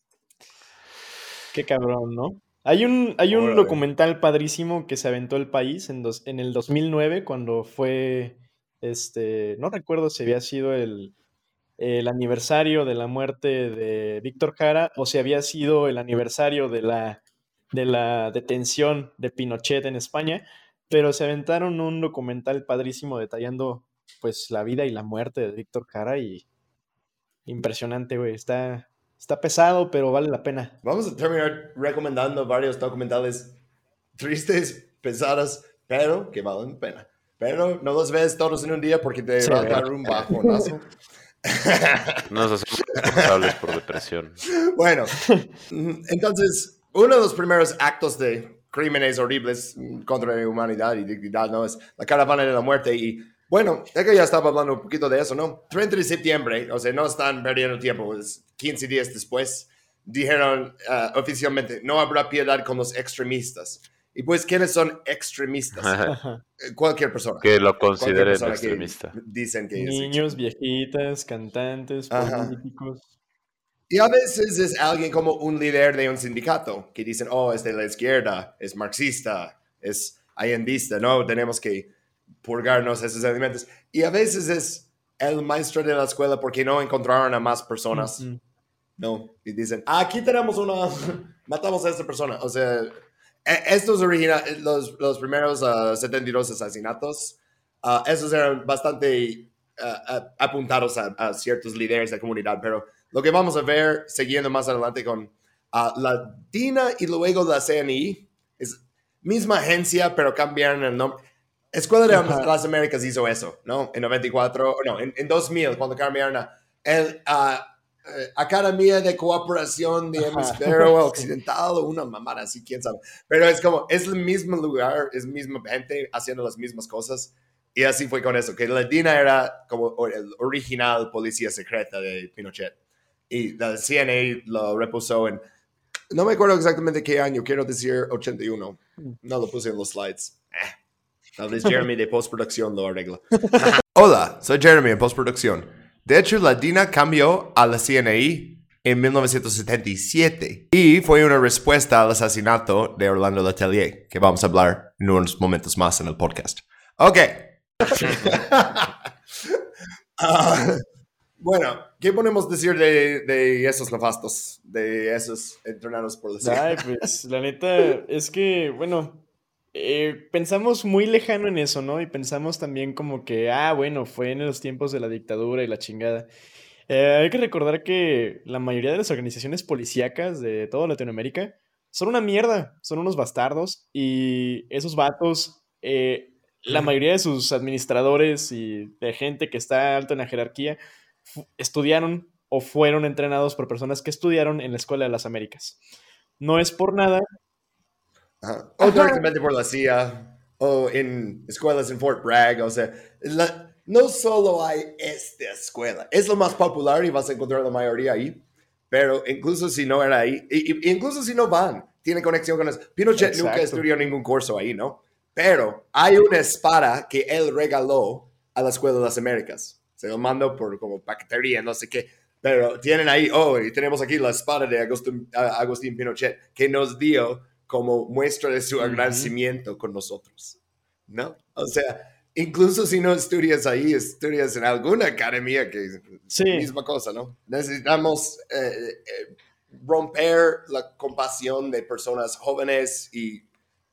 Qué cabrón, ¿no? Hay un, hay un Órale. documental padrísimo que se aventó el país en, dos- en el 2009 cuando fue, este, no recuerdo si había sido el, el aniversario de la muerte de Víctor Jara o si había sido el aniversario de la, de la detención de Pinochet en España, pero se aventaron un documental padrísimo detallando pues la vida y la muerte de Víctor Jara y impresionante, güey, está, está pesado, pero vale la pena. Vamos a terminar recomendando varios documentales tristes, pesados, pero que valen pena. Pero no los ves todos en un día porque te Sí, va a dar un bajonazo. Nos hacemos responsables por depresión. Bueno, entonces, uno de los primeros actos de crímenes horribles contra la humanidad y dignidad, ¿no? Es la caravana de la muerte. Y bueno, ya que ya estaba hablando un poquito de eso, ¿no? 30 de septiembre, o sea, no están perdiendo tiempo, es 15 días después, dijeron ah, oficialmente, no habrá piedad con los extremistas. Y pues, ¿quiénes son extremistas? Ajá. Eh, Cualquier persona. que lo consideren persona que extremista. Dicen que es Niños, viejitas, cantantes, Ajá. políticos. Y a veces es alguien como un líder de un sindicato que dicen, oh, es de la izquierda, es marxista, es allendista, no, tenemos que purgarnos esos elementos. Y a veces es el maestro de la escuela porque no encontraron a más personas, Ujú. ¿no? Y dicen, "Ah, aquí tenemos una, matamos a esta persona. O sea, estos original, los, los primeros ah, 72 asesinatos, ah, esos eran bastante ah, apuntados a, a ciertos líderes de comunidad, pero lo que vamos a ver siguiendo más adelante con la DINA y luego la CNI, es misma agencia, pero cambiaron el nombre. Escuela de Ajá. las Américas hizo eso, ¿no? En 94, no, en, en 2000, cuando cambiaron a el, Academia de Cooperación de. Hemisferio. Occidental o una mamada así, quién sabe. Pero es como, es el mismo lugar, es misma gente haciendo las mismas cosas. Y así fue con eso, que la DINA era como el original policía secreta de Pinochet. Y la CNA lo repuso en, no me acuerdo exactamente qué año, quiero decir 81. No lo puse en los slides. Eh, Tal vez Jeremy de postproducción lo arregla. Hola, soy Jeremy en postproducción. De hecho, la DINA cambió a la CNI en 1977 y fue una respuesta al asesinato de Orlando Letelier, que vamos a hablar en unos momentos más en el podcast. Ok. Ah, bueno, ¿qué podemos decir de, de esos nefastos, de esos entrenados por la CIA? Ay, pues la neta es que, bueno, eh, pensamos muy lejano en eso, ¿no? Y pensamos también como que, ah, bueno, fue en los tiempos de la dictadura y la chingada. Eh, hay que recordar que la mayoría de las organizaciones policíacas de toda Latinoamérica son una mierda, son unos bastardos y esos vatos, eh, la mayoría de sus administradores y de gente que está alto en la jerarquía estudiaron o fueron entrenados por personas que estudiaron en la Escuela de las Américas. No es por nada. Ajá. O directamente por la CIA, o en escuelas en Fort Bragg, o sea, la- no solo hay esta escuela, es lo más popular y vas a encontrar la mayoría ahí, pero incluso si no era ahí, y, y- incluso si no van, tiene conexión con eso. Pinochet nunca Exacto. estudió ningún curso ahí, ¿no? Pero hay una espada que él regaló a la Escuela de las Américas. Se lo mandó por como paquetería, no sé qué. Pero tienen ahí, oh, y tenemos aquí la espada de Agustín Pinochet, que nos dio como muestra de su Ujú. agradecimiento con nosotros, ¿no? O sea, incluso si no estudias ahí, estudias en alguna academia que Sí. misma cosa, ¿no? Necesitamos eh, eh, romper la compasión de personas jóvenes y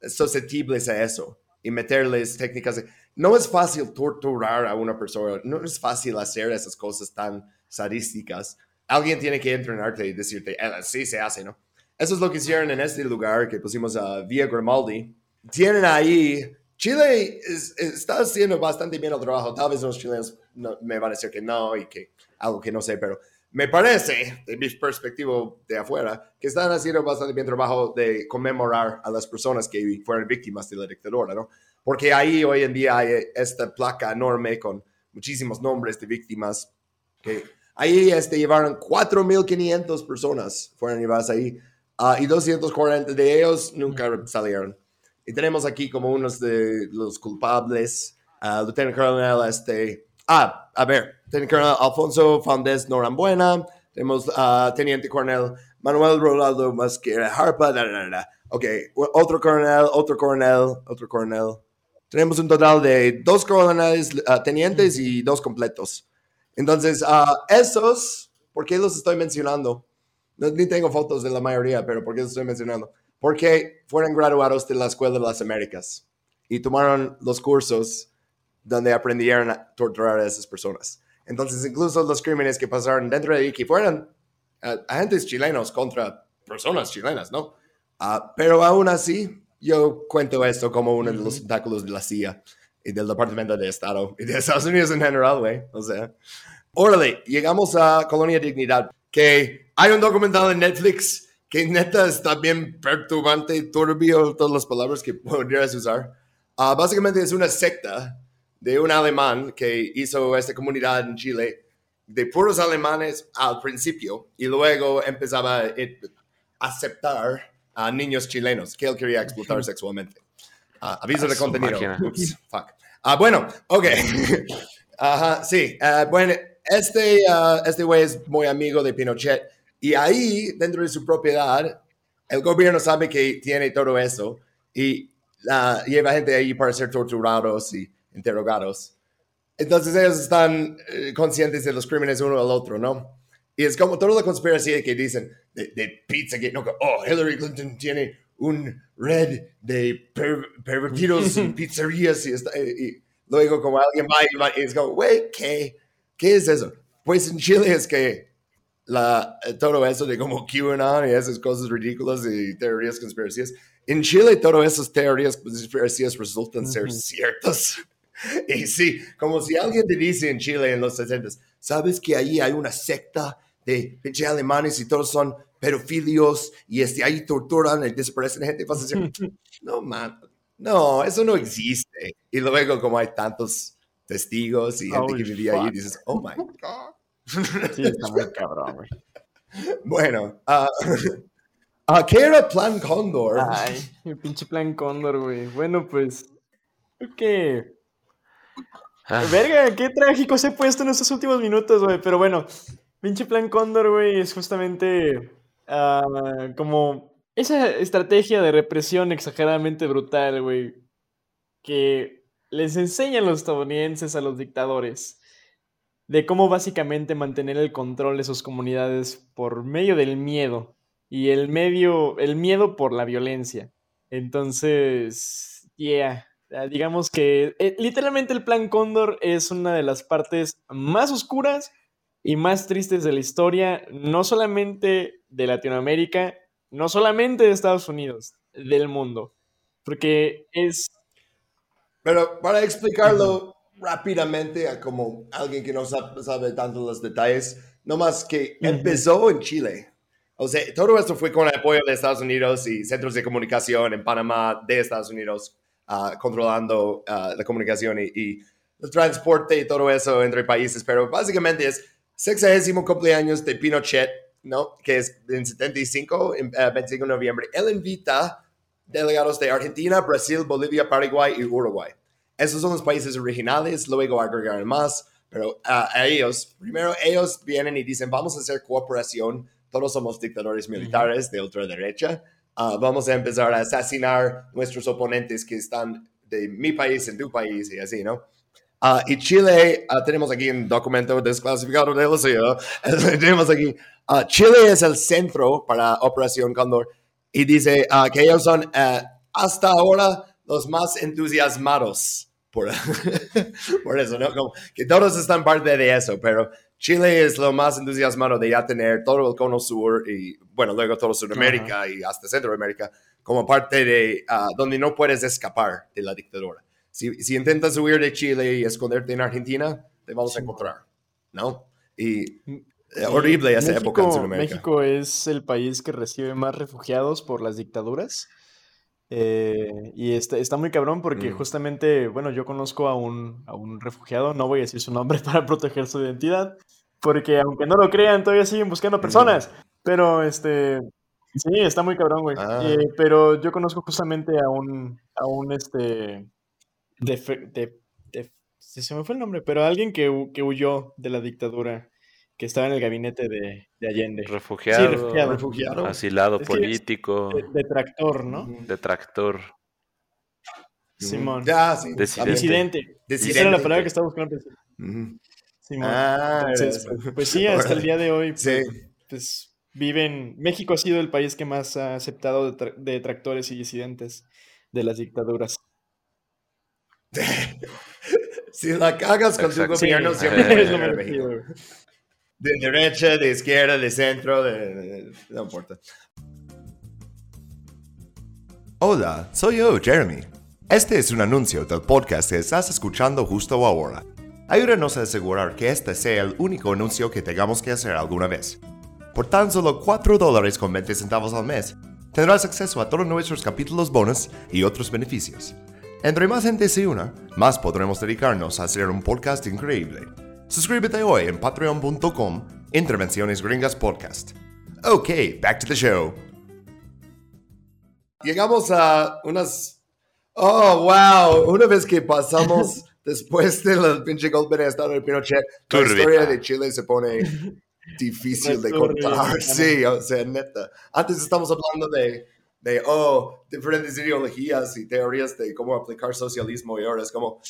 susceptibles a eso y meterles técnicas. No es fácil torturar a una persona, no es fácil hacer esas cosas tan sadísticas. Alguien tiene que entrenarte y decirte, "Eh, así se hace, ¿no? Eso es lo que hicieron en este lugar que pusimos a Vía Grimaldi. Tienen ahí, Chile es- está haciendo bastante bien el trabajo. Tal vez los chilenos no- me van a decir que no y que algo que no sé, pero me parece, de mi perspectiva de afuera, que están haciendo bastante bien trabajo de conmemorar a las personas que fueron víctimas de la dictadura, ¿no? Porque ahí hoy en día hay esta placa enorme con muchísimos nombres de víctimas que ahí este, llevaron 4.500 personas fueron llevadas ahí ah, y 240 de ellos nunca salieron. Y tenemos aquí como unos de los culpables. Uh, Lieutenant Colonel, este... Ah, a ver, Lieutenant Colonel Alfonso Fandés Norambuena. Tenemos uh, Teniente Coronel Manuel Rolando Masquera Harpa. Da, da, da. Ok, otro coronel, otro coronel, otro coronel. Tenemos un total de dos coroneles, uh, tenientes y dos completos. Entonces, uh, esos, ¿por qué los estoy mencionando? No, ni tengo fotos de la mayoría, pero ¿por qué estoy mencionando? Porque fueron graduados de la Escuela de las Américas y tomaron los cursos donde aprendieron a torturar a esas personas. Entonces, incluso los crímenes que pasaron dentro de aquí fueron uh, agentes chilenos contra personas chilenas, ¿no? Uh, pero aún así, yo cuento esto como uno de los tentáculos de la CIA y del Departamento de Estado y de Estados Unidos en general, güey. O sea, órale, llegamos a Colonia Dignidad, que hay un documental en Netflix que neta está bien perturbante, turbio, todas las palabras que podrías usar. Uh, básicamente es una secta de un alemán que hizo esta comunidad en Chile de puros alemanes al principio y luego empezaba a aceptar a niños chilenos que él quería explotar sexualmente. Uh, aviso de contenido. Ups, fuck. Uh, bueno, ok. Ajá, sí. Bueno, este uh, este güey es muy amigo de Pinochet y ahí, dentro de su propiedad, el gobierno sabe que tiene todo eso y uh, lleva gente ahí para ser torturados y interrogados. Entonces ellos están eh, conscientes de los crímenes uno al otro, ¿no? Y es como toda la conspiración que dicen de, de Pizzagate, ¿no? Oh, Hillary Clinton tiene un red de per, pervertidos en pizzerías y, está, y, luego como alguien va y, va y es como, güey, ¿qué? ¿Qué es eso? Pues en Chile es que la, todo eso de como QAnon y esas cosas ridículas y teorías conspiraciones, en Chile todas esas teorías conspiraciones resultan uh -huh. ser ciertas. Y sí, como si alguien te dice en Chile en los 60, ¿sabes que ahí hay una secta de pinche alemanes y todos son pedofilios y este, ahí torturan y desaparecen gente? Vas a decir, no, man, no, eso no existe. Y luego como hay tantos testigos y gente que vivía ahí, dices, oh my God. Sí, está muy cabrón, güey. Bueno, ah, ¿qué era Plan Condor? Ay, el pinche plan Cóndor, güey. Bueno, pues. Que. Ah, Verga, qué trágico se ha puesto en estos últimos minutos, güey. Pero bueno, pinche plan Cóndor, güey, es justamente. como. Esa estrategia de represión exageradamente brutal, güey. Que les enseñan los estadounidenses a los dictadores. De cómo básicamente mantener el control de sus comunidades por medio del miedo. Y el medio. El miedo por la violencia. Entonces. Yeah. Ah, Digamos que eh, literalmente el plan Cóndor es una de las partes más oscuras y más tristes de la historia, no solamente de Latinoamérica, no solamente de Estados Unidos, del mundo. Porque es... Pero para explicarlo rápidamente a como alguien que no sabe, sabe tanto los detalles, no más que Ujú. empezó en Chile. O sea, todo esto fue con el apoyo de Estados Unidos y centros de comunicación en Panamá de Estados Unidos, ah, controlando ah, la comunicación y, y el transporte y todo eso entre países. Pero básicamente es sexagésimo cumpleaños de Pinochet, ¿no? Que es en 75, en, eh, 25 de noviembre. Él invita delegados de Argentina, Brasil, Bolivia, Paraguay y Uruguay. Esos son los países originales, luego agregaron más, pero ah, a ellos, primero ellos vienen y dicen, vamos a hacer cooperación, todos somos dictadores militares de ultraderecha, ah, vamos a empezar a asesinar nuestros oponentes que están de mi país en tu país y así, ¿no? Ah, y Chile, tenemos aquí un documento desclasificado de la CIA, tenemos aquí, Chile es el centro para Operación Condor y dice ah, que ellos son ah, hasta ahora los más entusiasmados por, por eso, ¿no? Como que todos están parte de eso, pero Chile es lo más entusiasmado de ya tener todo el cono sur y, bueno, luego todo Sudamérica y hasta Centroamérica como parte de ah, donde no puedes escapar de la dictadura. Si, si intentas huir de Chile y esconderte en Argentina, te vamos a encontrar, ¿no? Y eh, horrible esa México, época en Sudamérica. México es el país que recibe más refugiados por las dictaduras. Eh, y está, está muy cabrón porque Mm. justamente, bueno, yo conozco a un, a un refugiado, no voy a decir su nombre para proteger su identidad, porque aunque no lo crean, todavía siguen buscando personas. Pero este, Sí, está muy cabrón, güey. Ah. Eh, pero yo conozco justamente a un, a un este, de, de- de- se me fue el nombre, pero alguien que, que huyó de la dictadura, que estaba en el gabinete de, de Allende. Refugiado, refugiado. Refugiado. asilado Es político, De- Detractor, ¿no? detractor. Simón. Ya, sí. Disidente. Disidente. Esa era la palabra que estaba buscando. principio. Ujú. Simón. Ah, Entonces, pues sí, hasta el día de hoy, Sí. pues viven. México ha sido el país que más ha aceptado detra- detractores y disidentes de las dictaduras. Si la cagas con tu Exacto. gobierno, Sí, siempre es lo De derecha, de izquierda, de centro, de, de- no importa. Hola, soy yo, Jeremy. Este es un anuncio del podcast que estás escuchando justo ahora. Ayúdanos a asegurar que este sea el único anuncio que tengamos que hacer alguna vez. Por tan solo 4 dólares con 20 centavos al mes, tendrás acceso a todos nuestros capítulos bonus y otros beneficios. Entre más gente se una, más podremos dedicarnos a hacer un podcast increíble. Suscríbete hoy en patreon.com Intervenciones Gringas Podcast. Ok, back to the show. Llegamos a unas... Oh, wow. Una vez que pasamos después del pinche golpe de estado de Pinochet, la historia de Chile se pone difícil de contar. Sí, o sea, neta. Antes estamos hablando de, de, oh, diferentes ideologías y teorías de cómo aplicar socialismo y ahora es como,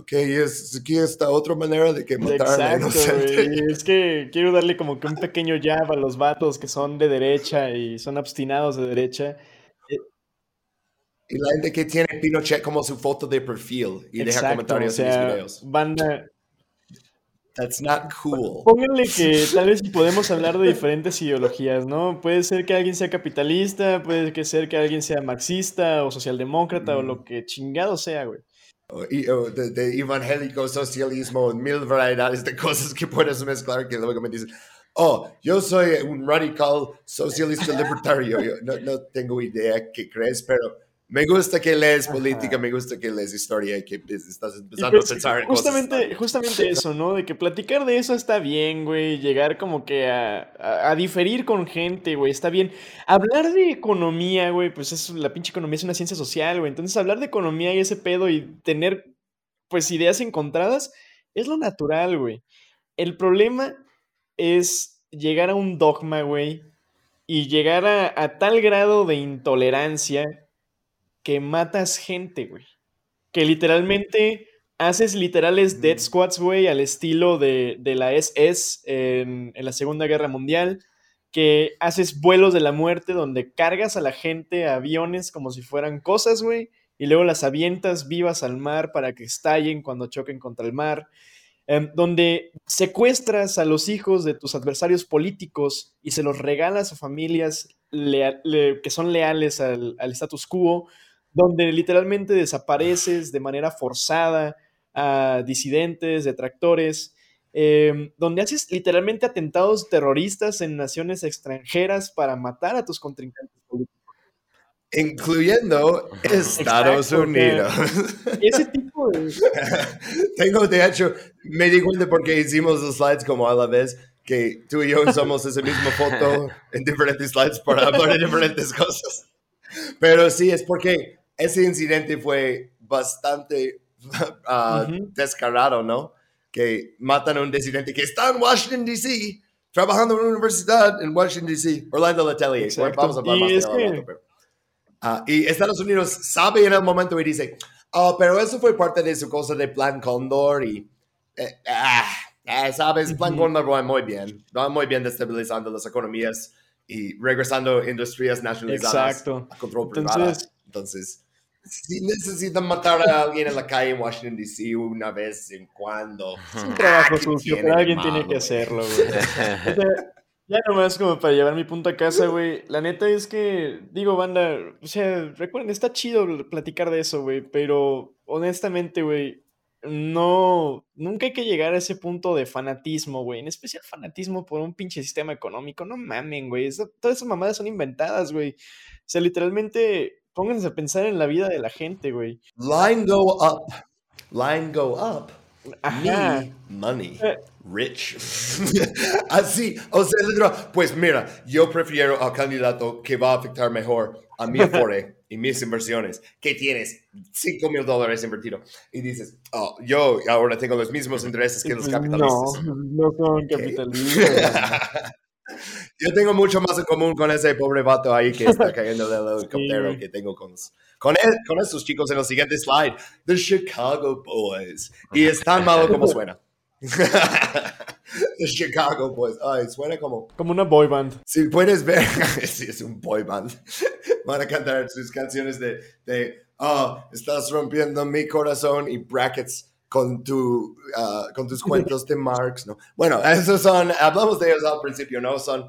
ok, es, aquí está otra manera de que matar a Exacto, inocente. Es que quiero darle como que un pequeño jab a los vatos que son de derecha y son obstinados de derecha. Y la gente que tiene Pinochet como su foto de perfil y deja comentarios o en mis videos. banda, That's not cool. Pónganle que tal vez podemos hablar de diferentes ideologías, ¿no? Puede ser que alguien sea capitalista, puede que ser que alguien sea marxista o socialdemócrata o Mm. lo que chingado sea, güey. O- y- o de, de evangélico, socialismo, mil variedades de cosas que puedes mezclar que luego me dicen, oh, yo soy un radical socialista libertario. Yo no, no tengo idea qué crees, pero me gusta que lees política, me gusta que lees historia y que estás empezando pues, a pensar en justamente, cosas. justamente eso, ¿no? De que platicar de eso está bien, güey. Llegar como que a, a- a diferir con gente, güey, está bien. Hablar de economía, güey, pues es, la pinche economía es una ciencia social, güey. Entonces hablar de economía y ese pedo y tener, pues, ideas encontradas es lo natural, güey. El problema es llegar a un dogma, güey, y llegar a, a tal grado de intolerancia que matas gente, güey. Que literalmente haces literales death squads, güey, al estilo de, de la SS en, en la Segunda Guerra Mundial. Que haces vuelos de la muerte donde cargas a la gente a aviones como si fueran cosas, güey. Y luego las avientas vivas al mar para que estallen cuando choquen contra el mar. Em, donde secuestras a los hijos de tus adversarios políticos y se los regalas a familias que son leales al, al status quo, donde literalmente desapareces de manera forzada a disidentes, detractores, em, donde haces literalmente atentados terroristas en naciones extranjeras para matar a tus contrincantes políticos. Incluyendo Estados Exacto, Unidos. Ese tipo de... Tengo, de hecho, me di cuenta porque hicimos los slides como a la vez, que tú y yo usamos esa misma foto en diferentes slides para hablar de diferentes cosas. Pero sí, es porque ese incidente fue bastante ah, Ujú. descarado, ¿no? Que matan a un disidente que está en Washington, D.C., trabajando en una universidad en Washington, D.C., Orlando Letelier. Exacto. Vamos a hablar Y más de es que- pero- Ah, y Estados Unidos sabe en el momento y dice, oh, pero eso fue parte de su cosa de Plan Condor y, eh, ah, eh, sabes, Plan Ujú. Condor va muy bien, va muy bien destabilizando las economías y regresando industrias nacionalizadas Exacto. a control privado. Entonces- Entonces, si necesitan matar a alguien en la calle en Washington, D.C. una vez en cuando, Es un trabajo ¿qué sucio, pero alguien tiene que hacerlo, güey. O sea, ya nomás como para llevar mi punto a casa, güey. La neta es que, digo, banda, o sea, recuerden, está chido platicar de eso, güey, pero honestamente, güey, no, nunca hay que llegar a ese punto de fanatismo, güey. En especial fanatismo por un pinche sistema económico. No mamen, güey. todas esas mamadas son inventadas, güey. O sea, literalmente, pónganse a pensar en la vida de la gente, güey. Line go up. Line go up. Ajá. Me, money, Eh. rich. Así, o sea, pues mira, yo prefiero al candidato que va a afectar mejor a mi afore y mis inversiones, que tienes 5 mil dólares invertido. Y dices, oh, yo ahora tengo los mismos intereses que los capitalistas. No, no son capitalistas. Yo tengo mucho más en común con ese pobre vato ahí que está cayendo del helicóptero Sí. que tengo con, con, él- con estos chicos en el siguiente slide. The Chicago Boys. Y es tan malo como suena. The Chicago Boys. Ay, suena como... Como una boy band. Si puedes ver, sí, es un boy band. Van a cantar sus canciones de, de "Ah, estás rompiendo mi corazón y brackets con, tu, ah, con tus cuentos de Marx, ¿no? Bueno, esos son, hablamos de ellos al principio, ¿no? Son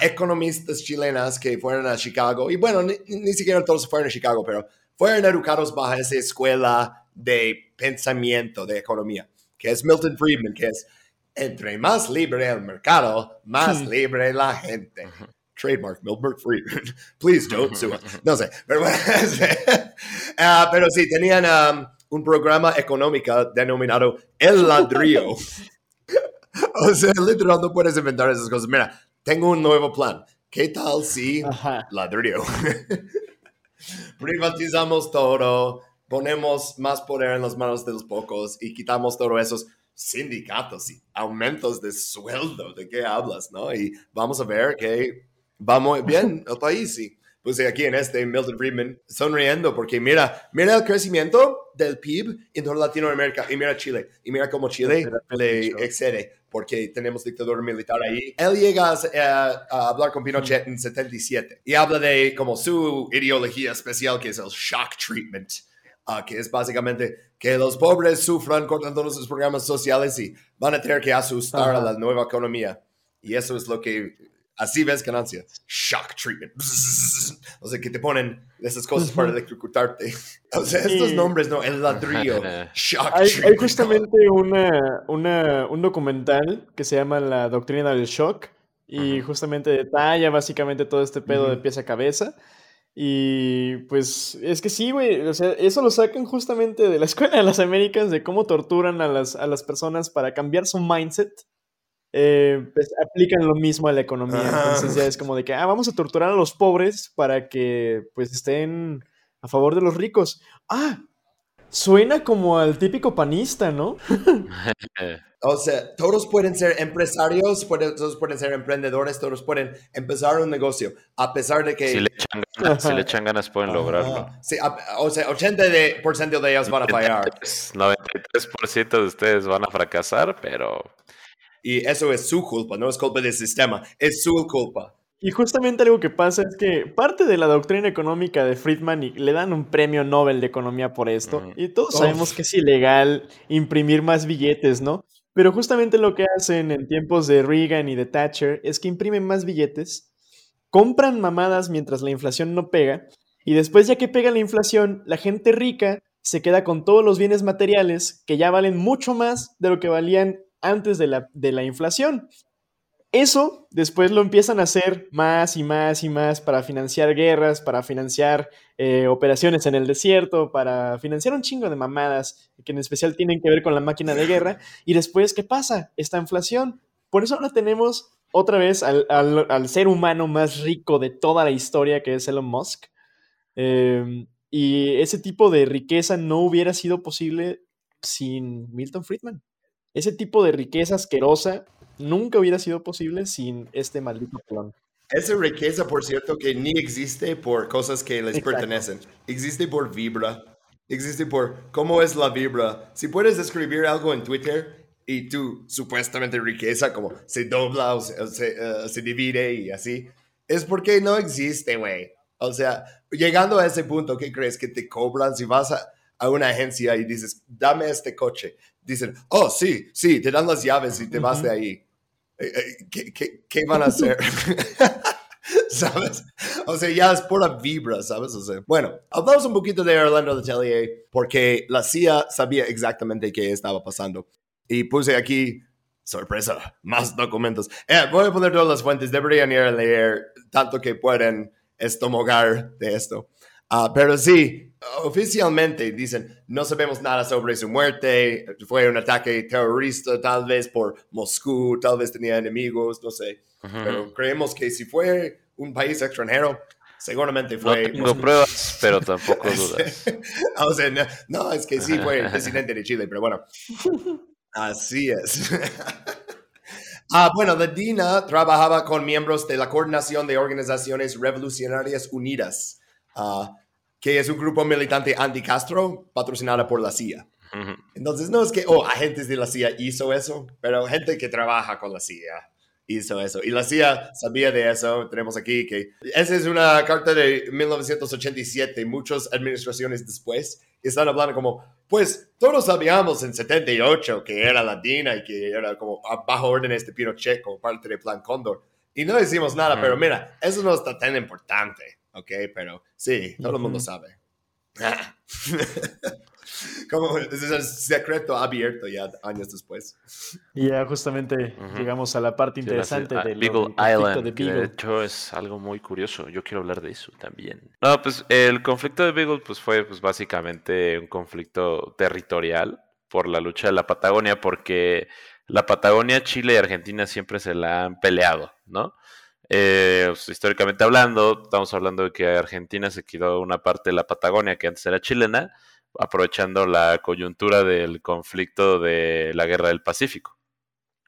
economistas chilenas que fueron a Chicago, y bueno, ni, ni siquiera todos fueron a Chicago, pero fueron educados bajo esa escuela de pensamiento, de economía, que es Milton Friedman, que es entre más libre el mercado, más libre la gente. Trademark Milton Friedman. Please don't sue us. No sé, pero bueno. Ah, pero sí, tenían um, un programa económico denominado El Ladrillo. o sea, literal, no puedes inventar esas cosas. Mira, tengo un nuevo plan. ¿Qué tal si Ajá. ladrillo? Privatizamos todo, ponemos más poder en las manos de los pocos y quitamos todos esos sindicatos y aumentos de sueldo. ¿De qué hablas, no? Y vamos a ver que va muy bien el país. Y puse aquí en este Milton Friedman sonriendo porque mira, mira el crecimiento del PIB en toda Latinoamérica y mira Chile. Y mira cómo Chile le excede porque tenemos dictadura militar ahí. Él llega a, a- a hablar con Pinochet en 77 y habla de como su ideología especial que es el shock treatment, ah, que es básicamente que los pobres sufran con todos sus programas sociales y van a tener que asustar a Ajá. la nueva economía. Y eso es lo que, así ves ganancia, shock treatment. O sea, que te ponen esas cosas para electrocutarte. O sea, estos Sí. nombres, ¿no? El ladrillo, shock Hay, hay treatment. justamente una, una- un documental que se llama La Doctrina del Shock y justamente detalla básicamente todo este pedo de Ujú. pies a cabeza. Y pues es que sí, güey, o sea, eso lo sacan justamente de la Escuela de las Américas, de cómo torturan a las, a las personas para cambiar su mindset. Eh, pues aplican lo mismo a la economía. Ajá. Entonces ya es como de que, ah, vamos a torturar a los pobres para que pues estén a favor de los ricos. Ah, suena como al típico panista, ¿no? O sea, todos pueden ser empresarios, pueden- todos pueden ser emprendedores, todos pueden empezar un negocio, a pesar de que... Si le echan ganas, si le echan ganas pueden lograrlo. Sí, a- o sea, 80% de, por ciento de ellos van a fallar. 93% de ustedes van a fracasar, pero Y eso es su culpa, no es culpa del sistema, es su culpa. Y justamente algo que pasa es que parte de la doctrina económica de Friedman y le dan un premio Nobel de Economía por esto. Y todos Uf. sabemos que es ilegal imprimir más billetes, ¿no? Pero justamente lo que hacen en tiempos de Reagan y de Thatcher es que imprimen más billetes, compran mamadas mientras la inflación no pega, y después ya que pega la inflación, la gente rica se queda con todos los bienes materiales que ya valen mucho más de lo que valían antes de la, de la inflación. Eso después lo empiezan a hacer más y más y más para financiar guerras, para financiar eh, operaciones en el desierto, para financiar un chingo de mamadas que en especial tienen que ver con la máquina de guerra. Y después, ¿qué pasa? Esta inflación. Por eso ahora tenemos otra vez al, al- al ser humano más rico de toda la historia, que es Elon Musk. Eh, y ese tipo de riqueza no hubiera sido posible sin Milton Friedman. Ese tipo de riqueza asquerosa nunca hubiera sido posible sin este maldito plan. Esa riqueza, por cierto, que ni existe por cosas que les Exacto. pertenecen. Existe por vibra. Existe por cómo es la vibra. Si puedes escribir algo en Twitter y tu supuestamente riqueza como se dobla o se, o se, eh, se divide y así, es porque no existe, güey. O sea, llegando a ese punto, ¿qué crees? Que te cobran si vas a, a una agencia y dices, dame este coche. Dicen, oh, sí, sí, te dan las llaves y te vas de ahí. Eh, eh, ¿Qué, qué, qué van a hacer? ¿Sabes? O sea, ya es pura vibra, ¿sabes? O sea, bueno, hablamos un poquito de Orlando Letelier porque la CIA sabía exactamente qué estaba pasando. Y puse aquí, sorpresa, más documentos. Eh, voy a poner todas las fuentes, deberían ir a leer tanto que pueden estomogar de esto. Ah, pero sí, oficialmente dicen, no sabemos nada sobre su muerte, fue un ataque terrorista tal vez por Moscú, tal vez tenía enemigos, no sé, pero creemos que si fue un país extranjero, seguramente No fue... tengo pruebas, pero tampoco dudas. o sea, no, no, es que sí fue el presidente de Chile, pero bueno, así es. Ah, bueno, la DINA trabajaba con miembros de la Coordinación de Organizaciones Revolucionarias Unidas, ah, que es un grupo militante anti-Castro patrocinada por la CIA. Entonces, no es que, oh, agentes de la CIA hizo eso, pero gente que trabaja con la CIA hizo eso. Y la CIA sabía de eso. Tenemos aquí que esa es una carta de 1987, muchas administraciones después están hablando como, pues todos sabíamos en 78 que era latina y que era como bajo órdenes de Pinochet como parte del Plan Cóndor. Y no decimos nada, pero mira, eso no está tan importante, ¿ok? Pero sí, todo el mundo sabe. como es el secreto abierto ya años después. Y ya justamente Ujú. llegamos a la parte Sí, la- interesante ah, del Beagle conflicto Island, de que de Beagle. hecho es algo muy curioso. Yo quiero hablar de eso también. No, pues el conflicto de Beagle pues, fue pues, básicamente un conflicto territorial por la lucha de la Patagonia, porque la Patagonia, Chile y Argentina siempre se la han peleado, ¿no? Eh, pues, históricamente hablando, estamos hablando de que Argentina se quedó una parte de la Patagonia que antes era chilena, aprovechando la coyuntura del conflicto de la guerra del Pacífico.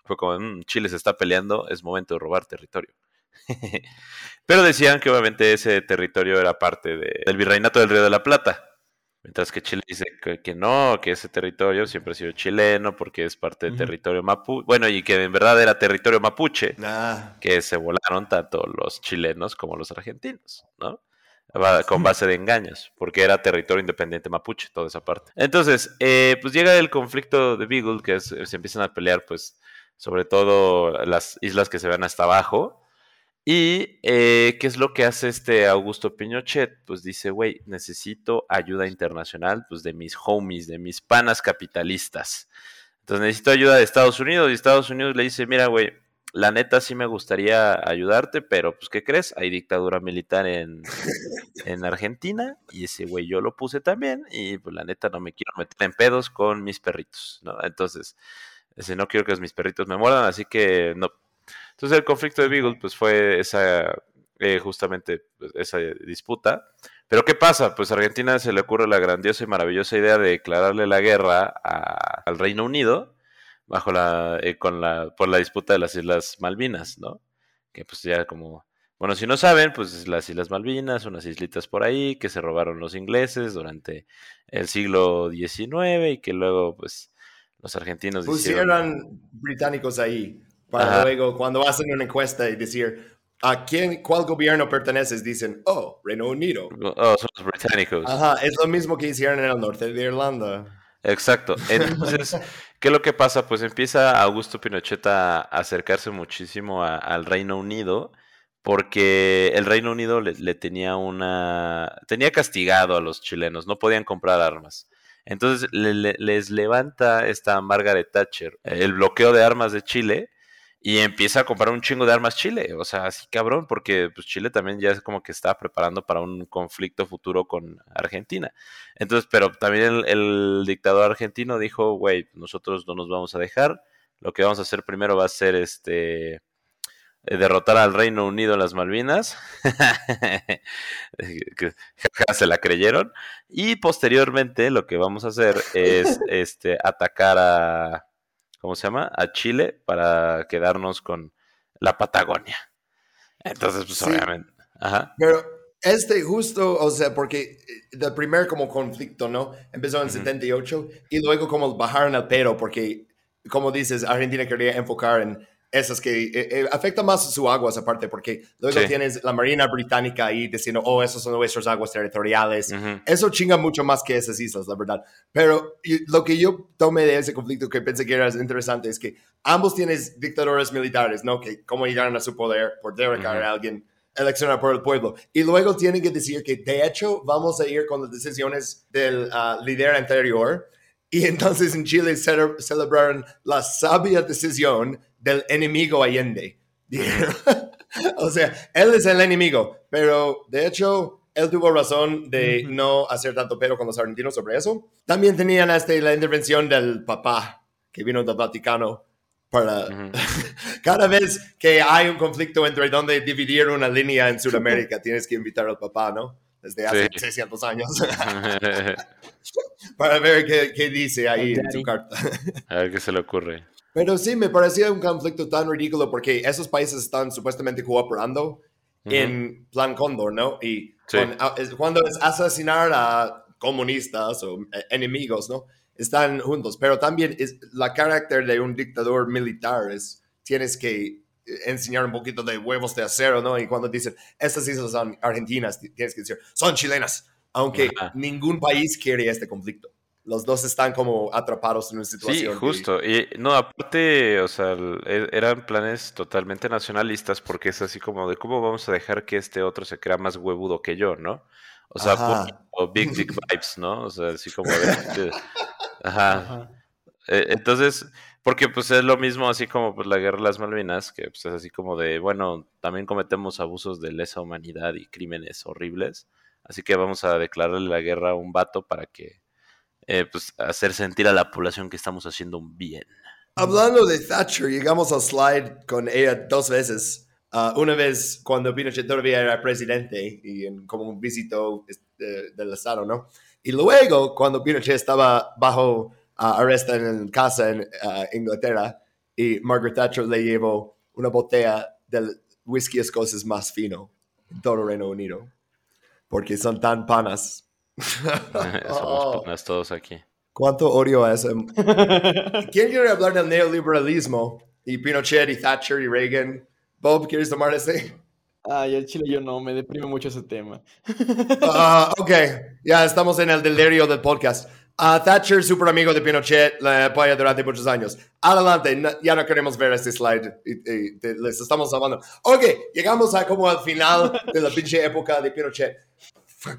Fue como, "Mm, Chile se está peleando, es momento de robar territorio. Pero decían que obviamente ese territorio era parte de- del virreinato del Río de la Plata. Mientras que Chile dice que, que no, que ese territorio siempre ha sido chileno porque es parte del territorio mapuche. Bueno, y que en verdad era territorio mapuche Nah. que se volaron tanto los chilenos como los argentinos, ¿no? Va- Con base de engaños, porque era territorio independiente mapuche, toda esa parte. Entonces, eh, pues llega el conflicto de Beagle, que es- se empiezan a pelear, pues, sobre todo las islas que se ven hasta abajo. Y, eh, ¿qué es lo que hace este Augusto Pinochet? Pues dice, güey, necesito ayuda internacional, pues, de mis homies, de mis panas capitalistas. Entonces necesito ayuda de Estados Unidos y Estados Unidos le dice, mira, güey, la neta sí me gustaría ayudarte, pero pues, ¿qué crees? Hay dictadura militar en, en Argentina y ese güey yo lo puse también y pues la neta no me quiero meter en pedos con mis perritos, ¿no? Entonces, ese, no quiero que mis perritos me muerdan, así que no. Entonces el conflicto de Beagle pues fue esa, eh, justamente pues, esa disputa. Pero ¿qué pasa? Pues a Argentina se le ocurre la grandiosa y maravillosa idea de declararle la guerra a- al Reino Unido bajo la, eh, con la, por la disputa de las Islas Malvinas, ¿no? Que pues ya como, bueno, si no saben, pues las Islas Malvinas, unas islitas por ahí que se robaron los ingleses durante el siglo XIX y que luego pues los argentinos hicieron... Pusieron británicos ahí para Ajá. luego, cuando hacen una encuesta y decir a quién, cuál gobierno perteneces, dicen, oh, Reino Unido. Oh, son los británicos. Ajá, es lo mismo que hicieron en el norte de Irlanda. Exacto. Entonces, ¿qué es lo que pasa? Pues empieza Augusto Pinochet a acercarse muchísimo a- al Reino Unido porque el Reino Unido le, le tenía una... tenía castigado a los chilenos, no podían comprar armas. Entonces le- le- les levanta esta Margaret Thatcher el bloqueo de armas de Chile y empieza a comprar un chingo de armas Chile. O sea, así cabrón, porque pues, Chile también ya es como que está preparando para un conflicto futuro con Argentina. Entonces, pero también el, el dictador argentino dijo, güey, nosotros no nos vamos a dejar. Lo que vamos a hacer primero va a ser este eh, derrotar al Reino Unido en las Malvinas. Se la creyeron. Y posteriormente lo que vamos a hacer es este atacar a ¿cómo se llama? a Chile para quedarnos con la Patagonia. Entonces, pues Sí. obviamente. Ajá. Pero este justo, o sea, porque el primer como conflicto, ¿no? Empezó en Ujú. 78 y luego como bajaron al pero porque, como dices, Argentina quería enfocar en esas que eh, eh, afecta más sus aguas aparte porque luego Sí. tienes la Marina Británica ahí diciendo, oh, esas son nuestras aguas territoriales. Ujú. Eso chinga mucho más que esas islas, la verdad. Pero y- lo que yo tomé de ese conflicto que pensé que era interesante es que ambos tienes dictadores militares, ¿no? Que cómo llegaron a su poder por derrocar Ujú. a alguien eleccionado por el pueblo. Y luego tienen que decir que de hecho vamos a ir con las decisiones del ah, líder anterior. Y entonces en Chile cele- celebraron la sabia decisión del enemigo Allende. O sea, él es el enemigo, pero de hecho él tuvo razón de no hacer tanto pero con los argentinos sobre eso. También tenían este, la intervención del papá que vino del Vaticano para cada vez que hay un conflicto entre dónde dividir una línea en Sudamérica, tienes que invitar al papá, ¿no? Desde hace Sí. 600 años para ver qué, qué dice ahí en su carta. A ver qué se le ocurre. Pero sí, me parecía un conflicto tan ridículo porque esos países están supuestamente cooperando en Plan Cóndor, ¿no? Y Sí. con- a- es- cuando es asesinar a comunistas o eh, enemigos, ¿no? Están juntos, pero también es la carácter de un dictador militar es tienes que eh, enseñar un poquito de huevos de acero, ¿no? Y cuando dicen, estas islas son argentinas, ti- tienes que decir, son chilenas, aunque Ajá. ningún país quiere este conflicto. Los dos están como atrapados en una Sí, situación. que- justo. Y no, aparte, o sea, el- e- eran planes totalmente nacionalistas porque es así como de cómo vamos a dejar que este otro se crea más huevudo que yo, ¿no? O sea, puro big dick vibes, ¿no? O sea, así como de... de- Ajá. Ajá. Eh, entonces, porque pues es lo mismo así como pues la guerra de las Malvinas, que pues es así como de, bueno, también cometemos abusos de lesa humanidad y crímenes horribles, así que vamos a declararle la guerra a un vato para que, eh, pues, hacer sentir a la población que estamos haciendo un bien. Hablando de Thatcher, llegamos al slide con ella dos veces. Ah, una vez cuando Pinochet todavía era presidente y en, como un visito este, del Estado, ¿no? Y luego cuando Pinochet estaba bajo ah, arresto en casa en ah, Inglaterra y Margaret Thatcher le llevó una botella del whisky escocés más fino en todo Reino Unido. Porque son tan panas. Somos Oh, todos aquí. ¿Cuánto odio a ese ¿Quién quiere hablar del neoliberalismo? Y Pinochet y Thatcher y Reagan. Bob, ¿quieres tomar este? Ay, el chile yo no, me deprime mucho ese tema. Ah, ok, ya estamos en el delirio del podcast. Ah, Thatcher, super amigo de Pinochet, la apoya durante muchos años. Adelante, no- ya no queremos ver este slide. y- y te- les estamos hablando. Ok, llegamos a como al final de la pinche época de Pinochet.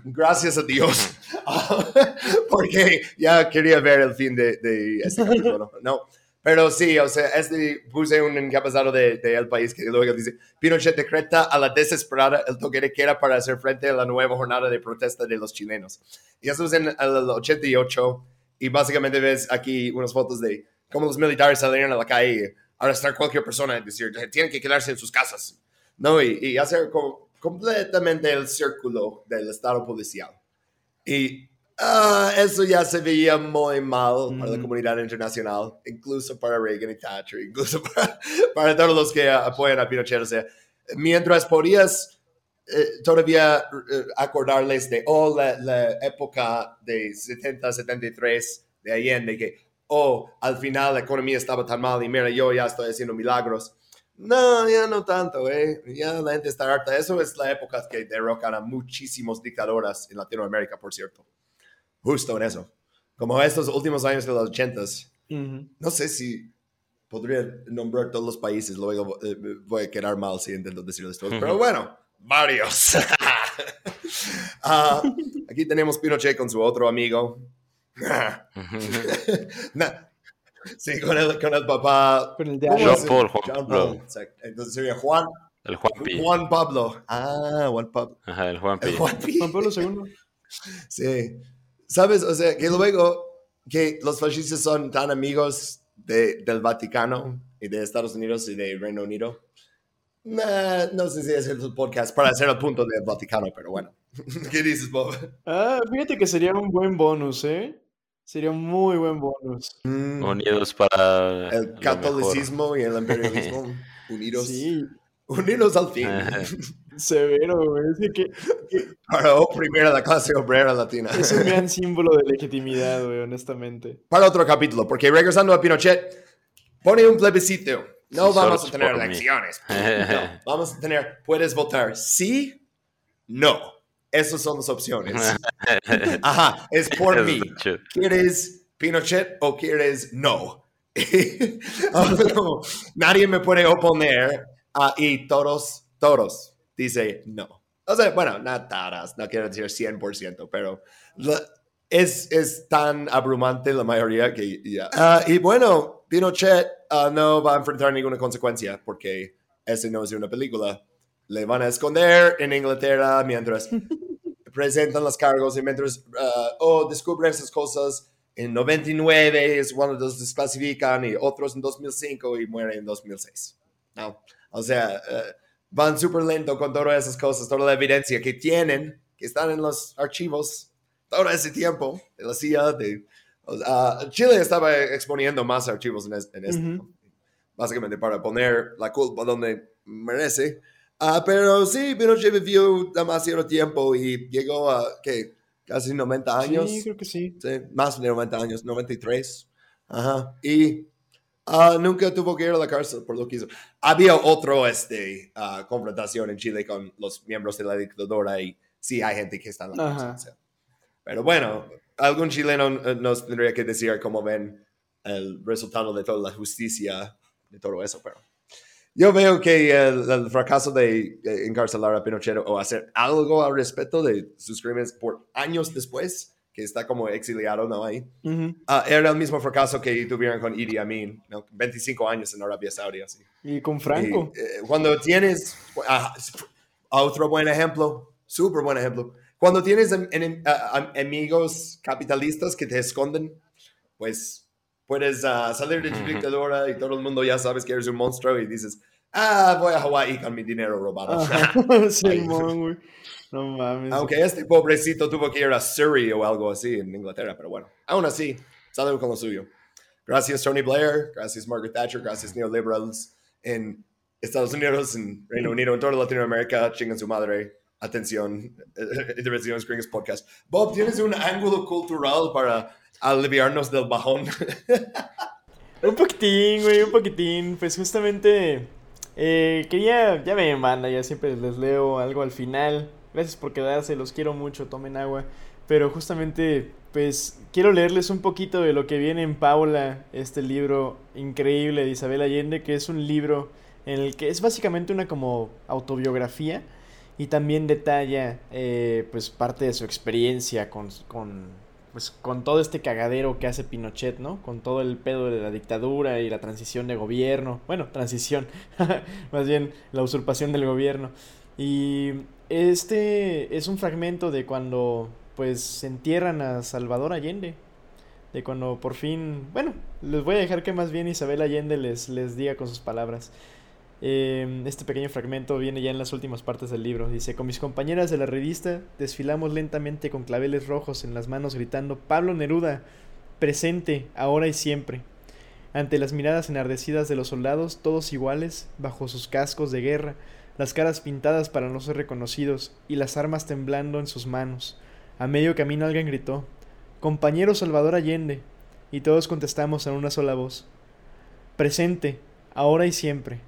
Gracias a Dios. Porque ya quería ver el fin de, de este capítulo. ¿no? Pero sí, o sea, este, puse un encabezado de, de El País que luego dice, Pinochet decreta a la desesperada el toque de queda para hacer frente a la nueva jornada de protesta de los chilenos. Y eso es en el 88 y básicamente ves aquí unas fotos de cómo los militares salieron a la calle a arrestar a cualquier persona y decir, tienen que quedarse en sus casas. ¿no? Y, y hacer como completamente el círculo del estado policial. Y ah, eso ya se veía muy mal para la Mm. comunidad internacional, incluso para Reagan y Thatcher, incluso para, para todos los que apoyan a Pinochet. O sea, mientras podías eh, todavía eh, acordarles de oh, la, la época de 70, 73 de Allende, que oh, al final la economía estaba tan mal y mira, yo ya estoy haciendo milagros. No, ya no tanto, ¿eh? Ya la gente está harta. Eso es la época que derrocan a muchísimos dictadoras en Latinoamérica, por cierto. Justo en eso. Como estos últimos años de los ochentas. Ujú. No sé si podría nombrar todos los países, luego eh, voy a quedar mal si intento decirles todos, pero bueno, varios. Ah, aquí tenemos Pinochet con su otro amigo. Nah, sí, con el, con el papá. Con el de ¿Cómo Jean se- Paul, Juan Jean Pablo. Paul, exacto. Entonces sería Juan, El Juanpi. Juan Pablo. Ah, Juan Pablo. Ajá, el Juanpi. El Juan Pi. Juan Pablo II. Sí. ¿Sabes? O sea, que luego que los fascistas son tan amigos de- del Vaticano y de Estados Unidos y de Reino Unido. Nah, no sé si es el podcast para hacer el punto del Vaticano, pero bueno. ¿Qué dices, Bob? Ah, fíjate que sería un buen bonus, ¿eh? Sería un muy buen bonus. Mm, Unidos para el catolicismo y el imperialismo unidos. Sí, Unidos al fin. Severo, güey. Es que, que- para oprimir a la clase obrera latina. es un gran símbolo de legitimidad, güey, honestamente. para otro capítulo, porque regresando a Pinochet, pone un plebiscito. No Sí, vamos a tener elecciones. No, vamos a tener, puedes votar sí, no. Esas son las opciones. Ajá, es por mí. ¿Quieres Pinochet o quieres no? No, Nadie me puede oponer ah, y todos, todos dice no. O sea, bueno, no todas, no quiero decir 100%, pero la- es, es tan abrumante la mayoría que ya. Ah, y bueno, Pinochet ah, no va a enfrentar ninguna consecuencia porque ese no es una película. Le van a esconder en Inglaterra mientras presentan los cargos y mientras, ah, oh, descubren esas cosas en 99 es cuando los desclasifican y otros en 2005 y mueren en 2006. ¿no? O sea, eh, van súper lento con todas esas cosas, toda la evidencia que tienen, que están en los archivos todo ese tiempo de la CIA. De, o sea, ah, Chile estaba exponiendo más archivos en, es- en. ¿no? básicamente para poner la culpa donde merece. Ah, pero sí, Pinochet vivió demasiado tiempo y llegó a, ¿qué? Casi 90 años. Sí, creo que sí. Sí, más de 90 años, 93. Ajá. Y ah, nunca tuvo que ir a la cárcel por lo que hizo. Había otro este, ah, confrontación en Chile con los miembros de la dictadura y sí hay gente que está en la cárcel. Ajá. sea. Pero bueno, algún chileno eh, nos tendría que decir cómo ven el resultado de toda la justicia de todo eso, pero yo veo que el, el fracaso de eh, encarcelar a Pinochet o hacer algo al respecto de sus crímenes por años después, que está como exiliado, ¿no? Ahí, ah, era el mismo fracaso que tuvieron con Idi Amin, ¿no? 25 años en Arabia Saudí, así. Y con Franco. Y, eh, cuando tienes, ah, otro buen ejemplo, súper buen ejemplo, cuando tienes ah, am- amigos capitalistas que te esconden, pues puedes ah, salir de tu dictadura y todo el mundo ya sabes que eres un monstruo y dices, ah, voy a Hawái con mi dinero robado. Simón, güey. No mames. Aunque este pobrecito tuvo que ir a Surrey o algo así en Inglaterra, pero bueno, aún así, salió con lo suyo. Gracias Tony Blair, gracias Margaret Thatcher, gracias neoliberals en Estados Unidos, en Reino Unido, en toda Latinoamérica, chingan su madre. Atención, Intervenciones Gringas Podcast. Bob, ¿tienes un ángulo cultural para aliviarnos del bajón? Un poquitín, güey, un poquitín. Pues justamente eh, quería, ya me manda, ya siempre les leo algo al final. Gracias por quedarse, los quiero mucho, tomen agua. Pero justamente, pues quiero leerles un poquito de lo que viene en Paula, este libro increíble de Isabel Allende, que es un libro en el que es básicamente una como autobiografía y también detalla eh, pues parte de su experiencia con, con, pues, con todo este cagadero que hace Pinochet, ¿no? Con todo el pedo de la dictadura y la transición de gobierno. Bueno, transición, más bien la usurpación del gobierno. Y este es un fragmento de cuando pues se entierran a Salvador Allende. De cuando por fin, bueno, les voy a dejar que más bien Isabel Allende les, les diga con sus palabras. Eh, este pequeño fragmento viene ya en las últimas partes del libro. Dice, con mis compañeras de la revista desfilamos lentamente con claveles rojos en las manos gritando, Pablo Neruda, presente, ahora y siempre. Ante las miradas enardecidas de los soldados, todos iguales, bajo sus cascos de guerra, las caras pintadas para no ser reconocidos y las armas temblando en sus manos. A medio camino alguien gritó, Compañero Salvador Allende, y todos contestamos en una sola voz, Presente, ahora y siempre.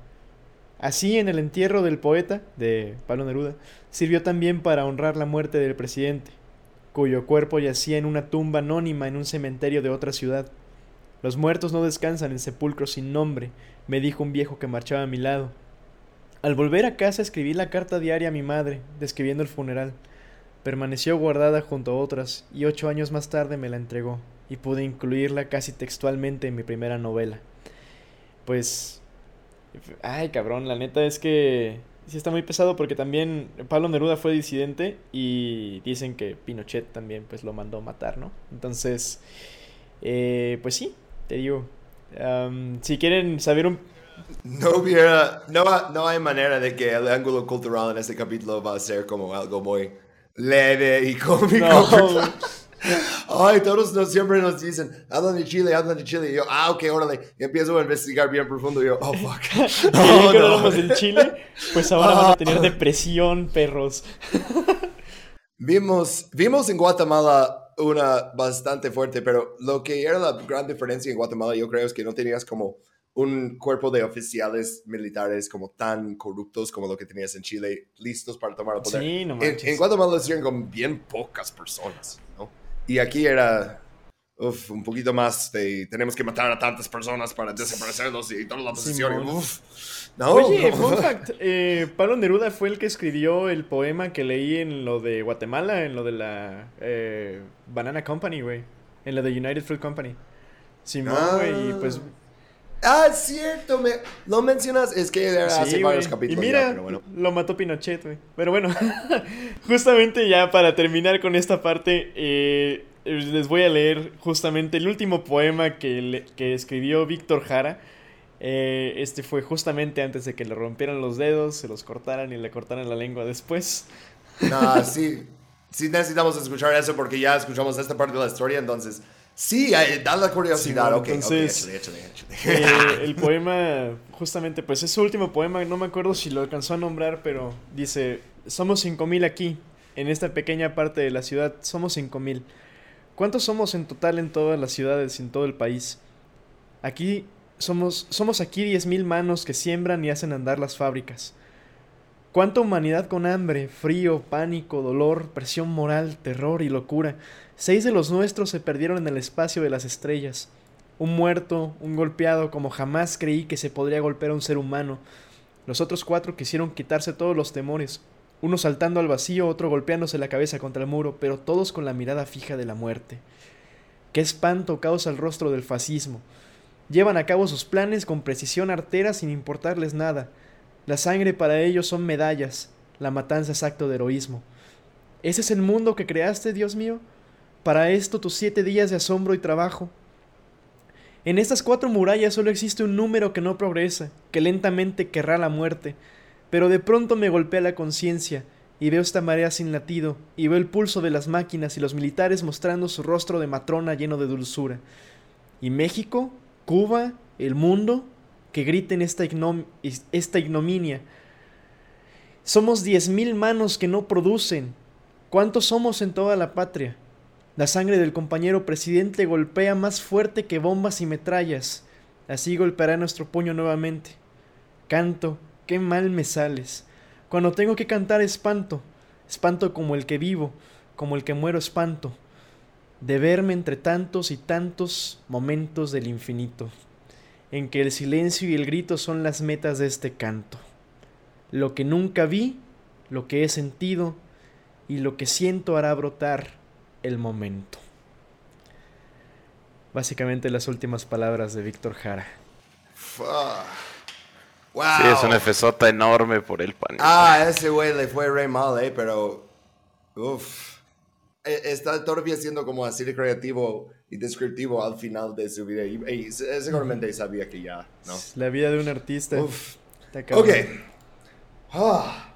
Así, en el entierro del poeta, de Pablo Neruda, sirvió también para honrar la muerte del presidente, cuyo cuerpo yacía en una tumba anónima en un cementerio de otra ciudad. Los muertos no descansan en sepulcros sin nombre, me dijo un viejo que marchaba a mi lado. Al volver a casa escribí la carta diaria a mi madre, describiendo el funeral. Permaneció guardada junto a otras y ocho años más tarde me la entregó y pude incluirla casi textualmente en mi primera novela. Pues Ay, cabrón, la neta es que sí está muy pesado porque también Pablo Neruda fue disidente y dicen que Pinochet también pues lo mandó matar, ¿no? Entonces, eh, pues sí, te digo, si quieren saber un... No hubiera, no, no hay manera de que el ángulo cultural en este capítulo va a ser como algo muy leve y cómico. No. Ay, todos nos, siempre nos dicen, hablan de Chile, hablan de Chile. Y yo, ah, ok, órale. Y empiezo a investigar bien profundo. Y yo, oh, fuck. Oh, que no. del Chile, pues ahora van a tener depresión, perros. Vimos, vimos en Guatemala una bastante fuerte, pero lo que era la gran diferencia en Guatemala, yo creo, es que no tenías como un cuerpo de oficiales militares como tan corruptos como lo que tenías en Chile, listos para tomar el poder. Sí, no en, en Guatemala lo hicieron con bien pocas personas, ¿no? Y aquí era uf, un poquito más de tenemos que matar a tantas personas para desaparecerlos y toda la oposición. uf, no, Oye, no. fun fact, eh, Pablo Neruda fue el que escribió el poema que leí en lo de Guatemala, en lo de la eh, Banana Company, güey. En lo de United Fruit Company. Simón, Ah. güey, y pues Ah, es cierto, me, lo mencionas, es que era hace Sí, varios güey. capítulos Y mira, ya, pero bueno. lo mató Pinochet, güey. Pero bueno, justamente ya para terminar con esta parte, eh, les voy a leer justamente el último poema que, le- que escribió Víctor Jara. Eh, este fue justamente antes de que le rompieran los dedos, se los cortaran y le cortaran la lengua después. No, sí, sí necesitamos escuchar eso porque ya escuchamos esta parte de la historia, entonces, sí, da la curiosidad, entonces- ok, échale, échale, échale. Eh, el poema, justamente, pues es su último poema, no me acuerdo si lo alcanzó a nombrar, pero dice, somos 5000 aquí, en esta pequeña parte de la ciudad, somos 5000. ¿Cuántos somos en total en todas las ciudades y en todo el país? Aquí somos, somos aquí 10.000 manos que siembran y hacen andar las fábricas. ¿Cuánta humanidad con hambre, frío, pánico, dolor, presión moral, terror y locura? Seis de los nuestros se perdieron en el espacio de las estrellas. Un muerto, un golpeado como jamás creí que se podría golpear a un ser humano. Los otros cuatro quisieron quitarse todos los temores, uno saltando al vacío, otro golpeándose la cabeza contra el muro, pero todos con la mirada fija de la muerte. Qué espanto causa el rostro del fascismo. Llevan a cabo sus planes con precisión artera sin importarles nada. La sangre para ellos son medallas, la matanza es acto de heroísmo. ¿Ese es el mundo que creaste, Dios mío? Para esto tus siete días de asombro y trabajo. En estas cuatro murallas solo existe un número que no progresa, que lentamente querrá la muerte, pero de pronto me golpea la conciencia y veo esta marea sin latido, y veo el pulso de las máquinas y los militares mostrando su rostro de matrona lleno de dulzura. ¿Y México? ¿Cuba? ¿El mundo? Que griten esta, ignom- esta ignominia. Somos diez mil manos que no producen. ¿Cuántos somos en toda la patria? La sangre del compañero presidente golpea más fuerte que bombas y metrallas. Así golpeará nuestro puño nuevamente. Canto, qué mal me sales. Cuando tengo que cantar espanto, espanto como el que vivo, como el que muero espanto, de verme entre tantos y tantos momentos del infinito, en que el silencio y el grito son las metas de este canto. Lo que nunca vi, lo que he sentido y lo que siento hará brotar el momento. Básicamente las últimas palabras de Víctor Jara. Fuck. Wow. Sí, es una FSota enorme por el pan. Ah, ese güey le fue re mal, eh, pero. Uf. Eh, Está todavía siendo como así de creativo y descriptivo al final de su vida. Y, y se- seguramente sabía que ya, ¿no? La vida de un artista. Uf. Está cabrón. Ok. Ah.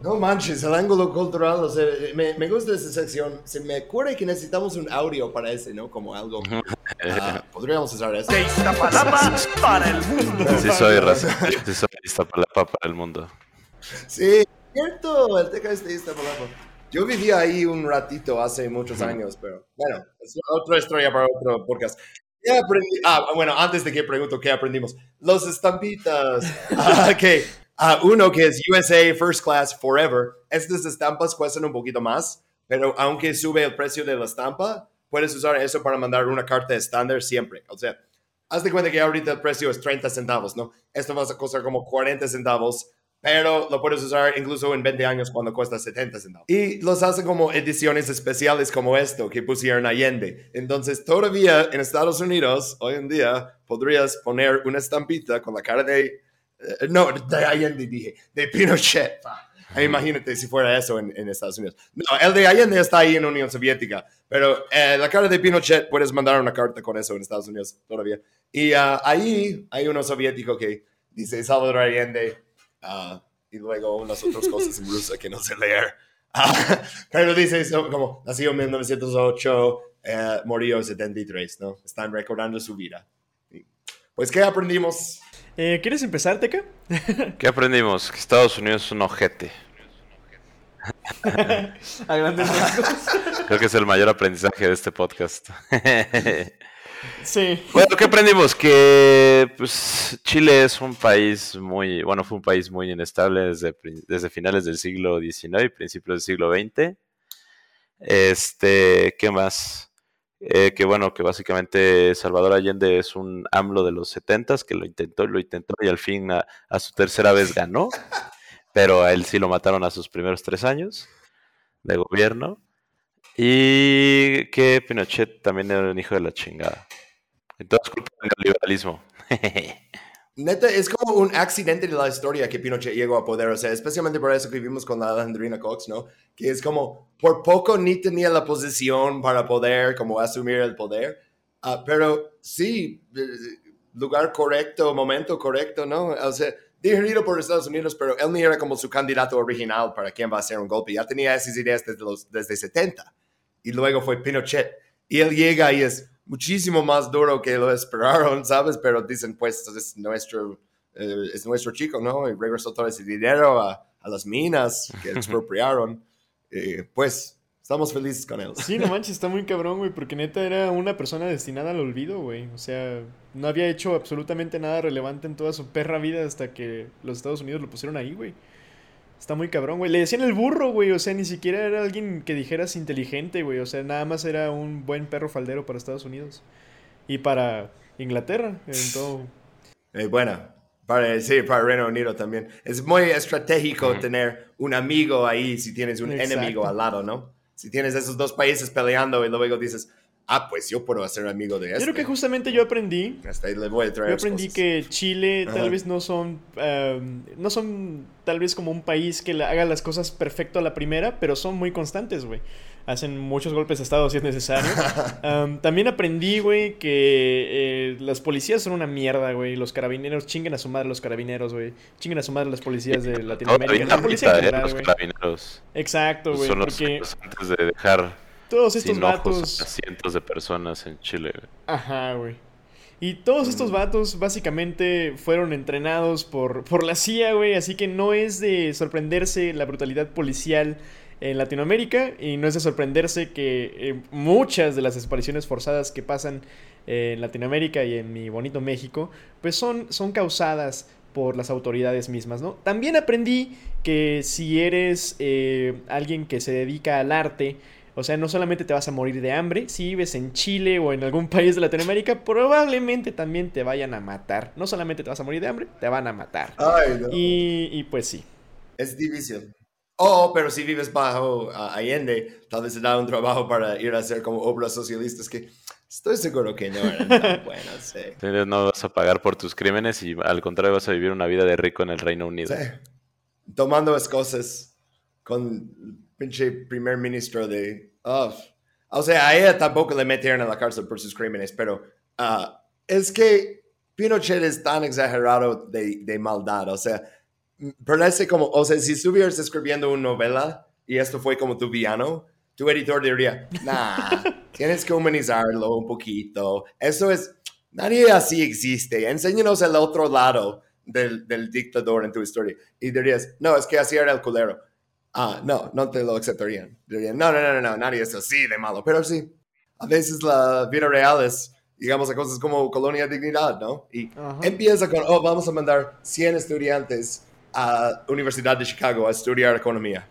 No manches, el ángulo cultural, o sea, me, me gusta esa sección. Se me ocurre que necesitamos un audio para ese, ¿no? Como algo. Ah, podríamos usar eso. De Iztapalapa para el mundo. Sí soy raza. Sí soy Iztapalapa para el mundo. Sí, cierto, el Teca este de Iztapalapa. Yo viví ahí un ratito hace muchos años, pero bueno, es otra historia para otro podcast. ¿Qué aprendí? Ah, bueno, antes de que pregunto qué aprendimos. Los estampitas. Ah, ok. Ah, uno que es USA First Class Forever. Estas estampas cuestan un poquito más, pero aunque sube el precio de la estampa, puedes usar eso para mandar una carta estándar siempre. O sea, haz de cuenta que ahorita el precio es 30 centavos, ¿no? Esto va a costar como 40 centavos, pero lo puedes usar incluso en 20 años cuando cuesta 70 centavos. Y los hacen como ediciones especiales como esto que pusieron Allende. Entonces, todavía en Estados Unidos, hoy en día, podrías poner una estampita con la cara de... eh, no, de Allende dije, de Pinochet. Ah, Imagínate si fuera eso en, en Estados Unidos. No, el de Allende está ahí en Unión Soviética, pero eh, la cara de Pinochet puedes mandar una carta con eso en Estados Unidos todavía. Y ah, ahí hay uno soviético que dice Salvador Allende ah, y luego unas otras cosas en ruso que no sé leer. Ah, pero dice eso como nació en 1908, eh, murió en 73, ¿no? Están recordando su vida. Y, Pues, ¿qué aprendimos? Eh, ¿Quieres empezar, Teca? ¿Qué aprendimos? Que Estados Unidos es un ojete. A grandes rasgos. Creo que es el mayor aprendizaje de este podcast. Sí. Bueno, ¿qué aprendimos? Que pues, Chile es un país muy, bueno, fue un país muy inestable desde, desde finales del siglo XIX y principios del siglo XX. Este, ¿qué más? Eh, que bueno, que básicamente Salvador Allende es un AMLO de los 70 que lo intentó y lo intentó y al fin a, su tercera vez ganó, pero a él sí lo mataron a sus primeros tres años de gobierno. Y que Pinochet también era un hijo de la chingada. Entonces, culpa del neoliberalismo. Neta, es como un accidente de la historia que Pinochet llegó a poder, o sea, especialmente por eso que vimos con la Alejandrina Cox, ¿no? Que es como, por poco ni tenía la posición para poder como asumir el poder, Ah, pero sí, eh, lugar correcto, momento correcto, ¿no? O sea, dirigido por Estados Unidos, pero él ni era como su candidato original para quién va a hacer un golpe, ya tenía esas ideas desde los desde 70, y luego fue Pinochet, y él llega y es muchísimo más duro que lo esperaron, ¿sabes? Pero dicen, pues, es nuestro, eh, es nuestro chico, ¿no? Y regresó todo ese dinero a, a las minas que expropiaron. Eh, pues, estamos felices con él. Sí, no manches, está muy cabrón, güey, porque neta era una persona destinada al olvido, güey. O sea, no había hecho absolutamente nada relevante en toda su perra vida hasta que los Estados Unidos lo pusieron ahí, güey. Está muy cabrón, güey. Le decían el burro, güey. O sea, ni siquiera era alguien que dijeras inteligente, güey. O sea, nada más era un buen perro faldero para Estados Unidos. Y para Inglaterra, en todo. Eh, bueno, para, sí, para Reino Unido también. Es muy estratégico tener un amigo ahí si tienes un Exacto. enemigo al lado, ¿no? Si tienes esos dos países peleando y luego dices, ah, pues yo puedo ser amigo de Yo este. creo que justamente yo aprendí Hasta ahí le voy a traer Yo aprendí cosas. que Chile tal Ajá. vez no son um, no son tal vez como un país que haga las cosas perfecto a la primera, pero son muy constantes, güey. Hacen muchos golpes de estado si es necesario. Um, también aprendí, güey, que eh, las policías son una mierda, güey. Los carabineros, chinguen a su madre los carabineros, güey. Chinguen a su madre las policías de Latinoamérica. Todavía La policía ahorita, ¿eh? general, Los güey. carabineros Exacto, güey. son los Porque los antes de dejar todos estos sin ojos a vatos... cientos de personas en Chile. güey. Ajá, güey. Y todos estos vatos básicamente fueron entrenados por, por la CIA, güey. Así que no es de sorprenderse la brutalidad policial en Latinoamérica. Y no es de sorprenderse que eh, muchas de las desapariciones forzadas que pasan eh, en Latinoamérica y en mi bonito México, pues son, son causadas por las autoridades mismas, ¿no? También aprendí que si eres eh, alguien que se dedica al arte, o sea, no solamente te vas a morir de hambre, si vives en Chile o en algún país de Latinoamérica, probablemente también te vayan a matar. No solamente te vas a morir de hambre, te van a matar. Ay, no. Y, y pues sí. Es difícil. Oh, pero si vives bajo ah, Allende, tal vez te da un trabajo para ir a hacer como obras socialistas que estoy seguro que no eran tan buenas. Sí. Entonces no vas a pagar por tus crímenes y al contrario vas a vivir una vida de rico en el Reino Unido. Sí. Tomando escosas con pinche primer ministro de... ah, o sea, a ella tampoco le metieron a la cárcel por sus crímenes, pero ah, es que Pinochet es tan exagerado de, de maldad. O sea, m- parece como... O sea, si estuvieras escribiendo una novela y esto fue como tu villano, tu editor diría, nah, tienes que humanizarlo un poquito. Eso es... Nadie así existe. Enséñanos el otro lado del, del dictador en tu historia. Y dirías, no, es que así era el culero. Ah, no, no te lo aceptarían. Dirían, no, no, no, no, no, nadie es así de malo. Pero sí, a veces la vida real es, digamos, a cosas como colonia dignidad, ¿no? Y Ajá. empieza con, oh, vamos a mandar 100 estudiantes a Universidad de Chicago a estudiar economía.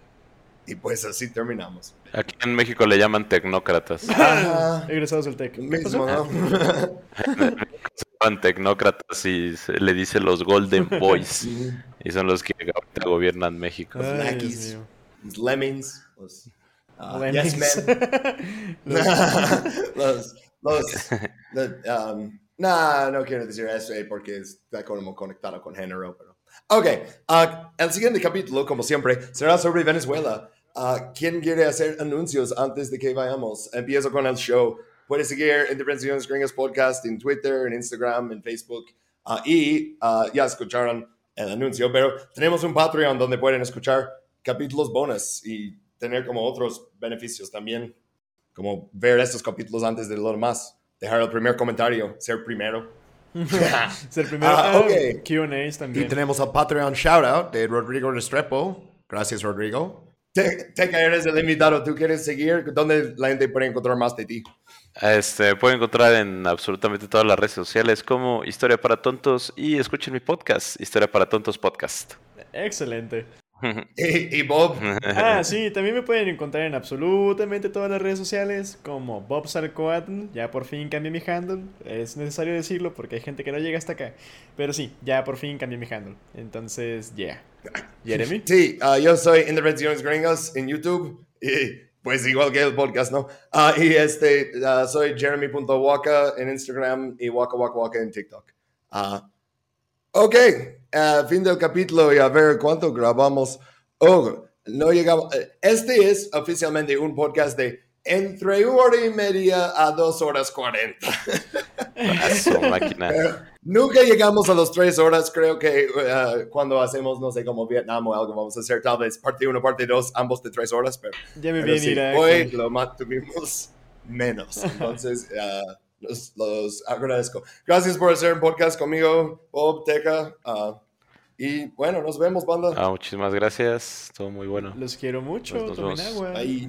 Y pues así terminamos. Aquí en México le llaman tecnócratas. Ajá. Egresados del TEC. ¿Qué Mismo? ¿no? Se llaman tecnócratas y se le dice los Golden Boys. y son los que ahorita gobiernan México. Los Ay, Dios Nackies. mío. Los lemmings, los ah, Lemmings. yes men. los, los, los, um, no, no quiero decir eso eh, porque está como conectado con género, pero... Ok, ah, el siguiente capítulo, como siempre, será sobre Venezuela. Ah, ¿Quién quiere hacer anuncios antes de que vayamos? Empiezo con el show. Puedes seguir Intervenciones Gringas Podcast en Twitter, en Instagram, en Facebook. Ah, y ah, ya escucharon el anuncio, pero tenemos un Patreon donde pueden escuchar capítulos bonus y tener como otros beneficios también, como ver estos capítulos antes de lo demás, dejar el primer comentario, ser primero. Es el primero. Ah, Ah, ok. Q&As Y también. tenemos el Patreon shoutout de Rodrigo Restrepo. Gracias, Rodrigo. Te, te que eres el invitado. ¿Tú quieres seguir? ¿Dónde la gente puede encontrar más de ti? Este, pueden encontrar en absolutamente todas las redes sociales como Historia para Tontos y escuchen mi podcast, Historia para Tontos Podcast. Excelente. Y, y Bob. Ah, sí, también me pueden encontrar en absolutamente todas las redes sociales como Bob Sarcoatl. Ya por fin cambié mi handle. Es necesario decirlo porque hay gente que no llega hasta acá. Pero sí, ya por fin cambié mi handle. Entonces, yeah. Jeremy. Sí, ah, yo soy Intervenciones Gringas en YouTube. Y pues igual que el podcast, ¿no? Ah, y este, ah, soy Jeremy.waka en Instagram y Waka Waka Waka en TikTok. Ok, ah, fin del capítulo y a ver cuánto grabamos. Oh, no llegamos. eh, Este es oficialmente un podcast de entre una hora y media a dos horas cuarenta. Máquina. Pero nunca llegamos a las tres horas. Creo que eh, cuando hacemos, no sé, como Vietnam o algo, vamos a hacer tal vez parte uno, parte dos, ambos de tres horas. Pero, Ya me pero sí, hoy lo mantuvimos menos. Entonces, los, los agradezco. Gracias por hacer un podcast conmigo, Bob, Teca. ah, y bueno, nos vemos, banda. Ah, muchísimas gracias. Todo muy bueno. Los quiero mucho. Nos tomen vemos. agua. Bye.